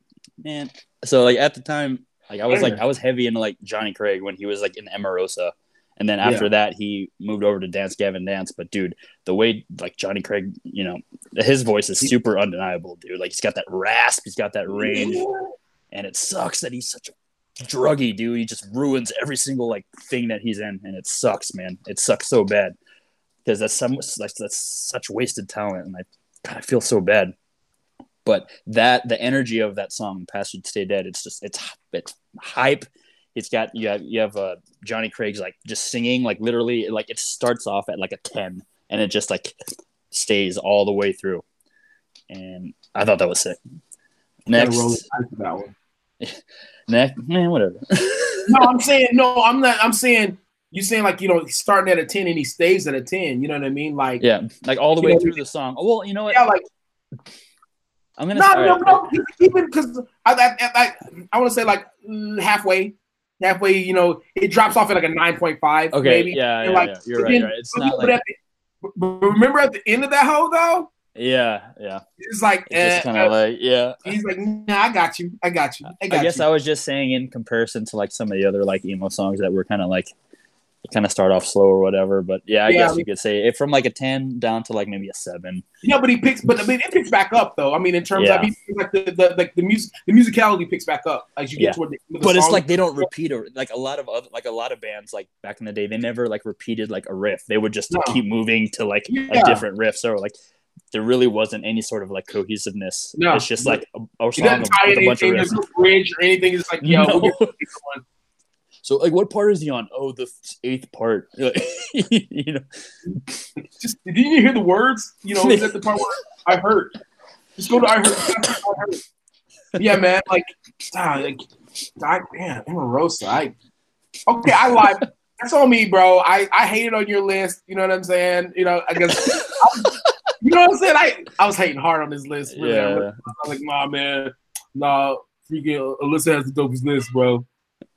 man, so like at the time, like I was like I was heavy into like Johnny Craig when he was like in Emarosa. And then after Yeah. that, he moved over to Dance Gavin Dance. But dude, the way like Johnny Craig, you know, his voice is super undeniable, dude. Like he's got that rasp, he's got that range, and it sucks that he's such a druggy dude. He just ruins every single like thing that he's in, and it sucks, man. It sucks so bad because that's some like that's such wasted talent, and I God, I feel so bad. But that the energy of that song, "Past Should Stay Dead," it's just it's it's hype. It's got you have you have uh, Johnny Craig's like just singing like literally like it starts off at like a ten and it just like stays all the way through, and I thought that was sick. Next, roll the dice with that one. man, whatever. No, I'm saying no. I'm not. I'm saying you're saying like you know starting at a ten and he stays at a ten. You know what I mean? Like yeah, like all the way know, through the song. Oh, well, you know what? yeah, like I'm gonna. no, no, no. It because I, I, I, I want to say like halfway, halfway. You know, it drops off at like a nine point five. Okay, maybe. yeah, And, yeah, like, yeah. You're right, then- you're right. It's not but like- at the- but remember at the end of that hoe though, Yeah, yeah. it's like eh, kind of like yeah. he's like, nah, I got you, I got you, I I got guess you. I was just saying in comparison to like some of the other like emo songs that were kind of like kind of start off slow or whatever. But yeah, I Yeah, guess I you could say it from like a ten down to like maybe a seven. Yeah, but he picks, but I mean, it picks back up though. I mean, in terms Yeah. of like the, the like the music, the musicality picks back up as you get Yeah. toward the, the But it's like they don't repeat or like a lot of other like a lot of bands like back in the day they never like repeated like a riff. They would just No. keep moving to like a different riff. So like there really wasn't any sort of like cohesiveness. No. It's just like a, a song with a bunch of riffs. Bridge or anything. It's like, yo, No. we'll one. So like what part is he on? Oh, the eighth part. you know. just didn't you hear the words? You know, is that the part where I heard? Just go to I heard. I heard. Yeah, man. Like, ah, like, I, man, Emarosa. I okay. I lied. That's on me, bro. I I hated on your list. You know what I'm saying? You know, I guess. you know what I'm saying? I I was hating hard on this list. Really. Yeah. I was like, nah, man, nah. Freaking Alyssa has the dopest list, bro.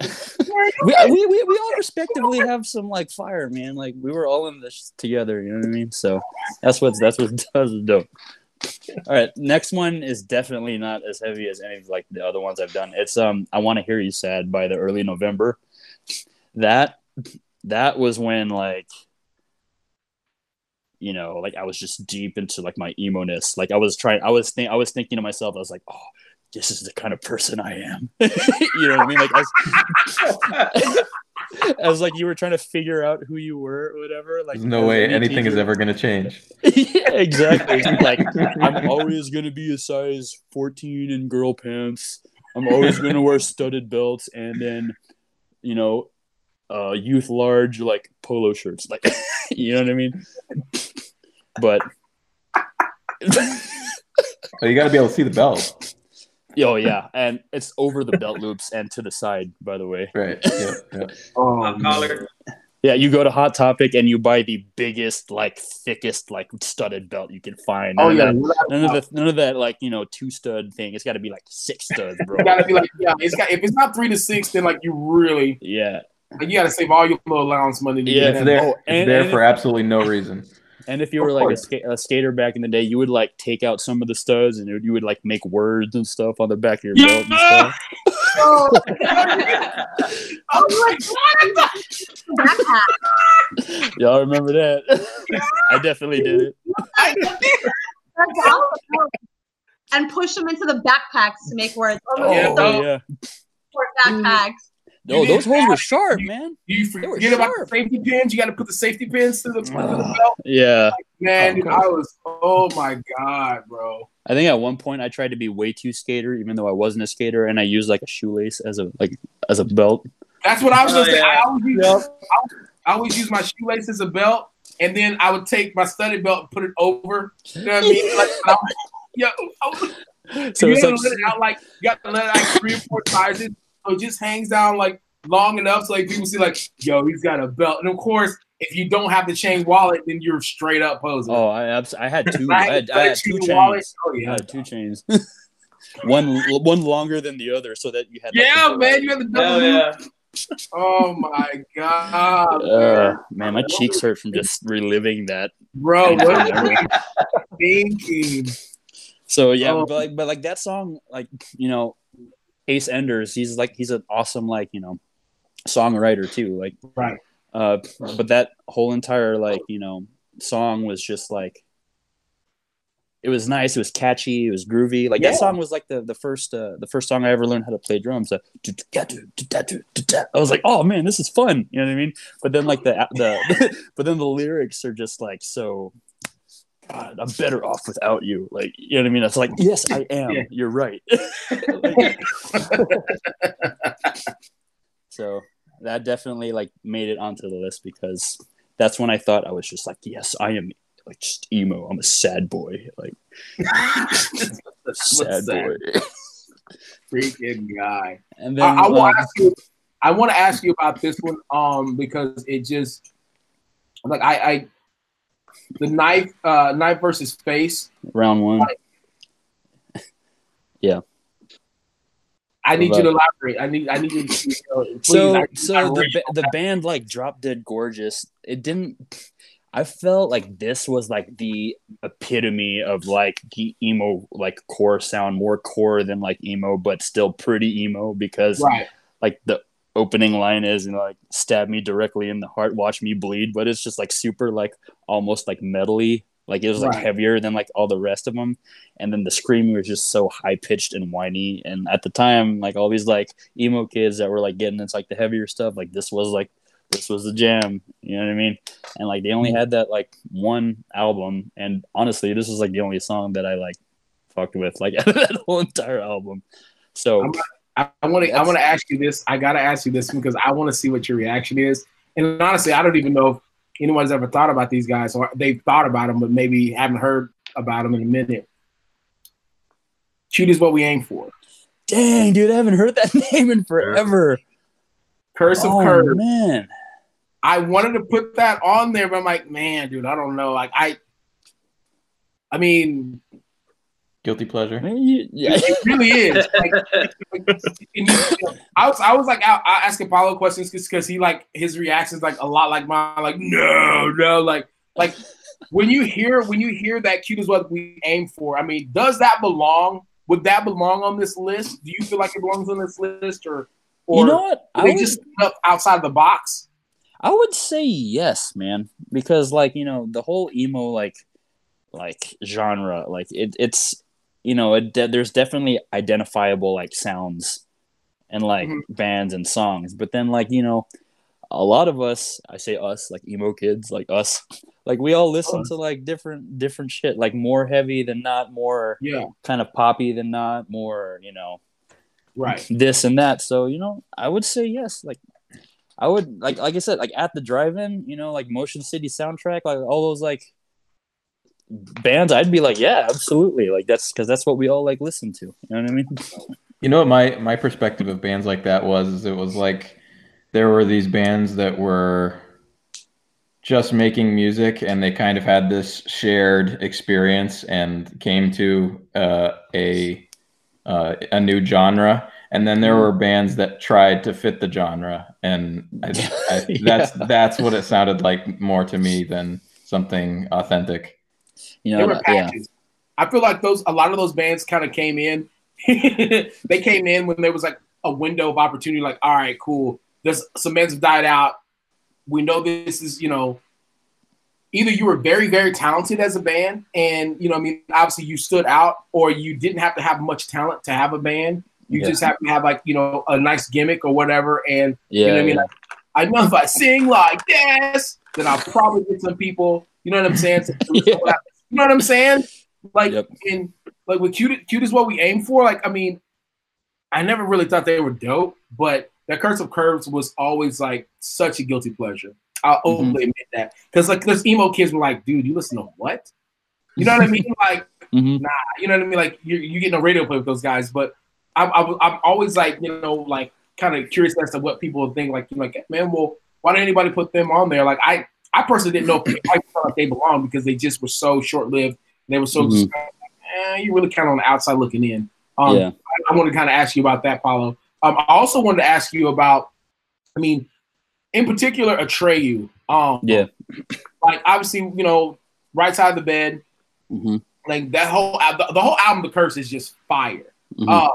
we, we, we, we all respectively have some like fire, man. Like we were all in this together. You know what I mean? So that's what's that's what does dope. All right, next one is definitely not as heavy as any of like the other ones I've done. It's um, I want to hear you sad by the early November. That that was when like you know like I was just deep into like my emo ness. Like I was trying, I was think I was thinking to myself, I was like, oh, this is the kind of person I am. you know what I mean? Like I was, I was like you were trying to figure out who you were or whatever. Like There's no way any anything is ever going to change. yeah, exactly. like I'm always gonna be a size 14 in girl pants. I'm always gonna wear studded belts and then, you know, uh, youth large like polo shirts. Like, you know what I mean? But But you got to be able to see the belt. oh yeah, and it's over the belt loops and to the side. By the way, Right. Yeah. yeah. Oh, Pop collar. Yeah, you go to Hot Topic and you buy the biggest, like thickest, like studded belt you can find. Oh None of yeah, that- none of the none of that like you know two stud thing. It's got to be like six studs, bro. You gotta be like, yeah. It's got if it's not three to six, then like you really yeah, like, you gotta save all your little allowance money. To Yeah, get It's there, Oh, it's and- there and for absolutely no reason. and if you were like a, course. ska- a skater back in the day, you would like take out some of the studs and you would like make words and stuff on the back of your belt and stuff. Oh, I was like, Backpack. Y'all remember that? I definitely did it. And push them into the backpacks to make words. Oh, Yeah, Oh no. yeah. backpacks. No, You those holes were that. sharp, man. You They were forget about the safety pins. You got to put the safety pins to the, to the belt. Yeah. Man, Oh, dude, I was. Oh my god, bro. I think at one point I tried to be way too skater, even though I wasn't a skater, and I used like a shoelace as a like as a belt. That's what I was Oh, gonna say. yeah. I always, use, I, always- I always use my shoelace as a belt, and then I would take my studded belt and put it over. You know what I mean? Like, I was, yeah, I was, So you it's gotta like let it out like you got to let it out like three or four sizes, so it just hangs down like long enough so like people see like, yo, he's got a belt. And of course, if you don't have the chain wallet, then you're straight up posing. oh, I abs- I had two. I I had had, I had chain two wallet. chains. Oh I had two chains. one one longer than the other, so that you had. like, yeah, the- man, you had the double. Yeah. Oh my god, Uh, man, my cheeks hurt from just reliving that. bro, what are you thinking? So yeah, Oh. but like, but like that song, like you know, Ace Enders, he's like he's an awesome like you know, songwriter too. Like Right. Uh, but that whole entire like you know song was just like it was nice. It was catchy. It was groovy. Like Yeah. that song was like the the first uh, the first song I ever learned how to play drums. I was like, oh man, this is fun. You know what I mean? But then like the the but then the lyrics are just like so. God, I'm better off without you. Like you know what I mean? It's like yes, I am. Yeah. You're right. Like- so that definitely like made it onto the list because that's when I thought I was just like, yes, I am like just emo. I'm a sad boy. Like sad sad? boy. Freaking guy. And then I, I will uh, ask you. I want to ask you about this one, um, because it just like I, I the knife, uh, knife versus face. round one. yeah. I need you to about- elaborate. I need, I need you to. Uh, please, so I- I so the really- ba- the band like drop dead gorgeous it didn't i felt like this was like the epitome of like the emo like core sound more core than like emo but still pretty emo because right. like the opening line is you know like stab me directly in the heart watch me bleed but it's just like super like almost like metally. Like it was like Right. heavier than like all the rest of them and then the screaming was just so high pitched and whiny. And at the time like all these like emo kids that were like getting into like the heavier stuff like this was like this was the jam. You know what i mean? And like they only mm-hmm. had that like one album. And honestly this was like the only song that i like fucked with like that whole entire album. So I'm I, I want to. I want to ask you this. I gotta ask you this because I want to see what your reaction is. And honestly, I don't even know if anyone's ever thought about these guys or they've thought about them, but maybe haven't heard about them in a minute. Cute is what we aim for. dang dude i haven't heard that name in forever Curse of oh Curve. man I wanted to put that on there, but I'm like, man, dude, I don't know. Like, I, I mean, Guilty pleasure. I mean, you- yeah it really is. Like, like, and you- I was, I was like, I, I ask Apollo questions because he like his reactions like a lot like mine. Like, no, no, like, like when you hear when you hear that cute is what we aim for. I mean, does that belong? Would that belong on this list? Do you feel like it belongs on this list, or or you know what I they would, just up outside the box? I would say yes man because like you know the whole emo like like genre like it, it's you know it de- there's definitely identifiable like sounds and like Mhm. bands and songs but then like you know a lot of us i say us like emo kids like us like we all listen to like different different shit like more heavy than not more Yeah, kind of poppy than not more you know right. this and that. So you know, I would say yes. Like I would like like I said, like at the drive-in, you know, like Motion City soundtrack, like all those like bands. I'd be like, yeah, absolutely. Like that's because that's what we all like listen to. You know what I mean? You know what my my perspective of bands like that was is it was like there were these bands that were just making music and they kind of had this shared experience and came to uh, a uh, a new genre and then there were bands that tried to fit the genre and I, I, that's Yeah. that's what it sounded like more to me than something authentic. You know, yeah. I feel like those a lot of those bands kind of came in. they came in when there was like a window of opportunity. Like, all right, cool. There's some bands have died out. We know this is you know. Either you were very very talented as a band, and you know, I mean, obviously you stood out, or you didn't have to have much talent to have a band. You Yeah. just have to have like you know a nice gimmick or whatever, and Yeah, you know what I mean? Like, I know if I sing like this, then I'll probably get some people. You know what I'm saying? Yeah. You know what I'm saying? Like, Yep. in like with cute, cute is what we aim for. Like, I mean, I never really thought they were dope, but that Curse of Curves was always like such a guilty pleasure. I'll Mm-hmm. openly admit that because like those emo kids were like, dude, you listen to what? You know what I mean? Like, Mhm. nah, you know what I mean? Like, you're, you getting a radio play with those guys, but I'm, I'm, I'm always like, you know, like kind of curious as to what people think. Like, you're like, man, well, why didn't anybody put them on there? Like, I, I personally didn't know if I felt like they belonged because they just were so short lived. They were so, Mhm. eh, you really kind of on the outside looking in. Um, Yeah. I, I want to kind of ask you about that, Paulo. Um, I also wanted to ask you about, I mean, in particular, Atreyu. Um, Yeah. Like, obviously, you know, right side of the bed, Mhm. like that whole the, the whole album, The Curse, is just fire. Mhm. Uh,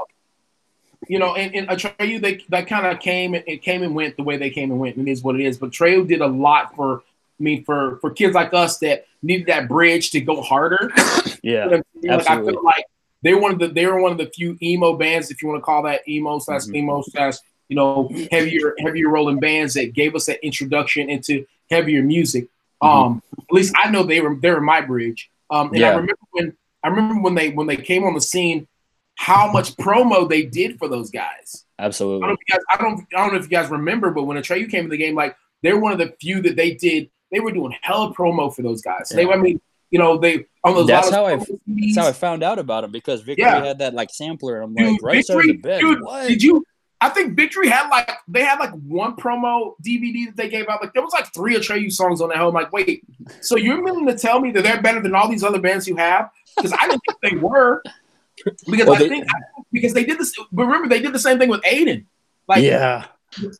you know, and, and Atreyu, they that kind of came and it came and went the way they came and went, and it is what it is. But Atreyu did a lot for I mean for for kids like us that needed that bridge to go harder. Yeah, You know I'm saying? like I feel like they were one of the they were one of the few emo bands, if you want to call that emo slash Mhm. emo slash you know heavier heavier rolling bands that gave us that introduction into heavier music. Um, at least I know they were they were my bridge. Um, and I remember when I remember when they when they came on the scene, how much promo they did for those guys. I Absolutely. don't, know if you guys, I don't, I don't know if you guys remember, but when a Atreyu came in the game, like they're one of the few that they did. They were doing hell promo for those guys. They, Yeah. I mean, you know, they on those. That's how I- That's how I found out about him because Victory Yeah. had that like sampler, and I'm Dude, like, right side the Victory, bed. dude, what? did you? I think Victory had like they had like one promo DVD that they gave out. Like there was like three Atreyu songs on that. I'm like, wait, so you're willing to tell me that they're better than all these other bands you have? Because I didn't think they were. Because Well, I they- think because they did this. But remember, they did the same thing with Aiden. Like yeah,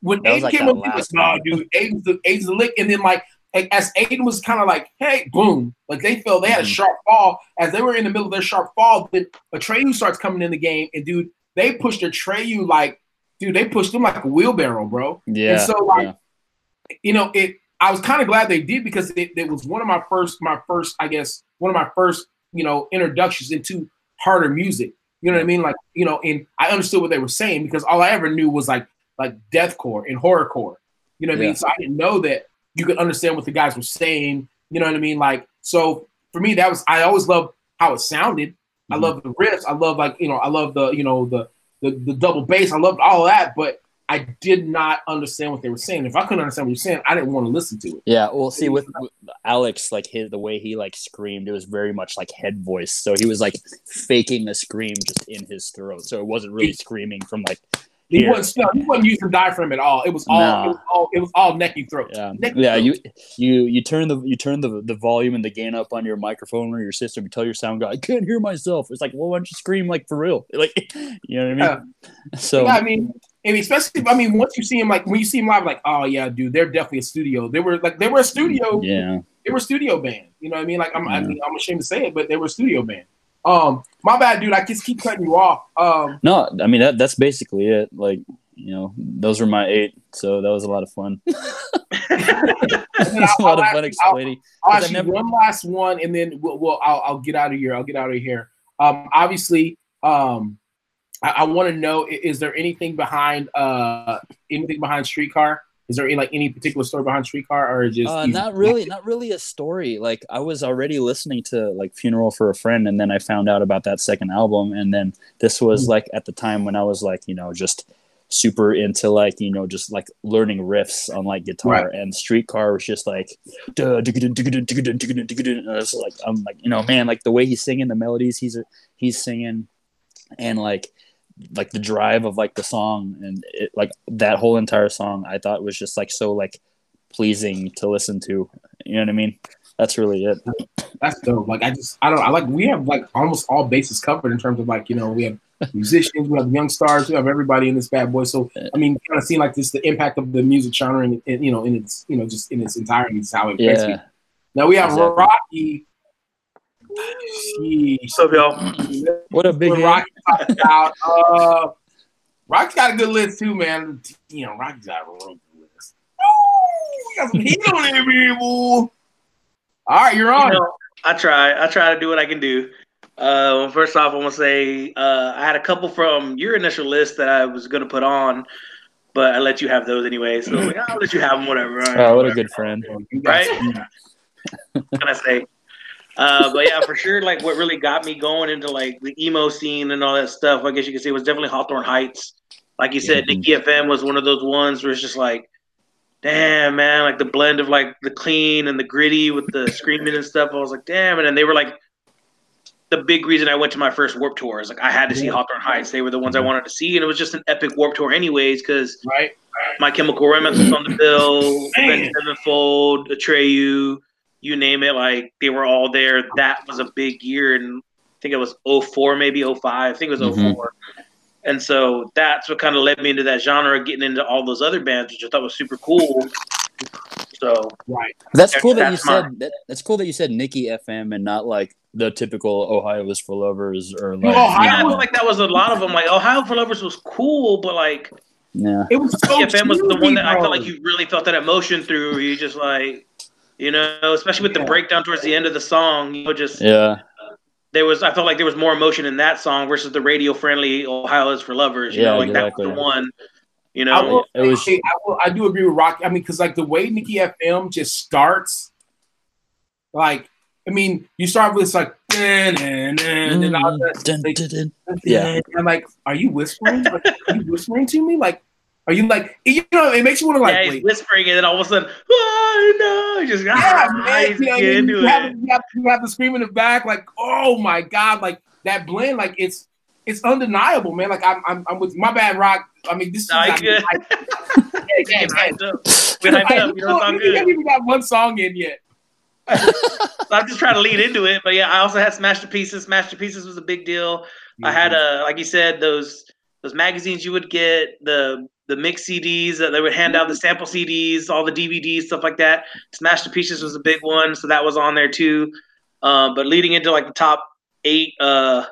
when Aiden like came up, he was nah, dude, Aiden's the Aiden's the lick, and then like as Aiden was kind of like, hey, boom, like they felt they had a Mhm. sharp fall. As they were in the middle of their sharp fall, then Atreyu starts coming in the game, and dude, they pushed Atreyu like, dude, they pushed him like a wheelbarrow, bro. yeah. and so like, yeah. you know, it. I was kind of glad they did because it, it was one of my first, my first, I guess, one of my first, you know, introductions into harder music. You know what I mean? Like, you know, and I understood what they were saying because all I ever knew was like like deathcore and horrorcore. You know what I mean? So I didn't know that you could understand what the guys were saying. You know what I mean? Like, so for me, that was I always loved how it sounded. I Mhm. love the riffs. I love like you know I love the you know the the, the double bass. I loved all that, but I did not understand what they were saying. If I couldn't understand what you're saying, I didn't want to listen to it. Yeah, well, see, with, with Alex, like his the way he like screamed, it was very much like head voice. So he was like faking a scream just in his throat. So it wasn't really screaming from like He wasn't no, he wasn't using diaphragm at all. It was all Nah. it was all it was all neck and throat. Yeah, Neck yeah. throat. You you you turn the you turn the the volume and the gain up on your microphone or your system. You tell your sound guy, I can't hear myself. It's like, well, why don't you scream like for real? Like, you know what I mean? So yeah, I mean, and especially, I mean, once you see him, like when you see him live, like, oh yeah, dude, they're definitely a studio. They were like, they were a studio. yeah, They were a studio band. You know what I mean? Like, I'm, I Yeah. mean, I'm ashamed to say it, but they were a studio band. Um, my bad, dude. I just keep cutting you off. Um, no, I mean that that's basically it. Like, you know, those were my eight. So that was a lot of fun. and then It's a I'll- lot of fun ask- explaining. I'll 'cause I ask you never- one last one, and then we'll, we'll I'll, I'll get out of here. I'll get out of here. Um, obviously, um, I, I want to know: is there anything behind uh anything behind Streetcar? Is there any, like any particular story behind Streetcar, or just Uh, not really, not really a story. Like I was already listening to like Funeral for a Friend, and then I found out about that second album, and then this was like at the time when I was like, you know, just super into like you know just like learning riffs on like guitar Right. and streetcar was just like duh, like i'm like you know man like the way he's singing the melodies he's he's singing and like like the drive of like the song and it, like that whole entire song i thought was just like so like pleasing to listen to you know what i mean that's really it That's dope. Like I just I don't I like we have like almost all bases covered in terms of like you know we have musicians, we have young stars, we have everybody in this bad boy. So I mean, kind of seeing like this the impact of the music genre and you know in its you know just in its entirety is how it me. yeah Now we have Exactly. Rocky. Sheesh. What's up, y'all? what a big When Rocky talked about uh Rocky's got a good list too, man. You know, Rock's got a real good list. Oh, we got some heat on there, people. All right, you're on. You know, I try. I try to do what I can do. Uh, first off, I want to say uh, I had a couple from your initial list that I was going to put on, but I let you have those anyway. So like, I'll let you have them, whatever. all right, oh what a good friend Right? some- What can I say? Uh, but yeah, for sure, like what really got me going into like the emo scene and all that stuff, I guess you could say was definitely Hawthorne Heights. Like you said, Mhm. Niki FM was one of those ones where it's just like, damn, man, like the blend of like the clean and the gritty with the screaming and stuff. I was like, damn, and then they were like the big reason I went to my first Warped Tour is like I had to see Hawthorne Heights. They were the ones I wanted to see, and it was just an epic Warped Tour, anyways, because Right. My Chemical Romance was on the bill, Sevenfold, Atreyu, you name it, like they were all there. That was a big year, and I think it was 04, maybe 05. I think it was Mhm. 4 And so that's what kind of led me into that genre, getting into all those other bands, which I thought was super cool. So Right. That's cool that you That's my- said that, that's cool that you said Niki FM and not like the typical Ohio is for lovers or like Ohio you Yeah, know, feel like that was a lot of them. Like Ohio for Lovers was cool, but like yeah. It was so TFM was the one that I felt like you really felt that emotion through. You just like, you know, especially with the breakdown towards the end of the song, you know, just Yeah. there was. I felt like there was more emotion in that song versus the radio friendly Ohio is for Lovers. You Yeah, know, like exactly. that was the one. You I know, will, It was- say, I, will, I do agree with Rocky. I mean, because like the way Niki FM just starts, like, I mean, you start with this like, and all that, Mm, like, dun, dun. dun, Yeah. and I'm like, are you whispering? Like, are you whispering to me? Like, are you like, you know, it makes you want to like, yeah, he's whispering, and then all of a sudden, I know, just Yeah, ah, man, you, know, you, you have, it. you, have, you have the scream in the back, like, oh my god, like that blend, like it's it's undeniable, man. Like I'm I'm, I'm with my bad rock. I mean, this is Nah, you I mean, good. I- yeah, yeah, Getting hyped up. We're hyped up. You know, it's all good. haven't even got one song in yet. so I'm just trying to lead into it, but yeah, I also had Smashed into Pieces. Smashed into Pieces was a big deal. I had Mm-hmm. a like you said those those magazines you would get the the mix CDs that they would hand out the sample CDs, all the DVDs, stuff like that. Smashed into Pieces was a big one, so that was on there too. Um, but leading into like the top eight, uh,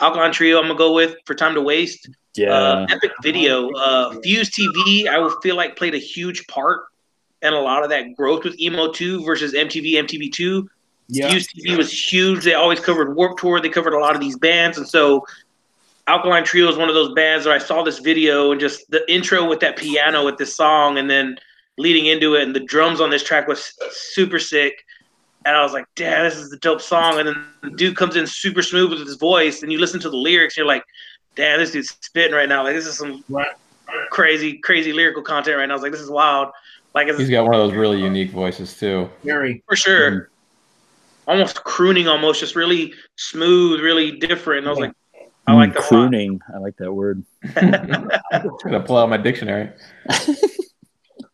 Alkaline Trio, I'm gonna go with for Time to Waste. Yeah. Uh, epic video, uh, Fuse TV, I will feel like played a huge part in a lot of that growth with emo two versus MTV, MTV two. Yeah. Fuse TV was huge. They always covered Warp Tour. They covered a lot of these bands, and so Alkaline Trio is one of those bands where I saw this video and just the intro with that piano with this song, and then leading into it, and the drums on this track was super sick. And I was like, "Damn, this is the dope song." And then the dude comes in super smooth with his voice, and you listen to the lyrics, and you're like, "Damn, this dude's spitting right now. Like this is some crazy, crazy lyrical content right now." I was like, "This is wild." Like He's got one of those really unique voices too. Very. for sure. Mm-hmm. Almost crooning, almost just really smooth, really different. And I was like, I like Mm, that a lot. crooning. I like that word. I'm Gonna pull out my dictionary.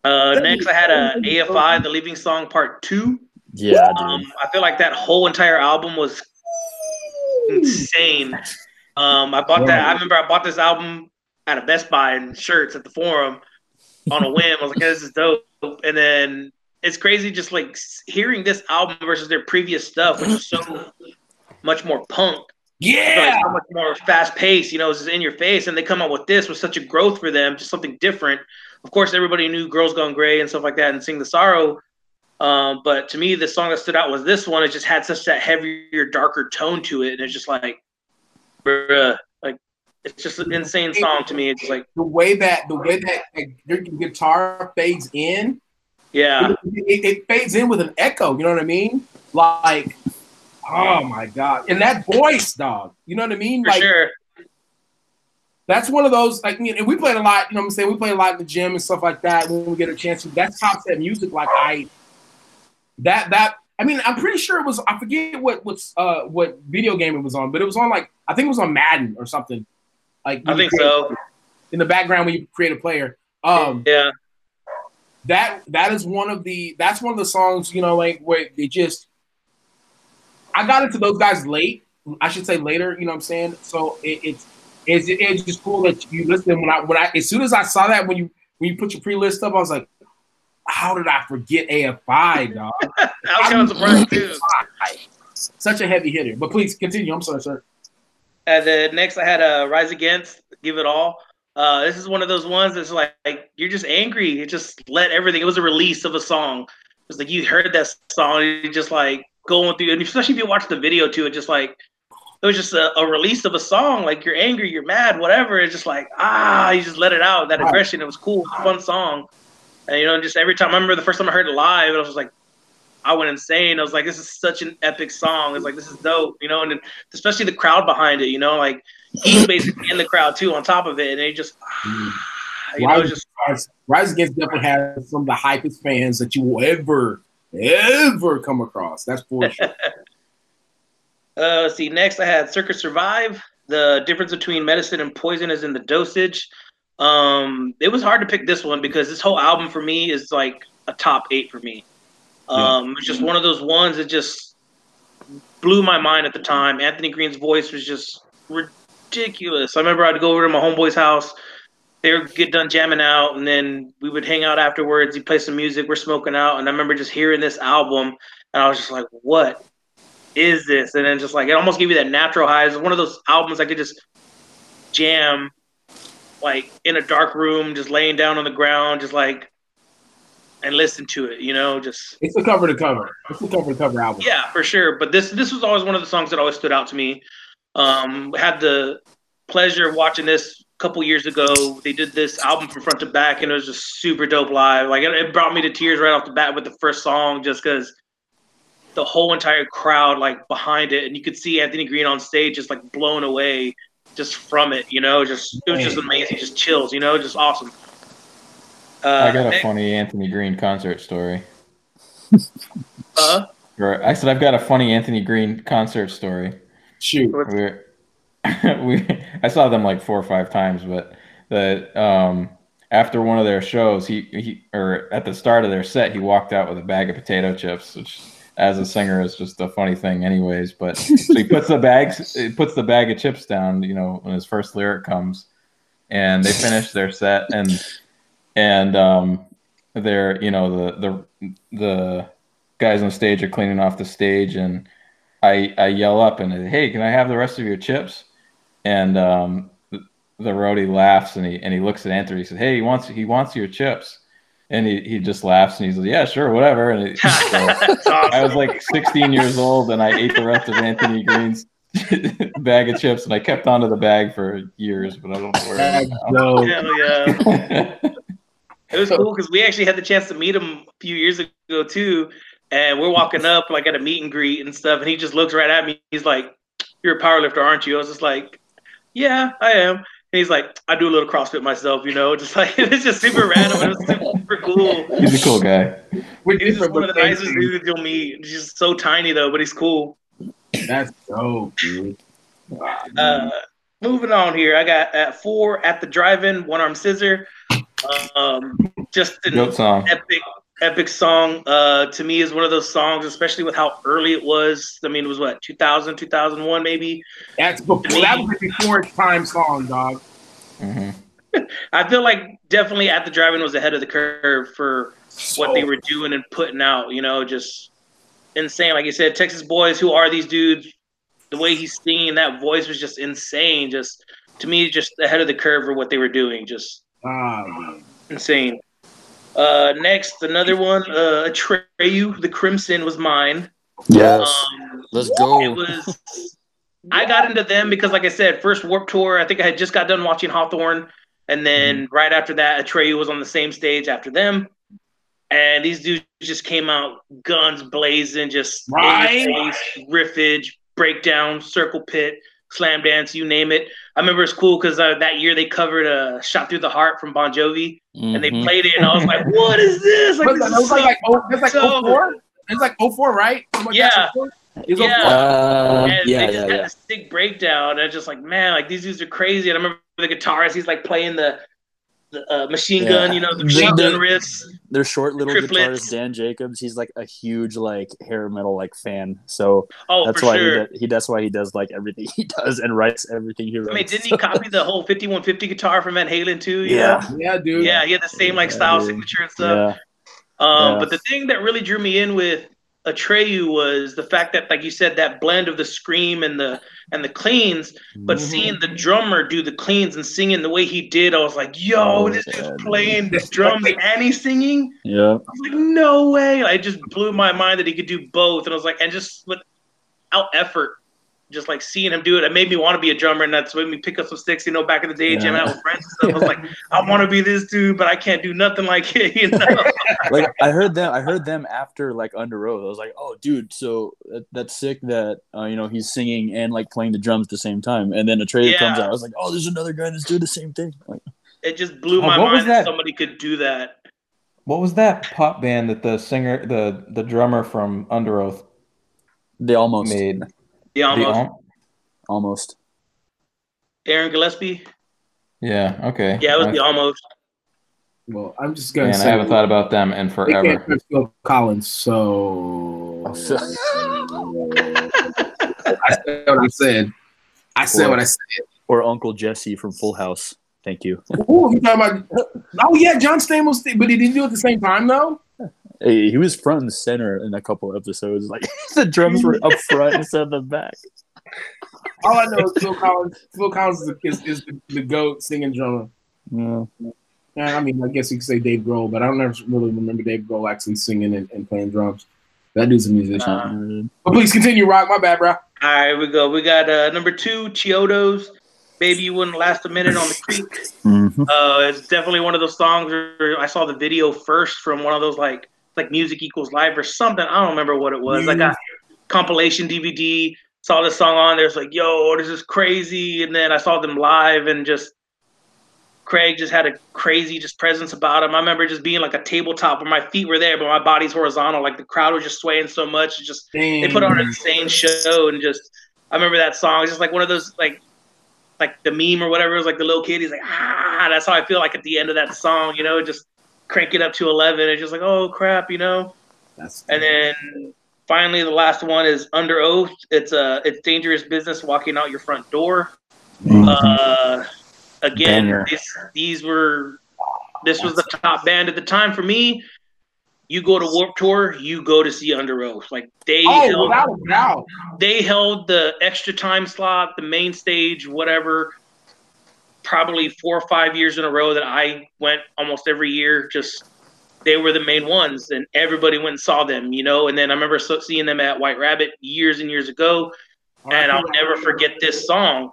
Uh, next, I had a AFI, the Leaving Song Part Two. Yeah, dude. Um, I feel like that whole entire album was insane. Um, I bought that. I remember I bought this album at a Best Buy and shirts at the forum on a whim. I was like, "This is dope." And then it's crazy, just like hearing this album versus their previous stuff, which is so much more punk. Yeah. like so much more fast paced, you know, it's in your face. And they come out with this with such a growth for them, just something different. Of course, everybody knew Girls Gone Gray and stuff like that and Sing the Sorrow. Um, but to me, the song that stood out was this one. It just had such that heavier, darker tone to it. And it's just like, bruh, like, it's just an insane song to me. It's like, the way that the way that like, your guitar fades in, yeah, it, it, it fades in with an echo. You know what I mean? Like, oh my god, and that voice, dog. You know what I mean? for like, sure. that's one of those like you know, we played a lot. You know what I'm saying? We play a lot in the gym and stuff like that when we get a chance to. That's top set music. Like I, that that. I mean, I'm pretty sure it was. I forget what what's uh what video game it was on, but it was on like I think it was on Madden or something. Like I think so. In the background when you create a player. Um, Yeah. that that is one of the that's one of the songs you know like where they just I got into those guys late. I should say later. You know what I'm saying? So it, it's it's it's just cool that you listen. When I when I as soon as I saw that when you when you put your pre list up, I was like, how did I forget AFI, dog? I was kind of surprised too. Such a heavy hitter. But please continue. I'm sorry, sir. And then next, I had a Rise Against, Give It All. Uh, this is one of those ones that's like, like you're just angry. You just let everything. It was a release of a song. It's like you heard that song, you just like going through, and especially if you watch the video too, it just like it was just a, a release of a song. Like you're angry, you're mad, whatever. It's just like ah, you just let it out. That aggression. It was cool, it was fun song. And you know, just every time I remember the first time I heard it live, I was like, I went insane. I was like, this is such an epic song. It's like this is dope, you know, and then especially the crowd behind it, you know, like he's basically in the crowd too on top of it, and it just you know, Rise, just Rise, Rise Against definitely has some of the hypest fans that you will ever, ever come across. That's for sure. Uh, see. Next, I had Circa Survive. The difference between medicine and poison is in the dosage. Um, it was hard to pick this one because this whole album for me is like a top eight for me. Um, it's just one of those ones that just blew my mind at the time. Anthony Green's voice was just ridiculous. I remember I'd go over to my homeboy's house. They would get done jamming out, and then we would hang out afterwards. He'd play some music. We're smoking out, and I remember just hearing this album, and I was just like, "What is this? And then just like it almost gave you that natural high. It's one of those albums I could just jam like in a dark room, just laying down on the ground, just like and listen to it, you know, just It's a cover to cover. It's a cover to cover album. yeah, for sure. But this this was always one of the songs that always stood out to me. Um, had the pleasure of watching this couple years ago. They did this album from front to back, and it was just super dope live. Like it, it brought me to tears right off the bat with the first song, just because the whole entire crowd like behind it, and you could see Anthony Green on stage, just like blown away just from it. You know, just it was just amazing, just chills. You know, just awesome. Uh, I got a next- funny Anthony Green concert story. uh, Or I said I've got a funny Anthony Green concert story. Shoot. We're, we I saw them like four or five times, but the um after one of their shows, he he or at the start of their set, he walked out with a bag of potato chips, which as a singer is just a funny thing, anyways. But so he puts the bags, he puts the bag of chips down, you know, when his first lyric comes, and they finish their set, and and um, they're you know the the the guys on stage are cleaning off the stage, and I I yell up and hey, can I have the rest of your chips? And um, the, the roadie laughs and he and he looks at Anthony. He says, "Hey, he wants he wants your chips." And he, he just laughs and he's like, "Yeah, sure, whatever." And it, so I was like 16 years old and I ate the rest of Anthony Green's bag of chips and I kept onto the bag for years, but I don't know where. it is now. Hell yeah. It was cool because we actually had the chance to meet him a few years ago too. And we're walking up like at a meet and greet and stuff, and he just looks right at me. He's like, "You're a powerlifter, aren't you?" I was just like, "Yeah, I am." And he's like, "I do a little CrossFit myself, you know." Just like it's just super random. It was super cool. He's a cool guy. He's just one of the nicest dudes you'll meet. He's just so tiny though, but he's cool. That's so dude. Uh, moving on here, I got at four at the drive-in, one arm scissor. Um, just an Goat song. epic, epic song. Uh, to me, is one of those songs, especially with how early it was. I mean, it was what 2000, 2001, maybe. That's before, that was before its time song, dog. I feel like definitely at the drive-in was ahead of the curve for what they were doing and putting out. You know, just insane. Like you said, Texas boys. Who are these dudes? The way he's singing, that voice was just insane. Just to me, just ahead of the curve for what they were doing. Just Ah, insane. Uh, next, another one. Uh, Atreyu, the Crimson was mine. Yes. Um, Let's go. It was. I got into them because, like I said, first Warped Tour. I think I had just got done watching Hawthorne, and then right after that, Atreyu was on the same stage after them. And these dudes just came out guns blazing, just Right. face, riffage, breakdown, circle pit, slam dance, you name it. I remember it's cool because uh, that year they covered a "Shot Through the Heart" from Bon Jovi, and they Mhm. played it, and I was like, "What is this?" Like, What's this that? That is was like, so like, oh, that's like so- 04? It's like 04, right? Something like Yeah. 04? It's Yeah. Uh, and yeah, they just yeah, had yeah. a sick breakdown. And it's just like, man, like these dudes are crazy. And I remember the guitarist, he's like playing the, the uh, machine gun, you know, the The- machine gun the- riffs. Their short little Triplets. guitarist Dan Jacobs, he's like a huge like hair metal like fan. So Oh, that's for why sure. he, does, he that's why he does like everything he does and writes everything he writes. I mean, didn't he copy the whole 5150 guitar from Van Halen too? you Yeah. know? Yeah, dude. Yeah, he had the same like Yeah, style dude. signature and stuff. Yeah. Um, Yeah. But the thing that really drew me in with Atreyu was the fact that, like you said, that blend of the scream and the and the cleans, but Mm-hmm. seeing the drummer do the cleans and singing the way he did, I was like, "Yo, Oh, this yeah, dude's playing the drums and he's singing." Yeah. I was like, "No way!" It just blew my mind that he could do both, and I was like, and just without effort, just like seeing him do it, it made me want to be a drummer, and that's made me pick up some sticks. You know, back in the day, jamming out with friends and stuff. I was like, I want to be this dude, but I can't do nothing like it. You know. like I heard them I heard them after like Underoath. I was like, oh dude, so that, that's sick that uh, you know he's singing and like playing the drums at the same time. And then Atreyu Yeah. comes out. I was like, oh, there's another guy that's doing the same thing. Like, it just blew Oh, my what was mind that? that? somebody could do that. What was that pop band that the singer, the the drummer from Underoath they almost made? The The almost Al- almost. Aaron Gillespie. yeah. Okay. Yeah, it was I- the almost. Well, I'm just gonna Man, I haven't thought about them in they forever. can't Phil Collins, so I said what I said. I said what I said. Or Uncle Jesse from Full House. Thank you. Ooh, you talking about? Oh yeah, John Stamos, but he didn't do it at the same time though. Hey, he was front and center in a couple episodes. Like the drums were up front instead of the back. All I know is Phil Collins. Phil Collins is, is, is the, the goat singing drummer. Yeah. Yeah, I mean, I guess you could say Dave Grohl, but I don't ever really remember Dave Grohl actually singing and, and playing drums. That dude's a musician. Uh, but please continue, Rock. My bad, bro. All right, here we go. We got uh, number two, Chiodos. Baby, you wouldn't last a minute on the creek. Mm-hmm. Uh, it's definitely one of those songs where I saw the video first from one of those like like Music Equals Live or something. I don't remember what it was. I got compilation DVD. Saw this song on there. It's like, yo, this is crazy. And then I saw them live and just Craig just had a crazy just presence about him. I remember just being like a tabletop where my feet were there, but my body's horizontal. Like the crowd was just swaying so much. It just they put on an insane show and just I remember that song. It's just like one of those like like the meme or whatever. It was like the little kid. He's like ah. That's how I feel like at the end of that song. You know, just crank it up to eleven. It's just like oh crap, you know. That's And then finally the last one is Underoath. It's a it's dangerous business walking out your front door. Uh, again, Banger. this, these were this was the top band at the time for me. You go to Warped Tour, you go to see Underoath. Like they Oh, held, without a doubt. they held the extra time slot, the main stage, whatever. Probably four or five years in a row that I went almost every year. Just they were the main ones, and everybody went and saw them, you know. And then I remember seeing them at White Rabbit years and years ago, and I'll never forget this song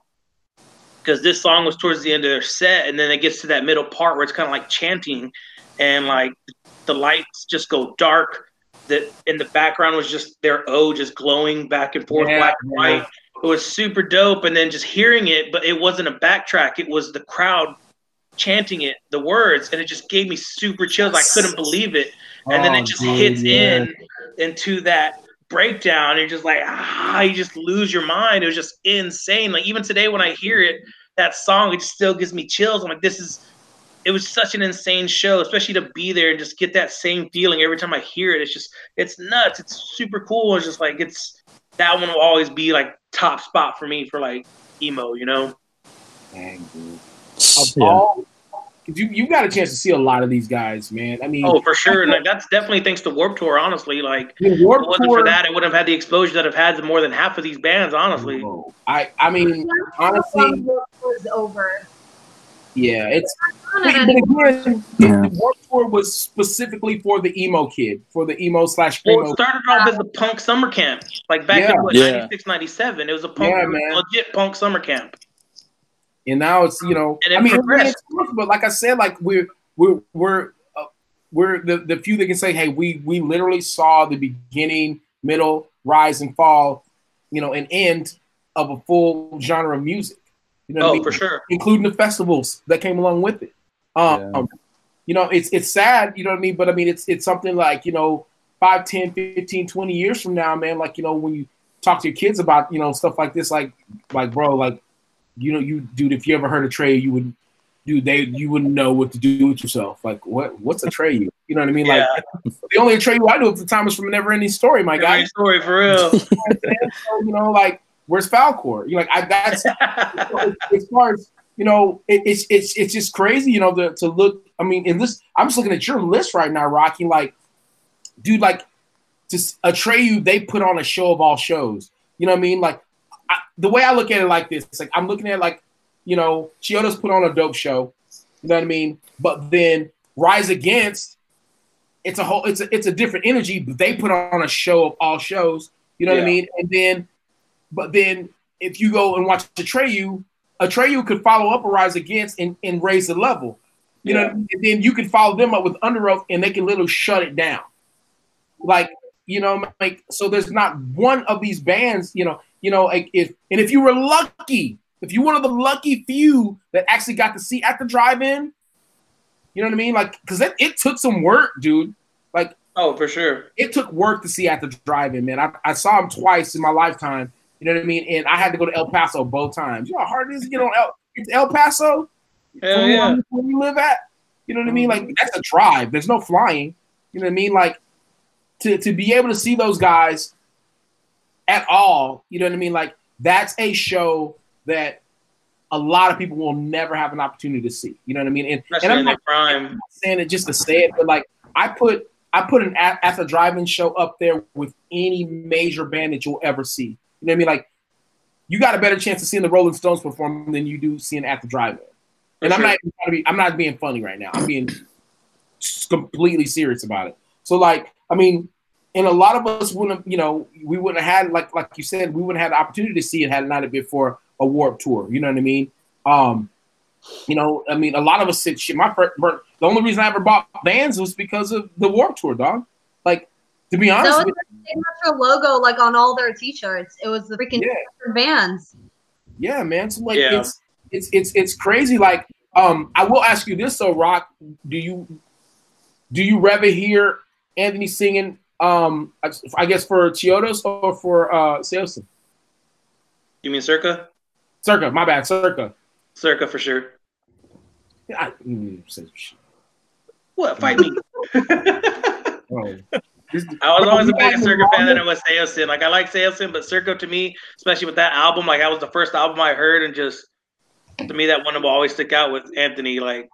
because this song was towards the end of their set, and then it gets to that middle part where it's kind of like chanting, and like the lights just go dark. That in the background was just their O just glowing back and forth, Yeah, black and white. It was super dope, and then just hearing it, but it wasn't a backtrack. It was the crowd chanting it, the words, and it just gave me super chills. I couldn't believe it, and then Oh, it just dude, hits yeah. in into that breakdown. And you're just like, ah, you just lose your mind. It was just insane. Like even today when I hear it, that song, it just still gives me chills. I'm like, this is. It was such an insane show, especially to be there and just get that same feeling every time I hear it. It's just, it's nuts. It's super cool. It's just like it's that one will always be like top spot for me for like emo. You know? Dang, dude. Yeah. all, 'cause you you got a chance to see a lot of these guys, man. I mean, Oh, for sure. And like, that's definitely thanks to Warped Tour. Honestly, like the if it wasn't Tour- for that, I wouldn't have had the exposure that I've had to more than half of these bands. Honestly. I I mean, honestly, was over. Yeah, it's. No, But no, no. again, Yeah. the Warped Tour was specifically for the emo kid, for the emo slash Well, it started off as a punk summer camp, like back Yeah. in what, Yeah. 96, 97. It was a punk, Yeah, was man. legit punk summer camp. and now it's you know And it I mean it's really progressed. but like I said like we're we're we're uh, we're the, the few that can say hey we we literally saw the beginning middle rise and fall you know and end of a full genre of music you know what I Oh, mean? for sure. including the festivals that came along with it um Yeah. you know it's it's sad you know what I mean but I mean it's it's something like you know 5 10 15 20 years from now man like you know when you talk to your kids about you know stuff like this like like bro like you know, you dude, if you ever heard of Trey, you would, dude, they you wouldn't know what to do with yourself. Like, what what's a Trey? You, you know what I mean? Like, the only Trey I knew at the time was from a Never Ending Story, my guy. Story for real. So, you know, like, where's Falkor? You know, like, I that's as far as you know, it, it's it's it's just crazy, you know, to, to look. I mean, in this, I'm just looking at your list right now, Rocky. Like, dude, like, just Atreyu, they put on a show of all shows. You know what I mean? Like, I, the way I look at it like this, it's like I'm looking at like, you know, Chiodo's put on a dope show. You know what I mean? But then Rise Against, it's a whole, it's a, it's a different energy. But they put on a show of all shows. You know what I mean? And then, but then if you go and watch Atreyu, Atreyu could follow up a Rise Against and, and raise the level. You know, and then you can follow them up with Underoath, and they can literally shut it down. Like you know, like so. There's not one of these bands, you know, you know, like if and if you were lucky, if you're one of the lucky few that actually got to see at the drive-in, you know what I mean? Like, because it, it took some work, dude. Like, oh, for sure, it took work to see at the drive-in, man. I, I saw him twice in my lifetime. You know what I mean? And I had to go to El Paso both times. You know how hard it is to get on El, to El Paso? Hell yeah. where you live at. You know what I mean? Like mm-hmm. that's a drive. There's no flying. You know what I mean? Like to, to be able to see those guys at all, you know what I mean? Like that's a show that a lot of people will never have an opportunity to see. You know what I mean? And, especially and I'm not their prime. saying it just to say it, but like I put I put an at, at the drive-in show up there with any major band that you'll ever see. You know what I mean? Like, you got a better chance of seeing the Rolling Stones perform than you do seeing at the drive-in. And I'm not even trying to be, I'm not being funny right now. I'm being completely serious about it. So like, I mean, and a lot of us wouldn't, you know, we wouldn't have had like like you said, we wouldn't have the opportunity to see it had it not been for a Warped Tour. You know what I mean? Um, you know, I mean, a lot of us said shit. My first, the only reason I ever bought Vans was because of the Warped Tour, dog. Like, to be honest, That with was the logo, like on all their T-shirts. It was the freaking Yeah. Vans. Yeah, man. So like Yeah. it's it's it's it's crazy. Like, um, I will ask you this though, Rock. Do you do you rather hear Anthony singing um I- I guess for Chiodos or for uh Saosin? You mean Circa? Circa, my bad, Circa. Circa for sure. I, mm. What? Fight me. Oh. I was always a bigger Circa fan than I was Saosin. Like I like Saosin, but Circa to me, especially with that album, like that was the first album I heard, and just to me that one will always stick out with Anthony, like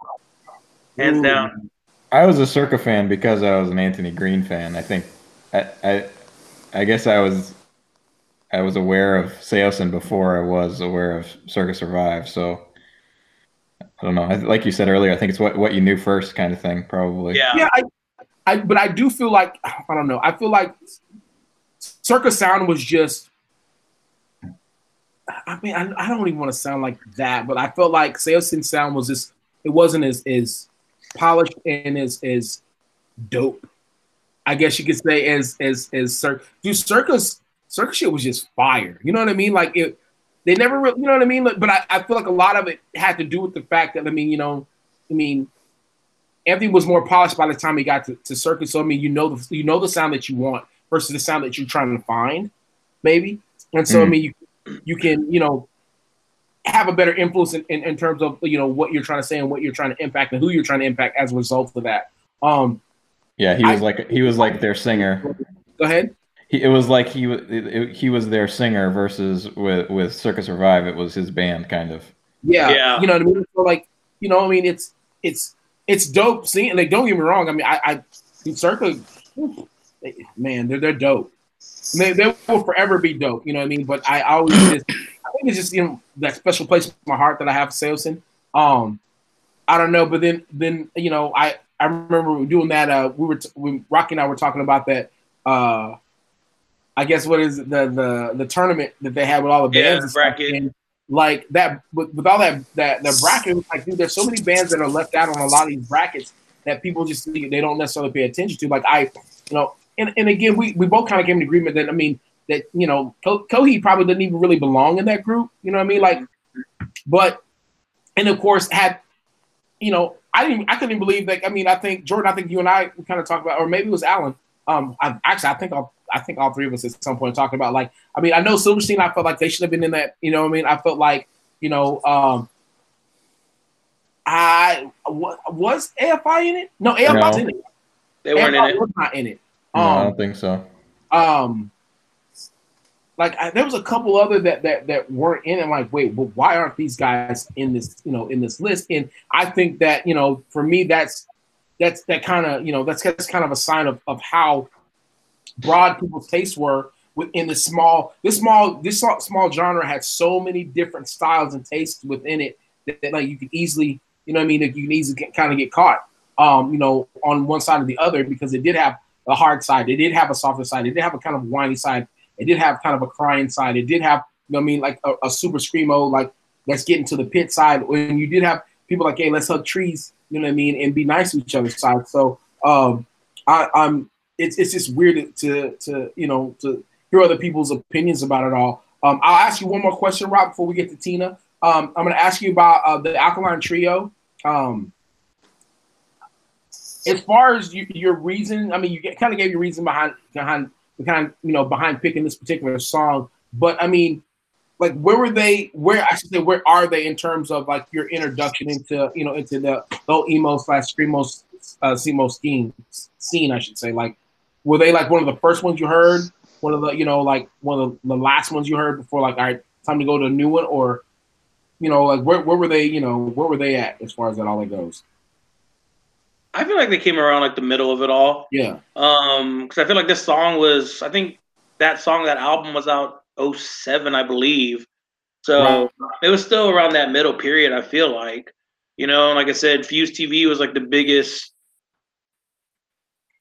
hands Ooh. down. I was a Circa fan because I was an Anthony Green fan. I think I I, I guess I was I was aware of Saosin before I was aware of Circa Survive. So I don't know. Like you said earlier, I think it's what what you knew first kind of thing, probably. Yeah. Yeah, I, I but I do feel like I don't know. I feel like Circus Sound was just. I mean, I, I don't even want to sound like that, but I felt like Saosin Sound was just. It wasn't as as polished and as as dope. I guess you could say as as as Circa. Dude, Circus Circa shit was just fire. You know what I mean? Like it. They never, really, you know what I mean. But I, I feel like a lot of it had to do with the fact that I mean, you know, I mean, everything was more polished by the time he got to, to circus. So I mean, you know the you know the sound that you want versus the sound that you're trying to find, maybe. And so I Mm. mean, you you can you know have a better influence in, in, in terms of you know what you're trying to say and what you're trying to impact and who you're trying to impact as a result of that. Um, Yeah, he was I- like he was like their singer. go ahead. He, it was like he was it, he was their singer versus with with Circa Survive. It was his band, kind of. Yeah, Yeah. you know what I mean. So like, you know, I mean, it's it's it's dope seeing. Like, don't get me wrong. I mean, I, I Circa, man, they're they're dope. They, they will forever be dope. You know what I mean. But I always just, I think it's just you know that special place in my heart that I have for Saosin. Um, I don't know, but then then you know I I remember doing that. Uh, we were t- when Rocky and I were talking about that. Uh, I guess what is the the the tournament that they had with all the bands Yeah, bracket. And, like that with, with all that that the bracket like dude there's so many bands that are left out on a lot of these brackets that people just they don't necessarily pay attention to. Like i you know and, and again we, we both kind of came to agreement that i mean that you know Ko- Coheed probably didn't even really belong in that group you know what i mean? Like but and of course had you know i didn't i couldn't believe that i mean i think jordan i think you and i kind of talked about or maybe it was alan um I, actually i think I'll, I think all three of us at some point talking about like I mean I know Silverstein I felt like they should have been in that you know what I mean I felt like you know um I was AFI in it no AFI No. in it They weren't in it. was not in it No, I um don't think so. um like I, there was a couple other that that that weren't in it like wait well why aren't these guys in this you know in this list and I think that you know for me that's that's that kind of you know that's that's kind of a sign of of how broad people's tastes were within the small this small this small, genre had so many different styles and tastes within it that, that, like you could easily you know I mean? You can easily kind of get caught um you know on one side or the other because it did have a hard side. It did have a softer side. It did have a kind of whiny side. It did have kind of a crying side. It did have you know I mean? Like a, a super screamo like let's get into the pit side. When you did have people like hey let's hug trees you know what I mean and be nice to each other's side. So um I, I'm it's it's just weird to to you know to hear other people's opinions about it all. Um, I'll ask you one more question, Rob, before we get to Tina. Um, I'm going to ask you about uh, the Alkaline Trio. Um, as far as you, your reason, I mean, you kind of gave your reason behind behind behind you know behind picking this particular song, but I mean, like where were they? Where I should say, where are they in terms of like your introduction into you know into the whole emo slash screamo uh, scene scene? I should say, like were they like one of the first ones you heard? One of the, you know, like one of the last ones you heard before, like, all right, time to go to a new one, or, you know, like where, where were they, you know, where were they at as far as that all that goes? I feel like they came around like the middle of it all. Yeah. Um, because I feel like this song was, I think that song, that album was out 07, I believe. So it was still around that middle period. I feel like, you know, like I said, Fuse TV was like the biggest,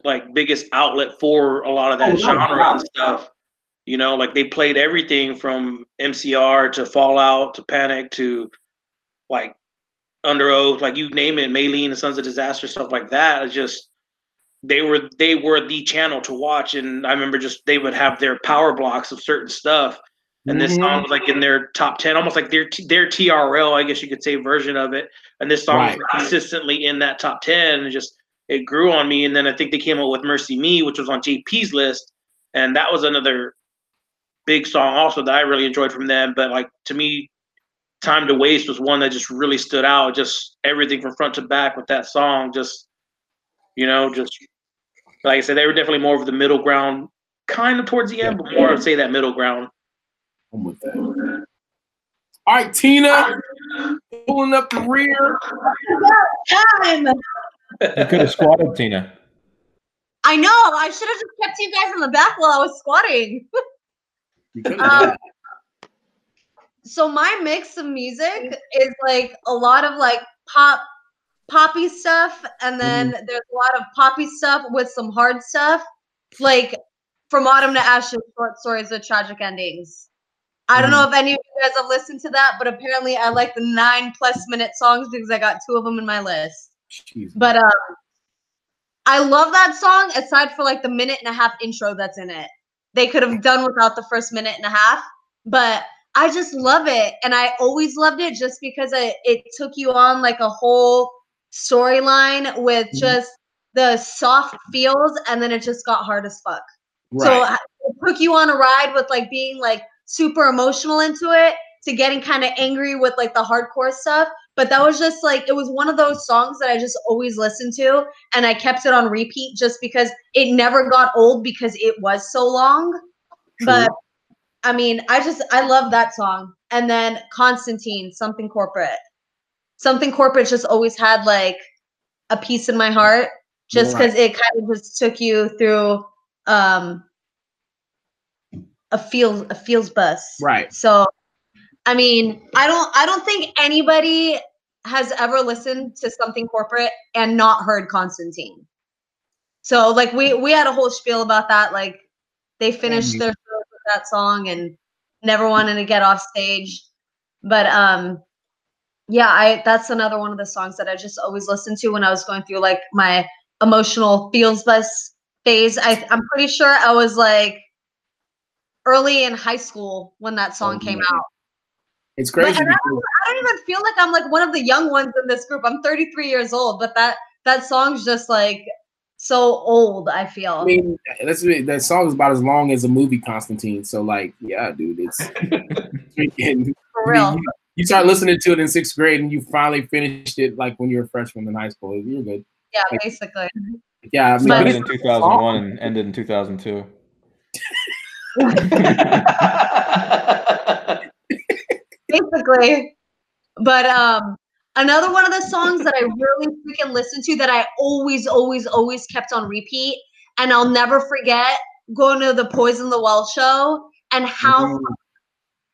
like biggest outlet for a lot of that Oh, genre doubt. and stuff. You know, like they played everything from MCR to Fallout to Panic to like Underoath, like you name it, Maylene and Sons of Disaster, stuff like that. It's just they were they were the channel to watch, and I remember just they would have their power blocks of certain stuff, and this Mhm. song was like in their top ten, almost like their their TRL, I guess you could say, version of it. And this song was consistently in that top ten, and just it grew on me. And then I think they came out with Mercy Me, which was on JP's list, and that was another big song also that I really enjoyed from them. But like to me, Time to Waste was one that just really stood out. Just everything from front to back with that song. Just you know, just like I said, they were definitely more of the middle ground, kind of towards the end, but more I'd say that middle ground. I'm with that. All right, Tina, pulling up the rear. Time. You could have squatted, Tina. I know. I should have just kept you guys in the back while I was squatting. You could Um, so my mix of music is like a lot of like pop poppy stuff and then there's a lot of poppy stuff with some hard stuff like from autumn to ashes short stories with tragic endings i don't know if any of you guys have listened to that but apparently i like the nine plus minute songs because i got two of them in my list but um i love that song aside for like the minute and a half intro that's in it they could have done without the first minute and a half but i just love it and i always loved it just because it, it took you on like a whole storyline with just the soft feels and then it just got hard as fuck so Right. I- it took you on a ride with like being like super emotional into it to getting kind of angry with like the hardcore stuff. But that was just like it was one of those songs that I just always listened to and I kept it on repeat just because it never got old because it was so long. But I mean, I just I love that song. And then Constantine, something corporate. Something corporate just always had like a piece in my heart just because it kind of just took you through um a feels a feels bus Right. so i mean i don't i don't think anybody has ever listened to something corporate and not heard constantine. So like we we had a whole spiel about that like they finished Mhm. their shows with that song and never wanted to get off stage. But um yeah i that's another one of the songs that i just always listened to when i was going through like my emotional feels bus phase. I, i'm pretty sure i was like early in high school when that song came out It's but crazy. and I, don't, I don't even feel like i'm like one of the young ones in this group i'm 33 years old but that that song's just like so old i feel I mean, that's that song is about as long as a movie, Constantine. So, like, yeah, dude, it's freaking. for real You, you start listening to it in sixth grade, and you finally finished it like when you were a freshman in high school. You're good. yeah basically Yeah, I mean, Started in 2001 and ended in 2002. basically. But um another one of the songs that I really freaking listened to that I always, always, always kept on repeat, and I'll never forget going to the Poison the Well show and how Mhm.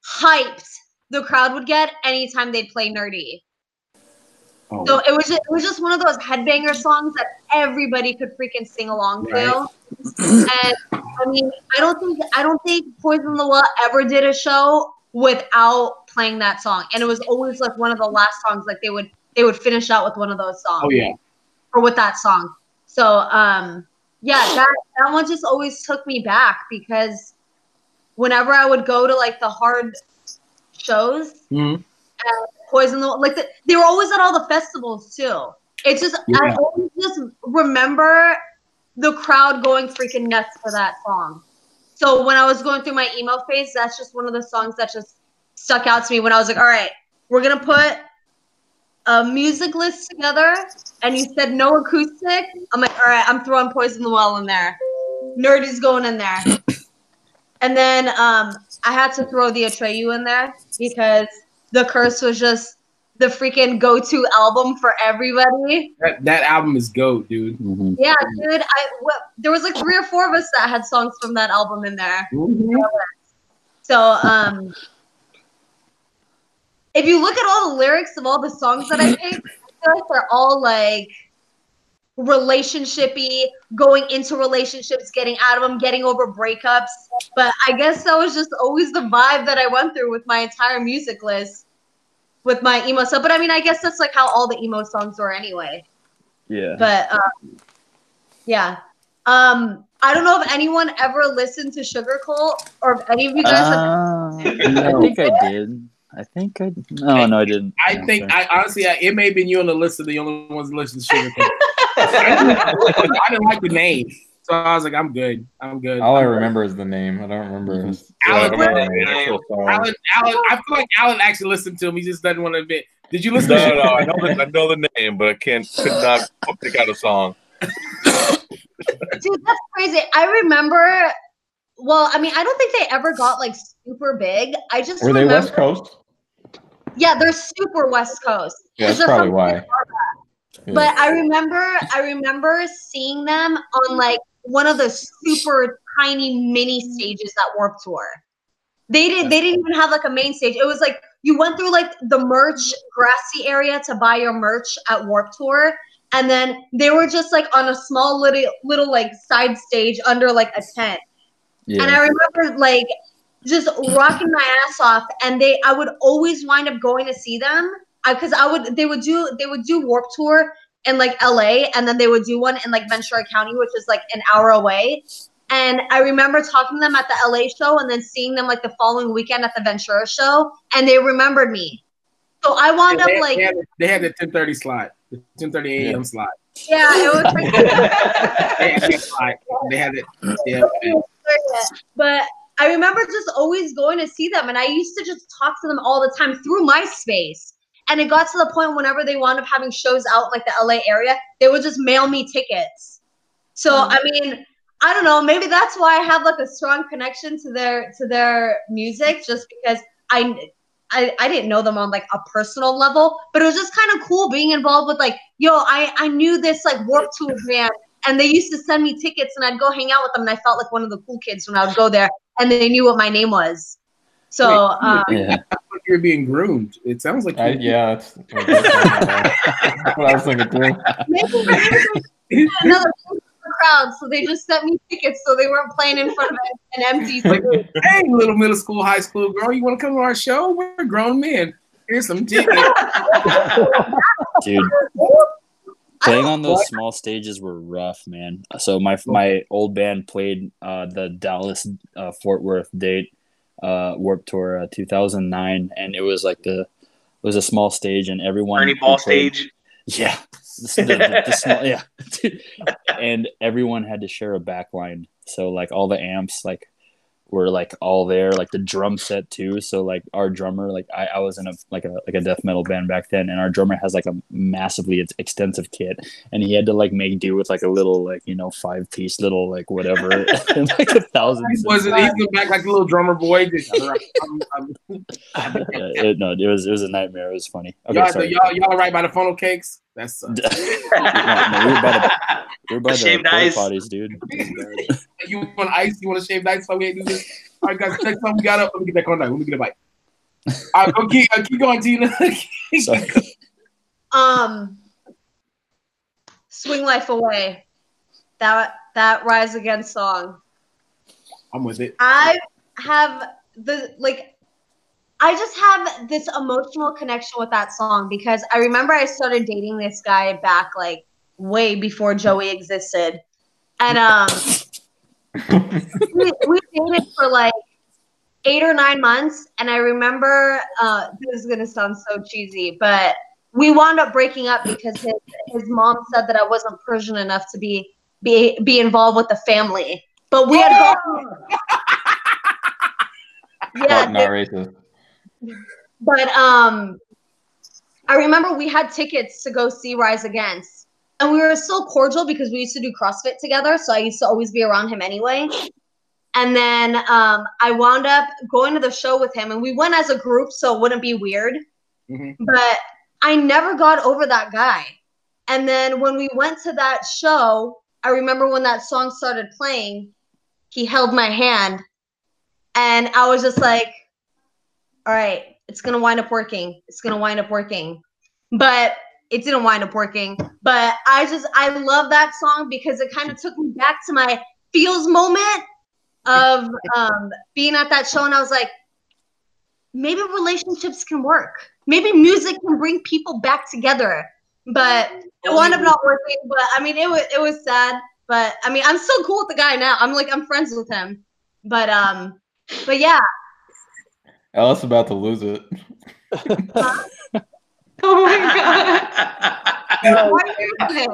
hyped the crowd would get anytime they'd play nerdy. Oh, So it was just, it was just one of those headbanger songs that everybody could freaking sing along to. And I mean, I don't think I don't think Poison the Well ever did a show without playing that song. And it was always like one of the last songs like they would they would finish out with one of those songs oh yeah. or with that song. So um yeah, that that one just always took me back because whenever I would go to like the hard shows, Mhm. Poison the like the, they were always at all the festivals too. It's just I always just remember the crowd going freaking nuts for that song. So when I was going through my emo phase, that's just one of the songs that just stuck out to me when I was like, all right, we're gonna put a music list together and you said no acoustic. I'm like, all right, I'm throwing Poison the Well in there. Nerd is going in there. And then um, I had to throw the Atreyu in there because the curse was just the freaking go-to album for everybody. That, that album is goat, dude. Mhm. Yeah, dude. I what, there was like three or four of us that had songs from that album in there. So um, if you look at all the lyrics of all the songs that I picked, I feel like they're all like relationshipy, going into relationships, getting out of them, getting over breakups. But I guess that was just always the vibe that I went through with my entire music list with my emo stuff. But I mean, I guess that's like how all the emo songs were anyway. Yeah. But um, yeah. Um, I don't know if anyone ever listened to Sugar Cult or if any of you guys have Uh, I think I did. I think I. No, no, I didn't. I No, think sorry. I honestly I, it may have been you on the list of the only ones that listen to Sugar Cult. I didn't like the name, so I was like, I'm good. I'm good. All I I'm good. remember is the name. I don't remember. his- Yeah, I Alan, don't remember the actual. Alan, Alan, I feel like Alan actually listened to him. He just doesn't want to admit. Did you listen No, to Sugar no, I know the, I know the name, but I can't could not pick out a song. Dude, that's crazy. I remember. Well, I mean, I don't think they ever got like super big. I just Were they remember. West Coast? Yeah, they're super West Coast. Yeah, that's probably why. Florida. But I remember, I remember seeing them on like one of the super tiny mini stages at Warped Tour. They did. They didn't even have like a main stage. It was like you went through like the merch grassy area to buy your merch at Warped Tour, and then they were just like on a small little little like side stage under like a tent. Yeah. And I remember like just rocking my ass off, and they I would always wind up going to see them uh, because I, would they would do they would do Warped Tour in like LA, and then they would do one in like Ventura County, which is like an hour away. And I remember talking to them at the LA show, and then seeing them like the following weekend at the Ventura show, and they remembered me. So I wound they, up like they had, they had the 10:30 slot, the 10:30 a.m. slot. yeah, it was like They had that slot. They had it. Yeah. But I remember just always going to see them, and I used to just talk to them all the time through MySpace. And it got to the point whenever they wound up having shows out like the LA area, they would just mail me tickets. So mm. I mean, I don't know, maybe that's why I have like a strong connection to their to their music, just because I I, I didn't know them on like a personal level, but it was just kind of cool being involved with like, yo, I, I knew this like Warped Tour band and they used to send me tickets and I'd go hang out with them and I felt like one of the cool kids when I would go there and they knew what my name was. So um, Yeah. You're being groomed. It sounds like I, yeah, that's, that's what I was thinking too. maybe maybe another crowd, so they just sent me tickets so they weren't playing in front of an empty stage. Hey, little middle school, high school girl, you want to come to our show? We're grown men. Here's some tickets. Dude, playing on those small stages were rough, man. So my my old band played uh, the Dallas uh, Fort Worth date uh, Warped Tour uh, 2009, and it was like the it was a small stage, and everyone Ernie Ball played- stage. Yeah. The, the- the small, yeah. and everyone had to share a back line. So like all the amps like were like all there, like the drum set too. So like our drummer, like I, I was in a like a like a death metal band back then, and our drummer has like a massively extensive kit, and he had to like make do with like a little like you know five piece little like whatever, and like a thousand. He wasn't he's back like a little drummer boy. Yeah, uh, it, no, it was it was a nightmare. It was funny. Okay, y'all, sorry. y'all, y'all right by the funnel cakes. That's no, no, we were by the, we were by the Shaved porta ice. potties, dude. you want ice? You want to shave ice? So we do this. All right, guys. Next time we got up, let me get back on that. Let me get a bite. All right, go keep, uh, keep going, Tina. Um, "Swing Life Away," that that Rise Against song. I'm with it. I have the like I just have this emotional connection with that song because I remember I started dating this guy back like way before Joey existed. And um we, we dated for like eight or nine months and I remember uh this is gonna sound so cheesy, but we wound up breaking up because his, his mom said that I wasn't Persian enough to be be be involved with the family. But we had gone yeah, Not racist. But um, I remember we had tickets to go see Rise Against, and we were so cordial because we used to do CrossFit together. So I used to always be around him anyway. And then um, I wound up going to the show with him, and we went as a group, so it wouldn't be weird. Mhm. But I never got over that guy. And then when we went to that show, I remember when that song started playing, he held my hand and I was just like, all right, it's to wind up working. It's to wind up working. But it didn't wind up working. But I just, I love that song because it kind of took me back to my feels moment of um, being at that show. And I was like, maybe relationships can work. Maybe music can bring people back together. But it wound up not working. But I mean, it was it was sad. But I mean, I'm still cool with the guy now. I'm like I'm friends with him. But um, but yeah. Ellis about to lose it. Oh my god. Why are you doing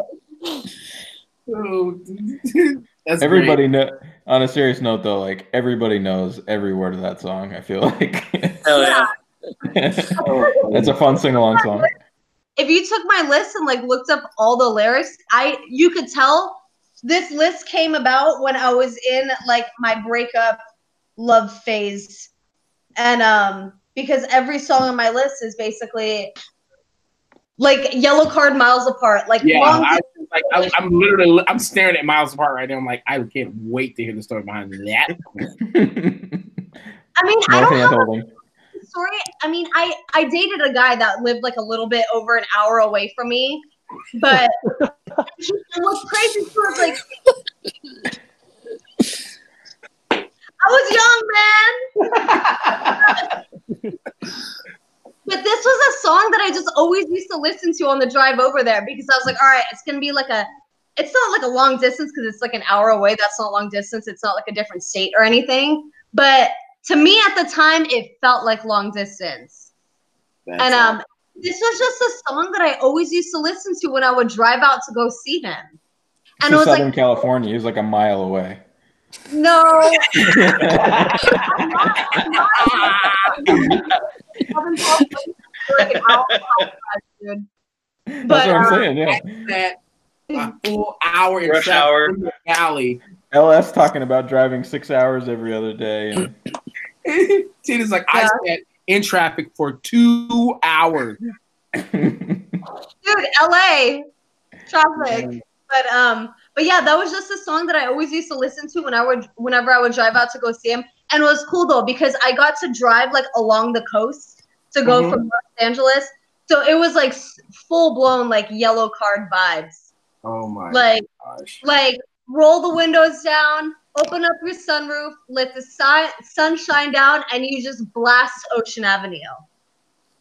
it? That's everybody know. On a serious note, though, like everybody knows every word of that song. I feel like Hell yeah. it's a fun sing along song. if you took my list and like looked up all the lyrics, I you could tell this list came about when I was in like my breakup love phase. And um because every song on my list is basically like Yellowcard miles apart. Like Yeah, long I, like I, I'm literally I'm staring at Miles apart right now. I'm like, I can't wait to hear the story behind that. I mean, I No don't hand have holding. a story. I mean, I I dated a guy that lived like a little bit over an hour away from me, but he, what's crazy too is like I was young, man. but this was a song that I just always used to listen to on the drive over there because I was like, all right, it's gonna be like a. It's not like a long distance because it's like an hour away. That's not long distance. It's not like a different state or anything. But to me at the time, it felt like long distance. That's and um, this was just a song that I always used to listen to when I would drive out to go see him. And to it was Southern like, California. He was like a mile away. No. like an hour dude. That's But, what I'm uh, saying. Yeah. that a full hour in Rush traffic hour. in the alley. LS talking about driving six hours every other day. And Tina's like, I sat in traffic for two hours. dude, LA traffic. But um, but yeah, that was just a song that I always used to listen to when I would whenever I would drive out to go see him. And it was cool though because I got to drive like along the coast to go Mhm. from Los Angeles. So it was like full blown like Yellowcard vibes. Oh my Like gosh. like roll the windows down, open up your sunroof, let the si- sun shine down, and you just blast Ocean Avenue.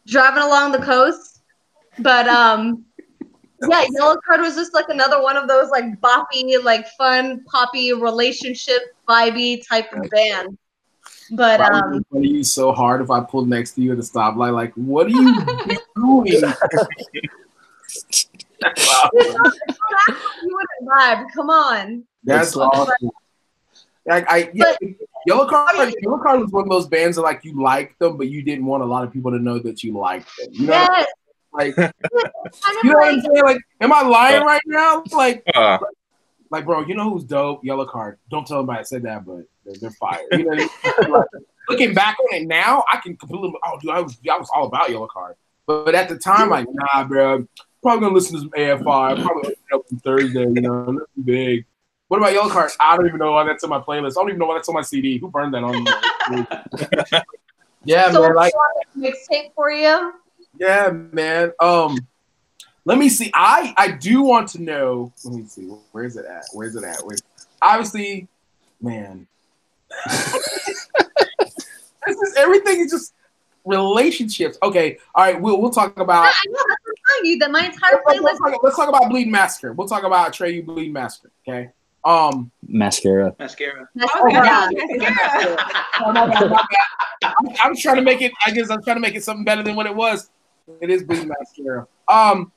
Driving along the coast, but um, yeah, Yellow Card was just like another one of those like boppy, like fun, poppy, relationship vibey type of band. But I um, would play you so hard if I pulled next to you at the stoplight. Like, what are you doing? you wouldn't vibe. Come on. That's awesome. Like I, yeah, Yellowcard, Yellow Card was one of those bands that like you liked them, but you didn't want a lot of people to know that you liked them. You know, Yes. Like you know what I'm saying? Like, am I lying right now? Like, Uh, like, bro, you know who's dope? Yellowcard. Don't tell anybody I said that, but they're, they're fire. You know, like, looking back on it now, I can completely. Oh, dude, I was, I was all about Yellowcard, but, but at the time, like, nah, bro. Probably gonna listen to some AFI. Probably gonna up on Thursday. You know, nothing big. What about Yellowcard? I don't even know why that's on my playlist. I don't even know why that's on my CD. Who burned that on? me? yeah, so man. Like, mixtape for you. Yeah, man. Um, let me see. I I do want to know. Let me see. Where's it at? Where's it at? Where's obviously, man. this is everything is just relationships. Okay, all right. We'll we'll talk about. I know that's what I'm telling you that my entire Let's, playlist. let's talk, let's talk about Bleed Massacre. We'll talk about Atreyu Bleed Massacre. Okay. Um. Mascara. Mascara. Oh, yeah. Oh, my bad, my bad. I'm, I'm trying to make it. I guess I'm trying to make it something better than what it was. It is Bleed Mascara. Um.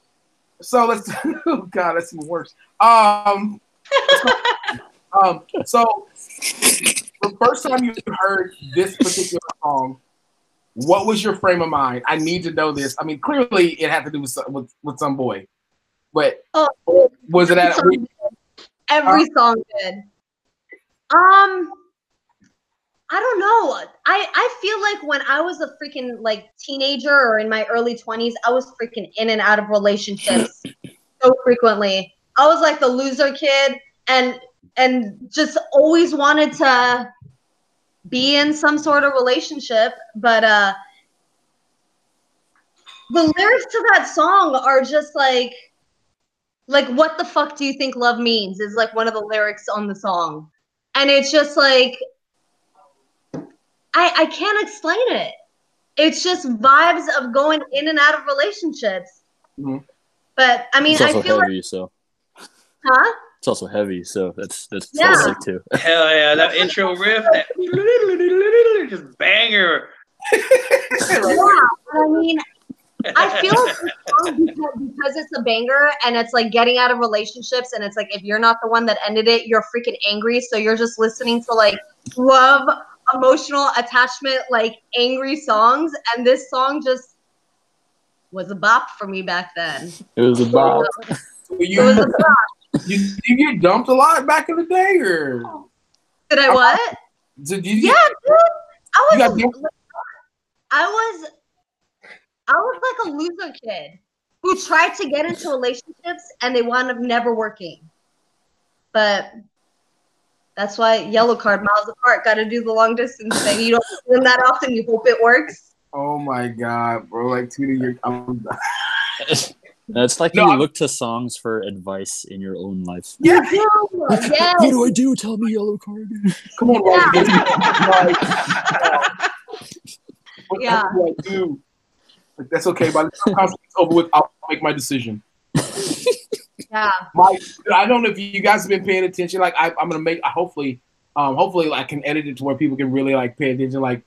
So let's. Oh God, that's even worse. Um. um. So the first time you heard this particular song, what was your frame of mind? I need to know this. I mean, clearly it had to do with some, with, with some boy, but Oh. was it at? Every song did. Um, I don't know. I I feel like when I was a freaking like teenager or in my early 20s, I was freaking in and out of relationships so frequently. I was like the loser kid and and just always wanted to be in some sort of relationship, but uh the lyrics to that song are just like like what the fuck do you think love means is like one of the lyrics on the song and it's just like i i can't explain it it's just vibes of going in and out of relationships Mhm. but i mean It's i feel heavy, like so huh it's also heavy, so that's that's Yeah. sick too. Hell yeah, that intro riff, that just banger. yeah i mean I feel like this because, because it's a banger and it's like getting out of relationships and it's like if you're not the one that ended it, you're freaking angry. So you're just listening to like love, emotional attachment, like angry songs. And this song just was a bop for me back then. It was about It You, was a bop. you, you get dumped a lot back in the day, or Did I what? did you? Yeah, dude. I was dumped? I was I was like a loser kid who tried to get into relationships and they wound up never working. But that's why Yellowcard miles apart. Got to do the long distance thing. You don't do them that often. You hope it works. Oh my god, bro! Like Tina, you're. I'm, It's like No, you I'm- look to songs for advice in your own life. yeah, You do. What do I do? Tell me Yellowcard. come on. Yeah. Like, what Yeah. do I do? Like, that's okay. By the time it's over with, I'll make my decision. Yeah. My, I don't know if you guys have been paying attention. Like, I, I'm gonna make. Hopefully, um, hopefully, I can edit it to where people can really like pay attention. Like,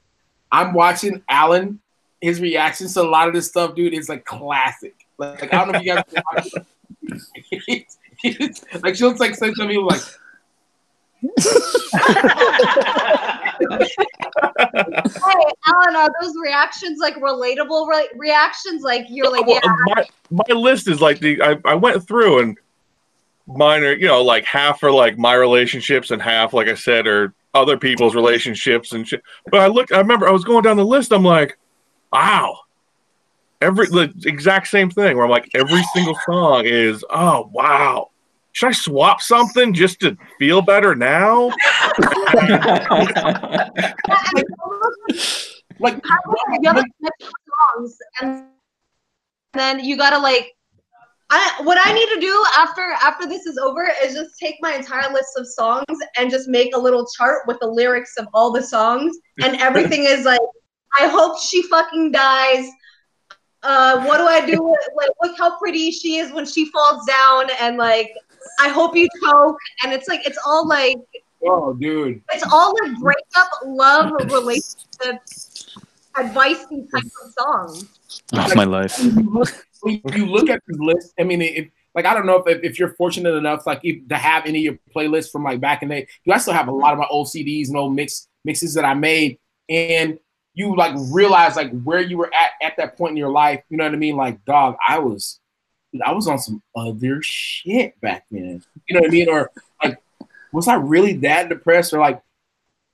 I'm watching Alan, his reactions to a lot of this stuff, dude. Is like classic. Like, like, I don't know if you guys. It's- it's- like she looks like say something like. Hey, Alan, are those reactions like relatable re- reactions? Like you're like, yeah, my, my list is like the I, I went through and mine are you know like half are like my relationships and half like I said are other people's relationships and shit. But I looked I remember I was going down the list I'm like wow every the exact same thing where I'm like every single song is oh wow should I swap something just to feel better now? Like, you have like songs, and then you gotta like. I what I need to do after after this is over is just take my entire list of songs and just make a little chart with the lyrics of all the songs, and everything is like, I hope she fucking dies. Uh, what do I do? with- Like, look how pretty she is when she falls down, and like, I hope you choke. And it's like, it's all like, oh, dude. it's all like breakup, love, relationship, advice type of songs. Oh, my life. when you look, when you look at this list, I mean, if like I don't know if, if you're fortunate enough like if, to have any of your playlists from like back in the day. You I still have a lot of my old CDs and old mix mixes that I made, and you like realize like where you were at at that point in your life. You know what I mean? Like, dog, I was, dude, I was on some other shit back then. You know what I mean? Or like, was I really that depressed? Or like,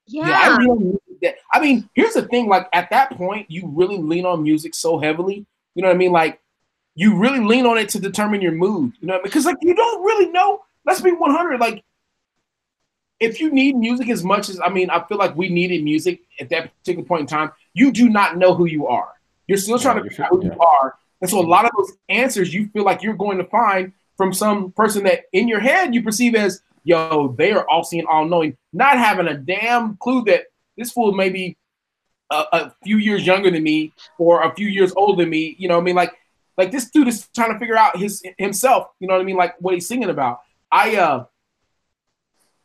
Yeah. yeah, I really needed that. I mean, here's the thing: like at that point, you really lean on music so heavily. You know what I mean? Like you really lean on it to determine your mood. You know, because like you don't really know. Let's be 100. Like if you need music as much as I mean, I feel like we needed music at that particular point in time. You do not know who you are. You're still trying Yeah, to figure out who should- you are, and so a lot of those answers you feel like you're going to find from some person that in your head you perceive as yo, they are all seeing, all knowing, not having a damn clue that this fool may be a, a few years younger than me or a few years older than me. You know what I mean? Like, like this dude is trying to figure out his himself. You know what I mean? Like what he's singing about. I uh,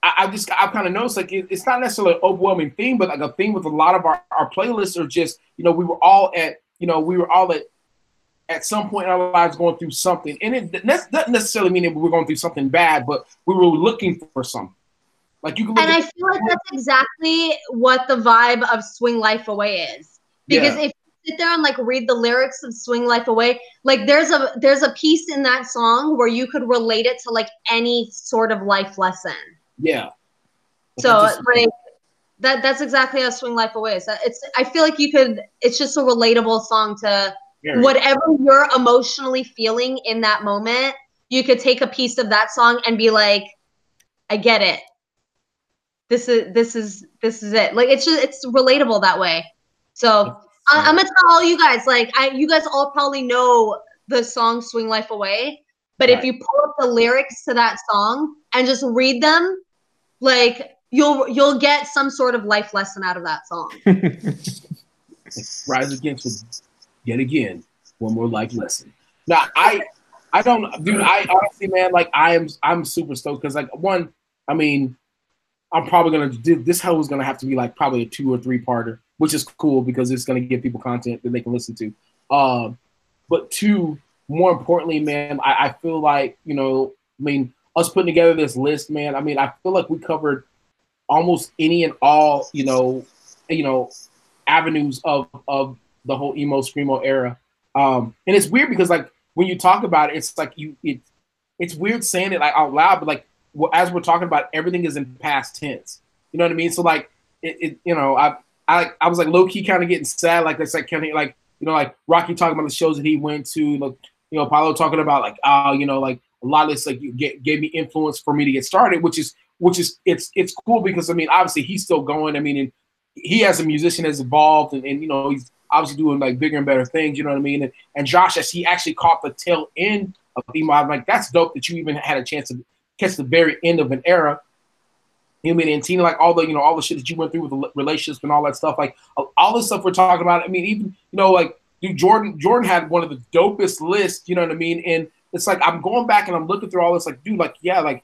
I, I just I've kind of noticed like it, it's not necessarily an overwhelming theme, but like a theme with a lot of our our playlists are just you know we were all at you know we were all at at some point in our lives going through something, and it doesn't necessarily mean that we're going through something bad, but we were looking for something. Like you can And I feel like that's exactly what the vibe of Swing Life Away is. Because Yeah. if you sit there and like read the lyrics of Swing Life Away, like there's a there's a piece in that song where you could relate it to like any sort of life lesson. yeah. So just- like that that's exactly how Swing Life Away is. It's I feel like you could. It's just a relatable song to. Whatever you're emotionally feeling in that moment. You could take a piece of that song and be like, I get it. This is this is this is it. Like it's just it's relatable that way. So I, I'm gonna tell all you guys, like I you guys all probably know the song Swing Life Away. But if you pull up the lyrics to that song and just read them, like you'll you'll get some sort of life lesson out of that song. Rise Against with yet again one more life lesson. Now I I don't dude I honestly man like I am I'm super stoked because like one I mean I'm probably gonna do this hell is gonna have to be like probably a two or three parter which is cool because it's gonna give people content that they can listen to. Um, but two more importantly man I, I feel like you know I mean us putting together this list man I mean I feel like we covered almost any and all you know you know avenues of of the whole emo screamo era. Um, and it's weird because like when you talk about it, it's like you it it's weird saying it like out loud, but like well, as we're talking about, everything is in past tense. You know what I mean? So like it, it you know I I I was like low key kind of getting sad like that's like kind of like you know like Rocky talking about the shows that he went to, like you know Apollo talking about like oh you know like a lot of this like you get, gave me influence for me to get started, which is which is it's it's cool because I mean obviously he's still going. I mean and he as a musician has evolved and, and you know he's obviously doing like bigger and better things. You know what I mean? And, and Josh, as he actually caught the tail end of emo, I'm like that's dope that you even had a chance to catch the very end of an era. You know I mean? And Tina, like all the you know all the shit that you went through with the relationships and all that stuff, like all the stuff we're talking about. I mean, even you know like dude, Jordan Jordan had one of the dopest lists. You know what I mean? And it's like I'm going back and I'm looking through all this, like dude, like yeah, like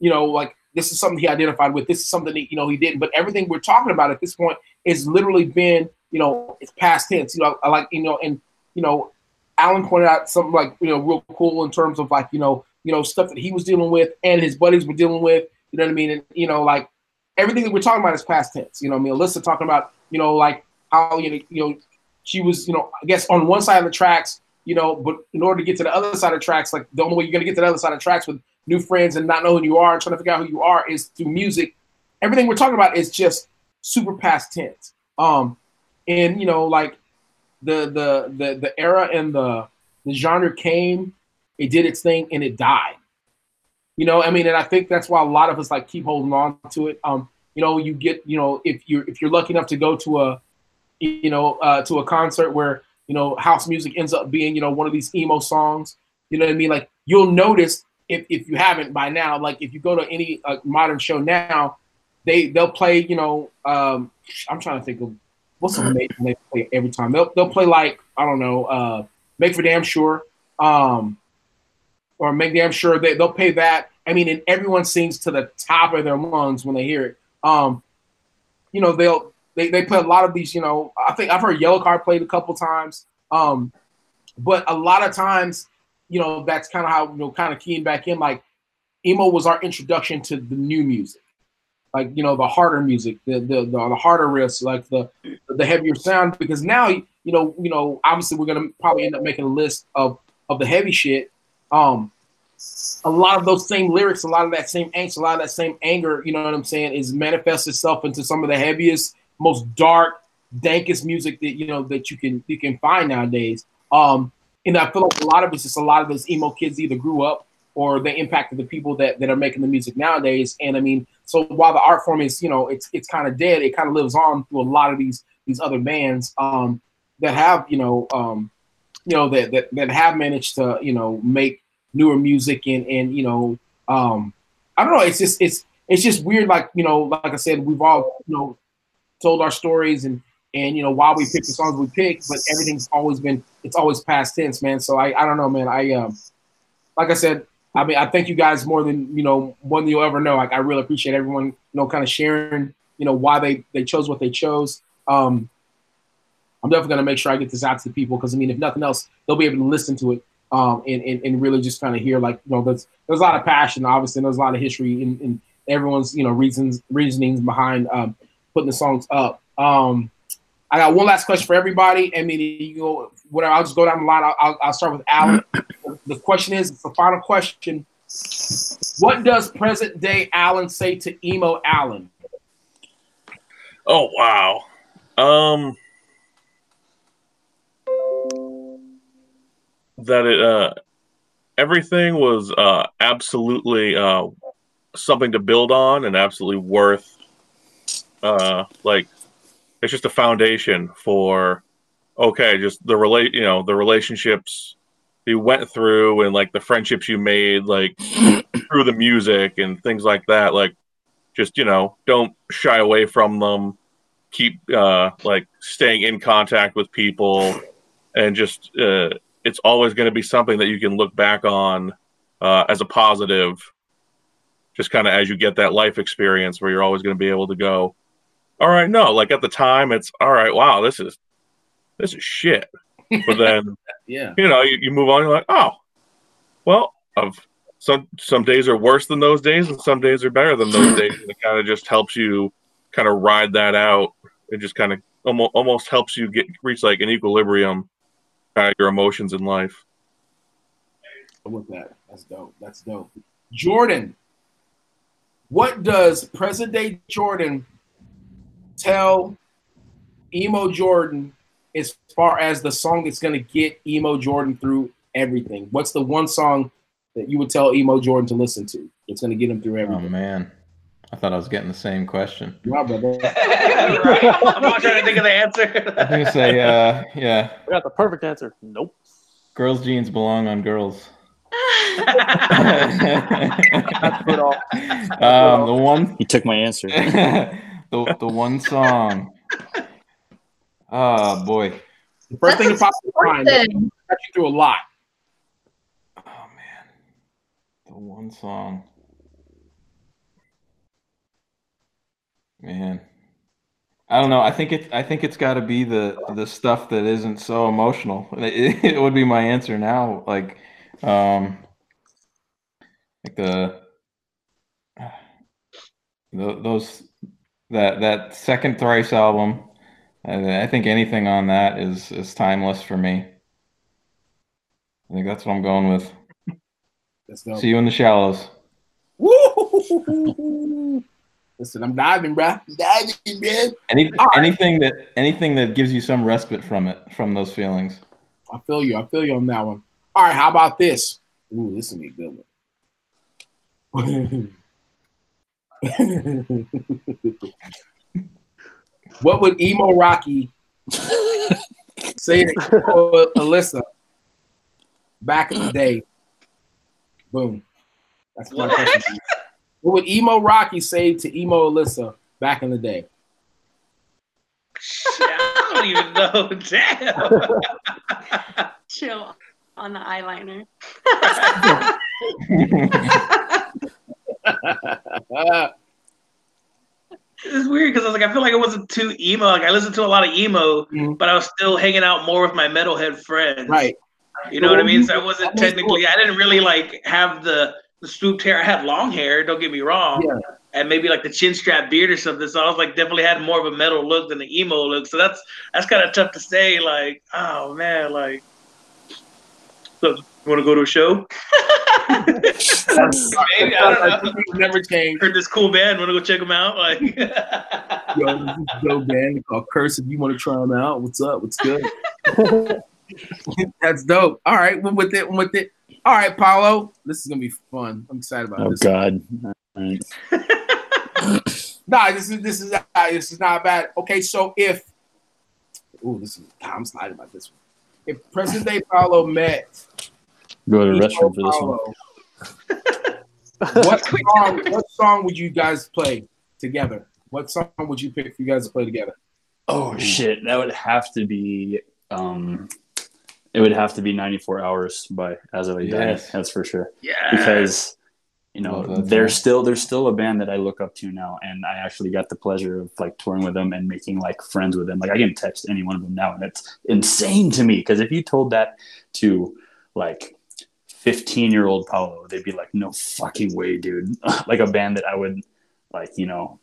you know, like this is something he identified with. This is something that you know he didn't. But everything we're talking about at this point is literally been, you know, it's past tense. You know, I like you know, and you know, Alan pointed out something like you know real cool in terms of like you know you know stuff that he was dealing with and his buddies were dealing with. You know what I mean? And you know, like everything that we're talking about is past tense. You know, I mean, Alyssa talking about you know like how you know you know she was you know I guess on one side of the tracks. You know, but in order to get to the other side of tracks, like the only way you're gonna get to the other side of tracks with new friends and not know who you are and trying to figure out who you are is through music. Everything we're talking about is just super past tense. Um, and you know, like the the the the era and the the genre came, it did its thing and it died. You know, I mean, and I think that's why a lot of us like keep holding on to it. Um, you know, you get, you know, if you're if you're lucky enough to go to a, you know, uh, to a concert where you know house music ends up being, you know, one of these emo songs. You know what I mean? Like you'll notice if, if you haven't by now, like if you go to any uh, modern show now, they they'll play, you know, um, I'm trying to think of what's amazing they play every time. They'll they'll play like I don't know, uh, make for damn sure, um, or make damn sure they they'll pay that. I mean, and everyone sings to the top of their lungs when they hear it. Um, you know, they'll they they play a lot of these. You know, I think I've heard Yellowcard played a couple times, um, but a lot of times you know, that's kind of how, you know, kind of keying back in, like emo was our introduction to the new music. Like, you know, the harder music, the the the, the harder riffs, like the the heavier sound. Because now, you know, you know, obviously we're gonna probably end up making a list of of the heavy shit. Um a lot of those same lyrics, a lot of that same angst, a lot of that same anger, you know what I'm saying, is manifests itself into some of the heaviest, most dark, dankest music that you know that you can you can find nowadays. Um and I feel like a lot of it's just a lot of those emo kids either grew up or the impact of the people that, that are making the music nowadays. And I mean, so while the art form is, you know, it's it's kind of dead, it kind of lives on through a lot of these these other bands um, that have, you know, um, you know, that, that that have managed to, you know, make newer music and and you know, um, I don't know, it's just it's it's just weird, like, you know, like I said, we've all, you know, told our stories and and you know why we pick the songs we pick, but everything's always been it's always past tense, man. So I I don't know, man. I um like I said, I mean I thank you guys more than you know more than you'll ever know. Like I really appreciate everyone you know kind of sharing you know why they they chose what they chose. Um, I'm definitely gonna make sure I get this out to the people because I mean if nothing else they'll be able to listen to it um and and, and really just kind of hear like you know there's there's a lot of passion obviously and there's a lot of history in, in everyone's you know reasons reasonings behind um putting the songs up. Um, I got one last question for everybody. I mean, you go whatever. I'll just go down the line. I'll, I'll, I'll start with Alan. The question is the final question. What does present day Allen say to emo Allen? Oh wow. Um that it uh everything was uh absolutely uh something to build on and absolutely worth uh like it's just a foundation for okay, just the relate you know, the relationships you went through and like the friendships you made like through the music and things like that like just you know don't shy away from them. Keep uh like staying in contact with people and just uh it's always going to be something that you can look back on uh as a positive just kind of as you get that life experience where you're always going to be able to go all right no like at the time it's all right wow this is this is shit but then Yeah. you know, you, you move on. You're like, oh, well, of some some days are worse than those days, and some days are better than those days. And it kind of just helps you kind of ride that out. It just kind of almost almost helps you get reach like an equilibrium, of your emotions in life. I'm with that. That's dope. That's dope. Jordan, what does present day Jordan tell emo Jordan as far as the song that's going to get emo Jordan through everything? What's the one song that you would tell emo Jordan to listen to? It's going to get him through everything. Oh man, I thought I was getting the same question. Yeah, brother. right? I'm not trying to think of the answer. I'm gonna say, uh, yeah, I got the perfect answer. Nope. girls' jeans belong on girls. That's good um, the one, He took my answer. the the one song. Oh boy. The first thing that That's pops in mind that got you through a lot. Oh man, the one song. Man, I don't know. I think it. I think it's got to be the the stuff that isn't so emotional. It, it would be my answer now. Like, um, like the, the those that that second Thrice album. I, I think anything on that is is timeless for me. I think that's what I'm going with. That's dope. See you in the shallows. Woo! Listen, I'm diving, bro. I'm diving, man. Any, right. anything that anything that gives you some respite from it, from those feelings. I feel you. I feel you on that one. All right, how about this? Ooh, this be a good one. What would emo Rocky say to emo Alyssa back in the day? Boom. That's my What? question. What would emo Rocky say to emo Alyssa back in the day? Shit, I don't even know. Damn. Chill on the eyeliner. It's weird because I was like, I feel like I wasn't too emo. Like I listened to a lot of emo, Mhm. but I was still hanging out more with my metalhead friends. right. You know what I mean? So I wasn't technically. I didn't really like have the the swooped hair. I had long hair. Don't get me wrong. Yeah. And maybe like the chin strap beard or something. So I was like definitely had more of a metal look than the emo look. So that's that's kind of tough to say. Like, oh man, like. So you want to go to a show? Maybe I don't know. Never change. Heard this cool band. Want to go check them out? Like, Yo, this is dope band called Curse. If you want to try them out, what's up? What's good? That's dope. All right, well, with it, one with it. All right, Paulo, this is gonna be fun. I'm excited about it. Oh this. God. All right. Nah, this is this is uh, this is not bad. Okay, so if, ooh, this is I'm excited about this one. If President Day Paulo met Go to the Emo restroom for this one. What song? What song would you guys play together? What song would you pick for you guys to play together? Oh shit, that would have to be um it would have to be 94 hours by as of Yes. that's for sure. yeah. Because you know, Love they're song. still they're still a band that I look up to now and I actually got the pleasure of like touring with them and making like friends with them. Like I can text any one of them now and it's insane to me because if you told that to like 15 year old Paulo, they'd be like, no fucking way, dude. like a band that I would like, you know,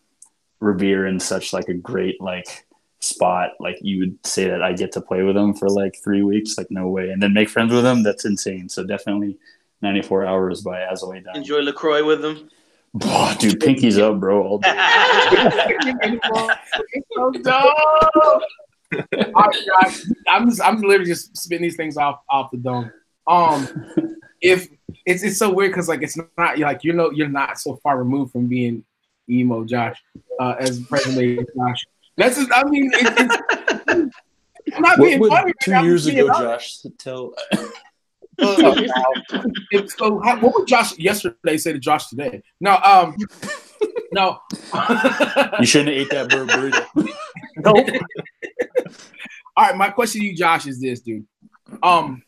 revere in such like a great like spot. Like you would say that I get to play with them for like three weeks, like no way. And then make friends with them, that's insane. So definitely 94 hours by As I Down. Enjoy Lacroix with them. Oh, dude, pinkies up, bro. All day. so dope. All right, guys, I'm just, I'm literally just spitting these things off off the dome. Um, if it's it's so weird because like it's not like you know you're not so far removed from being emo Josh uh, as present day Josh. That's just, I mean it, it's I'm not What being would funny. two I'm years ago, honest. Josh, tell? Uh, so how, what would Josh yesterday say to Josh today? No, um, no. You shouldn't have ate that bur- burrito. Nope. All right, my question to you, Josh, is this, dude. Um,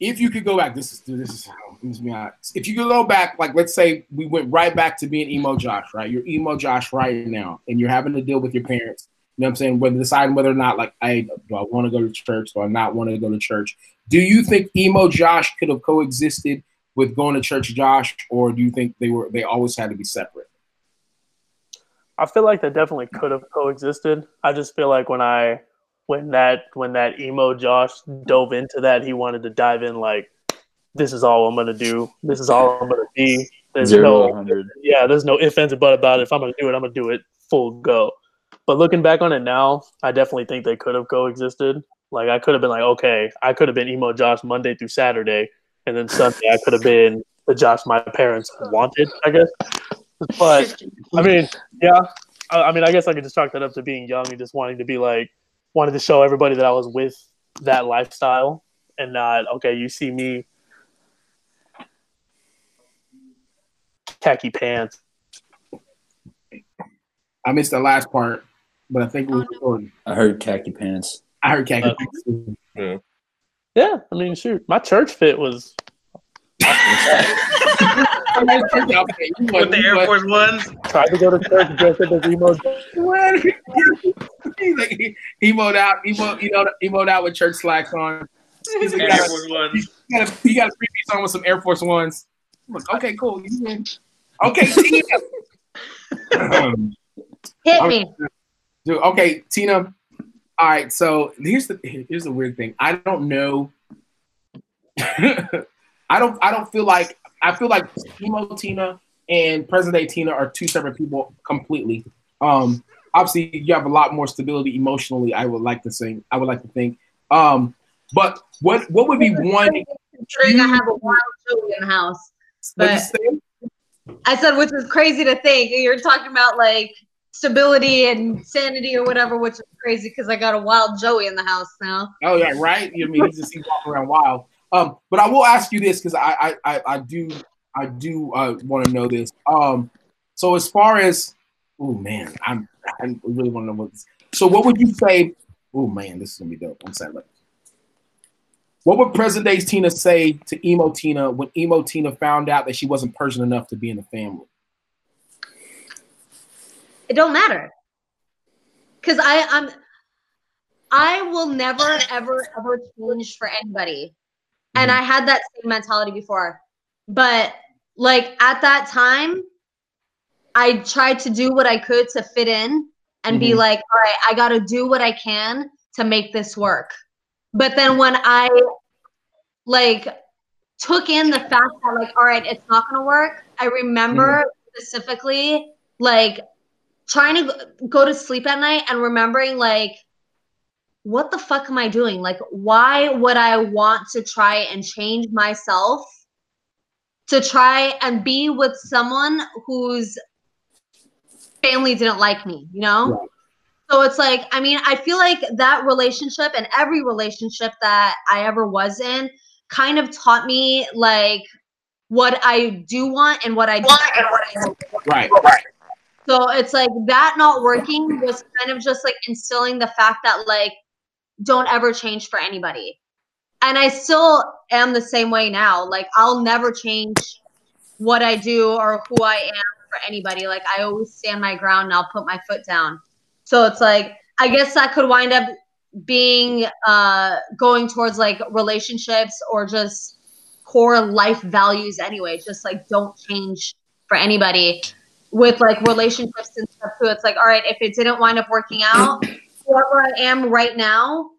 if you could go back, this is this is how this is me honest. If you could go back, like let's say we went right back to being emo Josh, right? You're emo Josh right now, and you're having to deal with your parents. You know what I'm saying? Whether deciding whether or not, like, I do I want to go to church, do I not want to go to church? Do you think emo Josh could have coexisted with going to church Josh, or do you think they were they always had to be separate? I feel like they definitely could have coexisted. I just feel like when I when that when that emo Josh dove into that, he wanted to dive in like this is all I'm gonna do. This is all I'm gonna be. There's Zero no 100. yeah, there's no ifs, ands, or but about it. If I'm gonna do it, I'm gonna do it full go. But looking back on it now, I definitely think they could have coexisted. Like I could have been like, okay, I could have been emo Josh Monday through Saturday, and then Sunday I could have been the Josh my parents wanted, I guess. But I mean, yeah, I, I mean, I guess I could just chalk that up to being young and just wanting to be like, wanted to show everybody that I was with that lifestyle and not okay. You see me khaki pants. I missed the last part, but I think it was recording. I heard khaki pants. I heard khaki. Uh, Yeah, I mean, shoot, my church fit was With the Air Force Ones. tried to go to church dressed up as emo. He's like he, he emoed out, emo, you know, emoed out with church slacks on. He's like, Air got Force a, Ones. he got a, he got a three piece on with some Air Force Ones. Like, okay, cool. You win. Okay, Tina. Um, Hit me. Dude, okay, Tina. All right, so here's the here's the weird thing. I don't know. I don't I don't feel like I feel like emo Tina and present day Tina are two separate people completely. Um, obviously you have a lot more stability emotionally. I would like to think. I would like to think. Um, but what what would be one? I have a wild Joey in the house. But? I said, which is crazy to think. You're talking about like stability and sanity or whatever, which is crazy because I got a wild Joey in the house now. Oh yeah, right. You I mean he's just he's walking around wild. Um, but I will ask you this because I, I I do I do uh, want to know this. Um, so as far as oh man, I'm I really want to know what. This, so what would you say? Oh man, this is gonna be dope. I'm about this. What would present day Tina say to emo Tina when emo Tina found out that she wasn't Persian enough to be in the family? It don't matter. Cause I, I'm I will never ever ever change for anybody. And I had that same mentality before. But like at that time, I tried to do what I could to fit in and be Mhm. like, all right, I gotta do what I can to make this work. But then when I like took in the fact that like, all right, it's not gonna work, I remember specifically like trying to go to sleep at night and remembering like what the fuck am I doing? Like, why would I want to try and change myself to try and be with someone whose family didn't like me, you know? So it's like, I mean, I feel like that relationship and every relationship that I ever was in kind of taught me like what I do want and what I don't and what I don't. Right. So it's like that not working was kind of just like instilling the fact that like don't ever change for anybody. And I still am the same way now. Like I'll never change what I do or who I am for anybody. Like I always stand my ground and I'll put my foot down. So it's like I guess that could wind up being uh going towards like relationships or just core life values anyway. Just like don't change for anybody with like relationships and stuff too. It's like, all right, if it didn't wind up working out, whoever I am right now,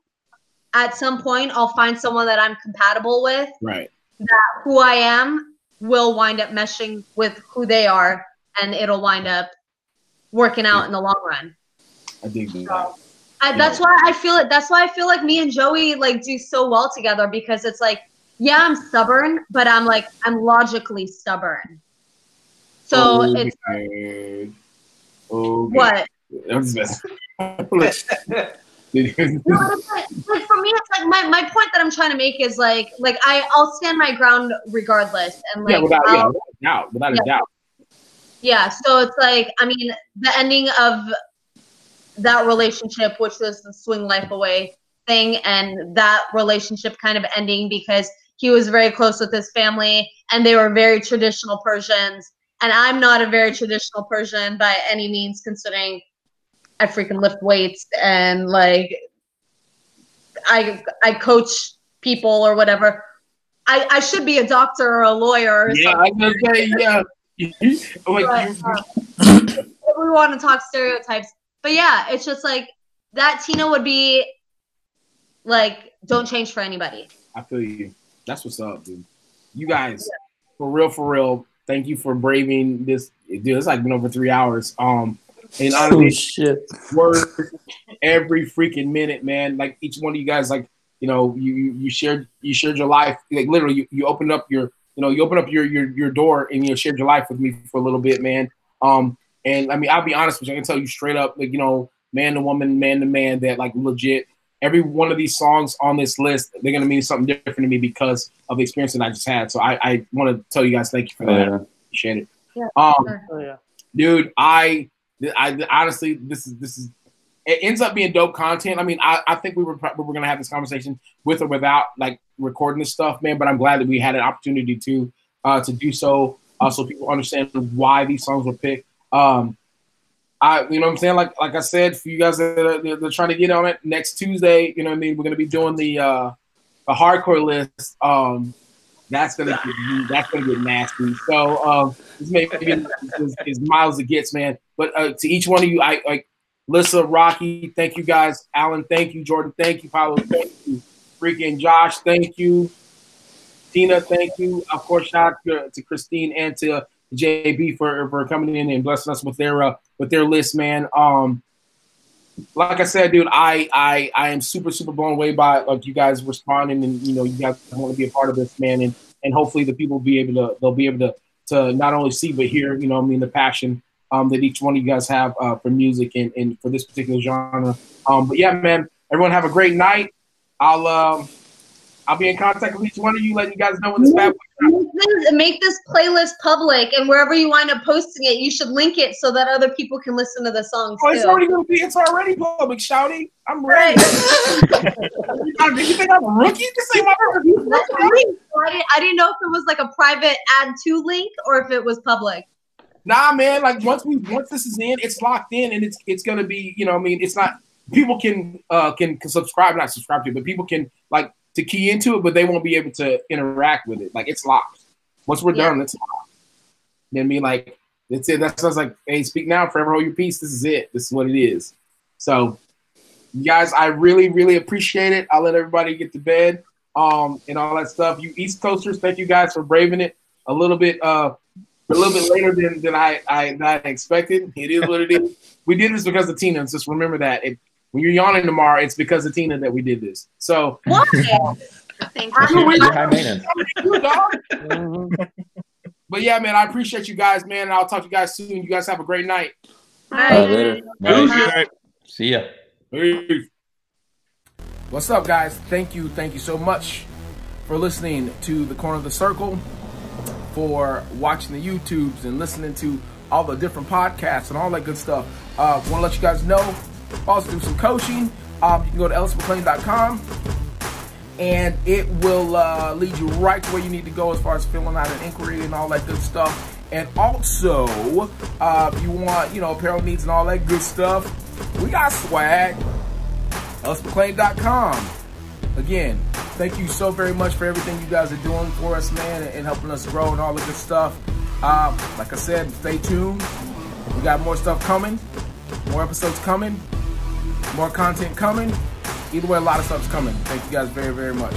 at some point I'll find someone that I'm compatible with, Right. that who I am will wind up meshing with who they are, and it'll wind up working out in the long run. I dig that. I, that's why I feel it. That's why I feel like me and Joey like do so well together because it's like, yeah, I'm stubborn, but I'm like I'm logically stubborn. So Oh, it's okay. Okay. Oh, what? That's. No, but like, like for me, it's like my, my point that I'm trying to make is like like I I'll stand my ground regardless, and like yeah, without, yeah, without a doubt, without Yeah. a doubt. yeah. So it's like I mean the ending of that relationship, which was the swing life away thing, and that relationship kind of ending because he was very close with his family, and they were very traditional Persians, and I'm not a very traditional Persian by any means, considering I freaking lift weights and like I I coach people or whatever. I, I should be a doctor or a lawyer or Yeah, something. I was gonna say yeah. Like, But, uh, we want to talk stereotypes. But yeah, it's just like that Tina would be like, don't change for anybody. I feel you. That's what's up, dude. You guys, for real, for real. Thank you for braving this. Dude, it's like been over three hours. Um, and honestly, Oh, shit. words every freaking minute, man. Like each one of you guys, like you know, you you you shared you shared your life. Like literally, you, you opened up your you know you opened up your your your door and you know, shared your life with me for a little bit, man. Um, and I mean, I'll be honest with you. I can tell you straight up, like you know, man to woman, man to man, that like legit. Every one of these songs on this list, they're gonna mean something different to me because of the experience that I just had. So I, I want to tell you guys thank you for that. Yeah. Appreciate it. Yeah, Um, sure. Oh yeah. dude i i honestly this is this is it ends up being dope content i mean i, I think we were we were gonna have this conversation with or without like recording this stuff man but i'm glad that we had an opportunity to uh to do so uh, so people understand why these songs were picked um I, you know what I'm saying? Like, like I said, for you guys that are, that are trying to get on it next Tuesday, you know what I mean? We're going to be doing the, uh, the hardcore list. Um, that's going to get, that's going to get nasty. So, um, this may be as, as mild as it gets, man. But, uh, to each one of you, I like Lissa, Rocky, thank you guys. Alan, thank you. Jordan, thank you. Paulo, thank you. Freaking Josh, thank you. Tina, thank you. Of course, shout out to, to Christine and to JB for for coming in and blessing us with their uh, with their list, man. Um, like I said, dude, I I I am super super blown away by like you guys responding and you know you guys want to be a part of this, man, and and hopefully the people will be able to they'll be able to to not only see but hear, you know, I mean the passion um, that each one of you guys have uh, for music and, and for this particular genre. Um, but yeah, man, everyone have a great night. I'll um, I'll be in contact with each one of you, letting you guys know when this bad boy Make this, make this playlist public, and wherever you wind up posting it, you should link it so that other people can listen to the songs Oh, it's too. already gonna be. It's already public, shouty. I'm ready. Did you think I'm a rookie? This ain't my review. That's right. So I, didn't, I didn't know if it was like a private add to link or if it was public. Nah, man. Like once we once this is in, it's locked in, and it's it's gonna be. You know, I mean, it's not. People can uh can, can subscribe, not subscribe to, it, but people can like to key into it, but they won't be able to interact with it. Like it's locked. Once we're done, it's locked. Then be like, that's it. That sounds like, hey, speak now, forever hold your peace. This is it. This is what it is. So, you guys, I really, really appreciate it. I'll let everybody get to bed, um, and all that stuff. You East Coasters, thank you guys for braving it a little bit, uh, a little bit later than, than I, I than I expected. It is what it is. We did this because of Tina. Just remember that. It, when you're yawning tomorrow, it's because of Tina that we did this. So, What? Thank I know we- You're high maintenance. you. But yeah, man, I appreciate you guys, man. and I'll talk to you guys soon. You guys have a great night. All right, later. Nice. See ya. Peace. What's up, guys? Thank you, thank you so much for listening to the Corner of the Circle, for watching the YouTubes and listening to all the different podcasts and all that good stuff. Uh, Want to let you guys know, also do some coaching. Um, you can go to ellismcclain.com and it will uh, lead you right to where you need to go as far as filling out an inquiry and all that good stuff. And also, uh, if you want, you know, apparel needs and all that good stuff, we got swag. EllisMcClain.com. Again, thank you so very much for everything you guys are doing for us, man, and helping us grow and all the good stuff. Um, like I said, stay tuned. We got more stuff coming, more episodes coming, more content coming. Either way, a lot of stuff's coming. Thank you guys very, very much.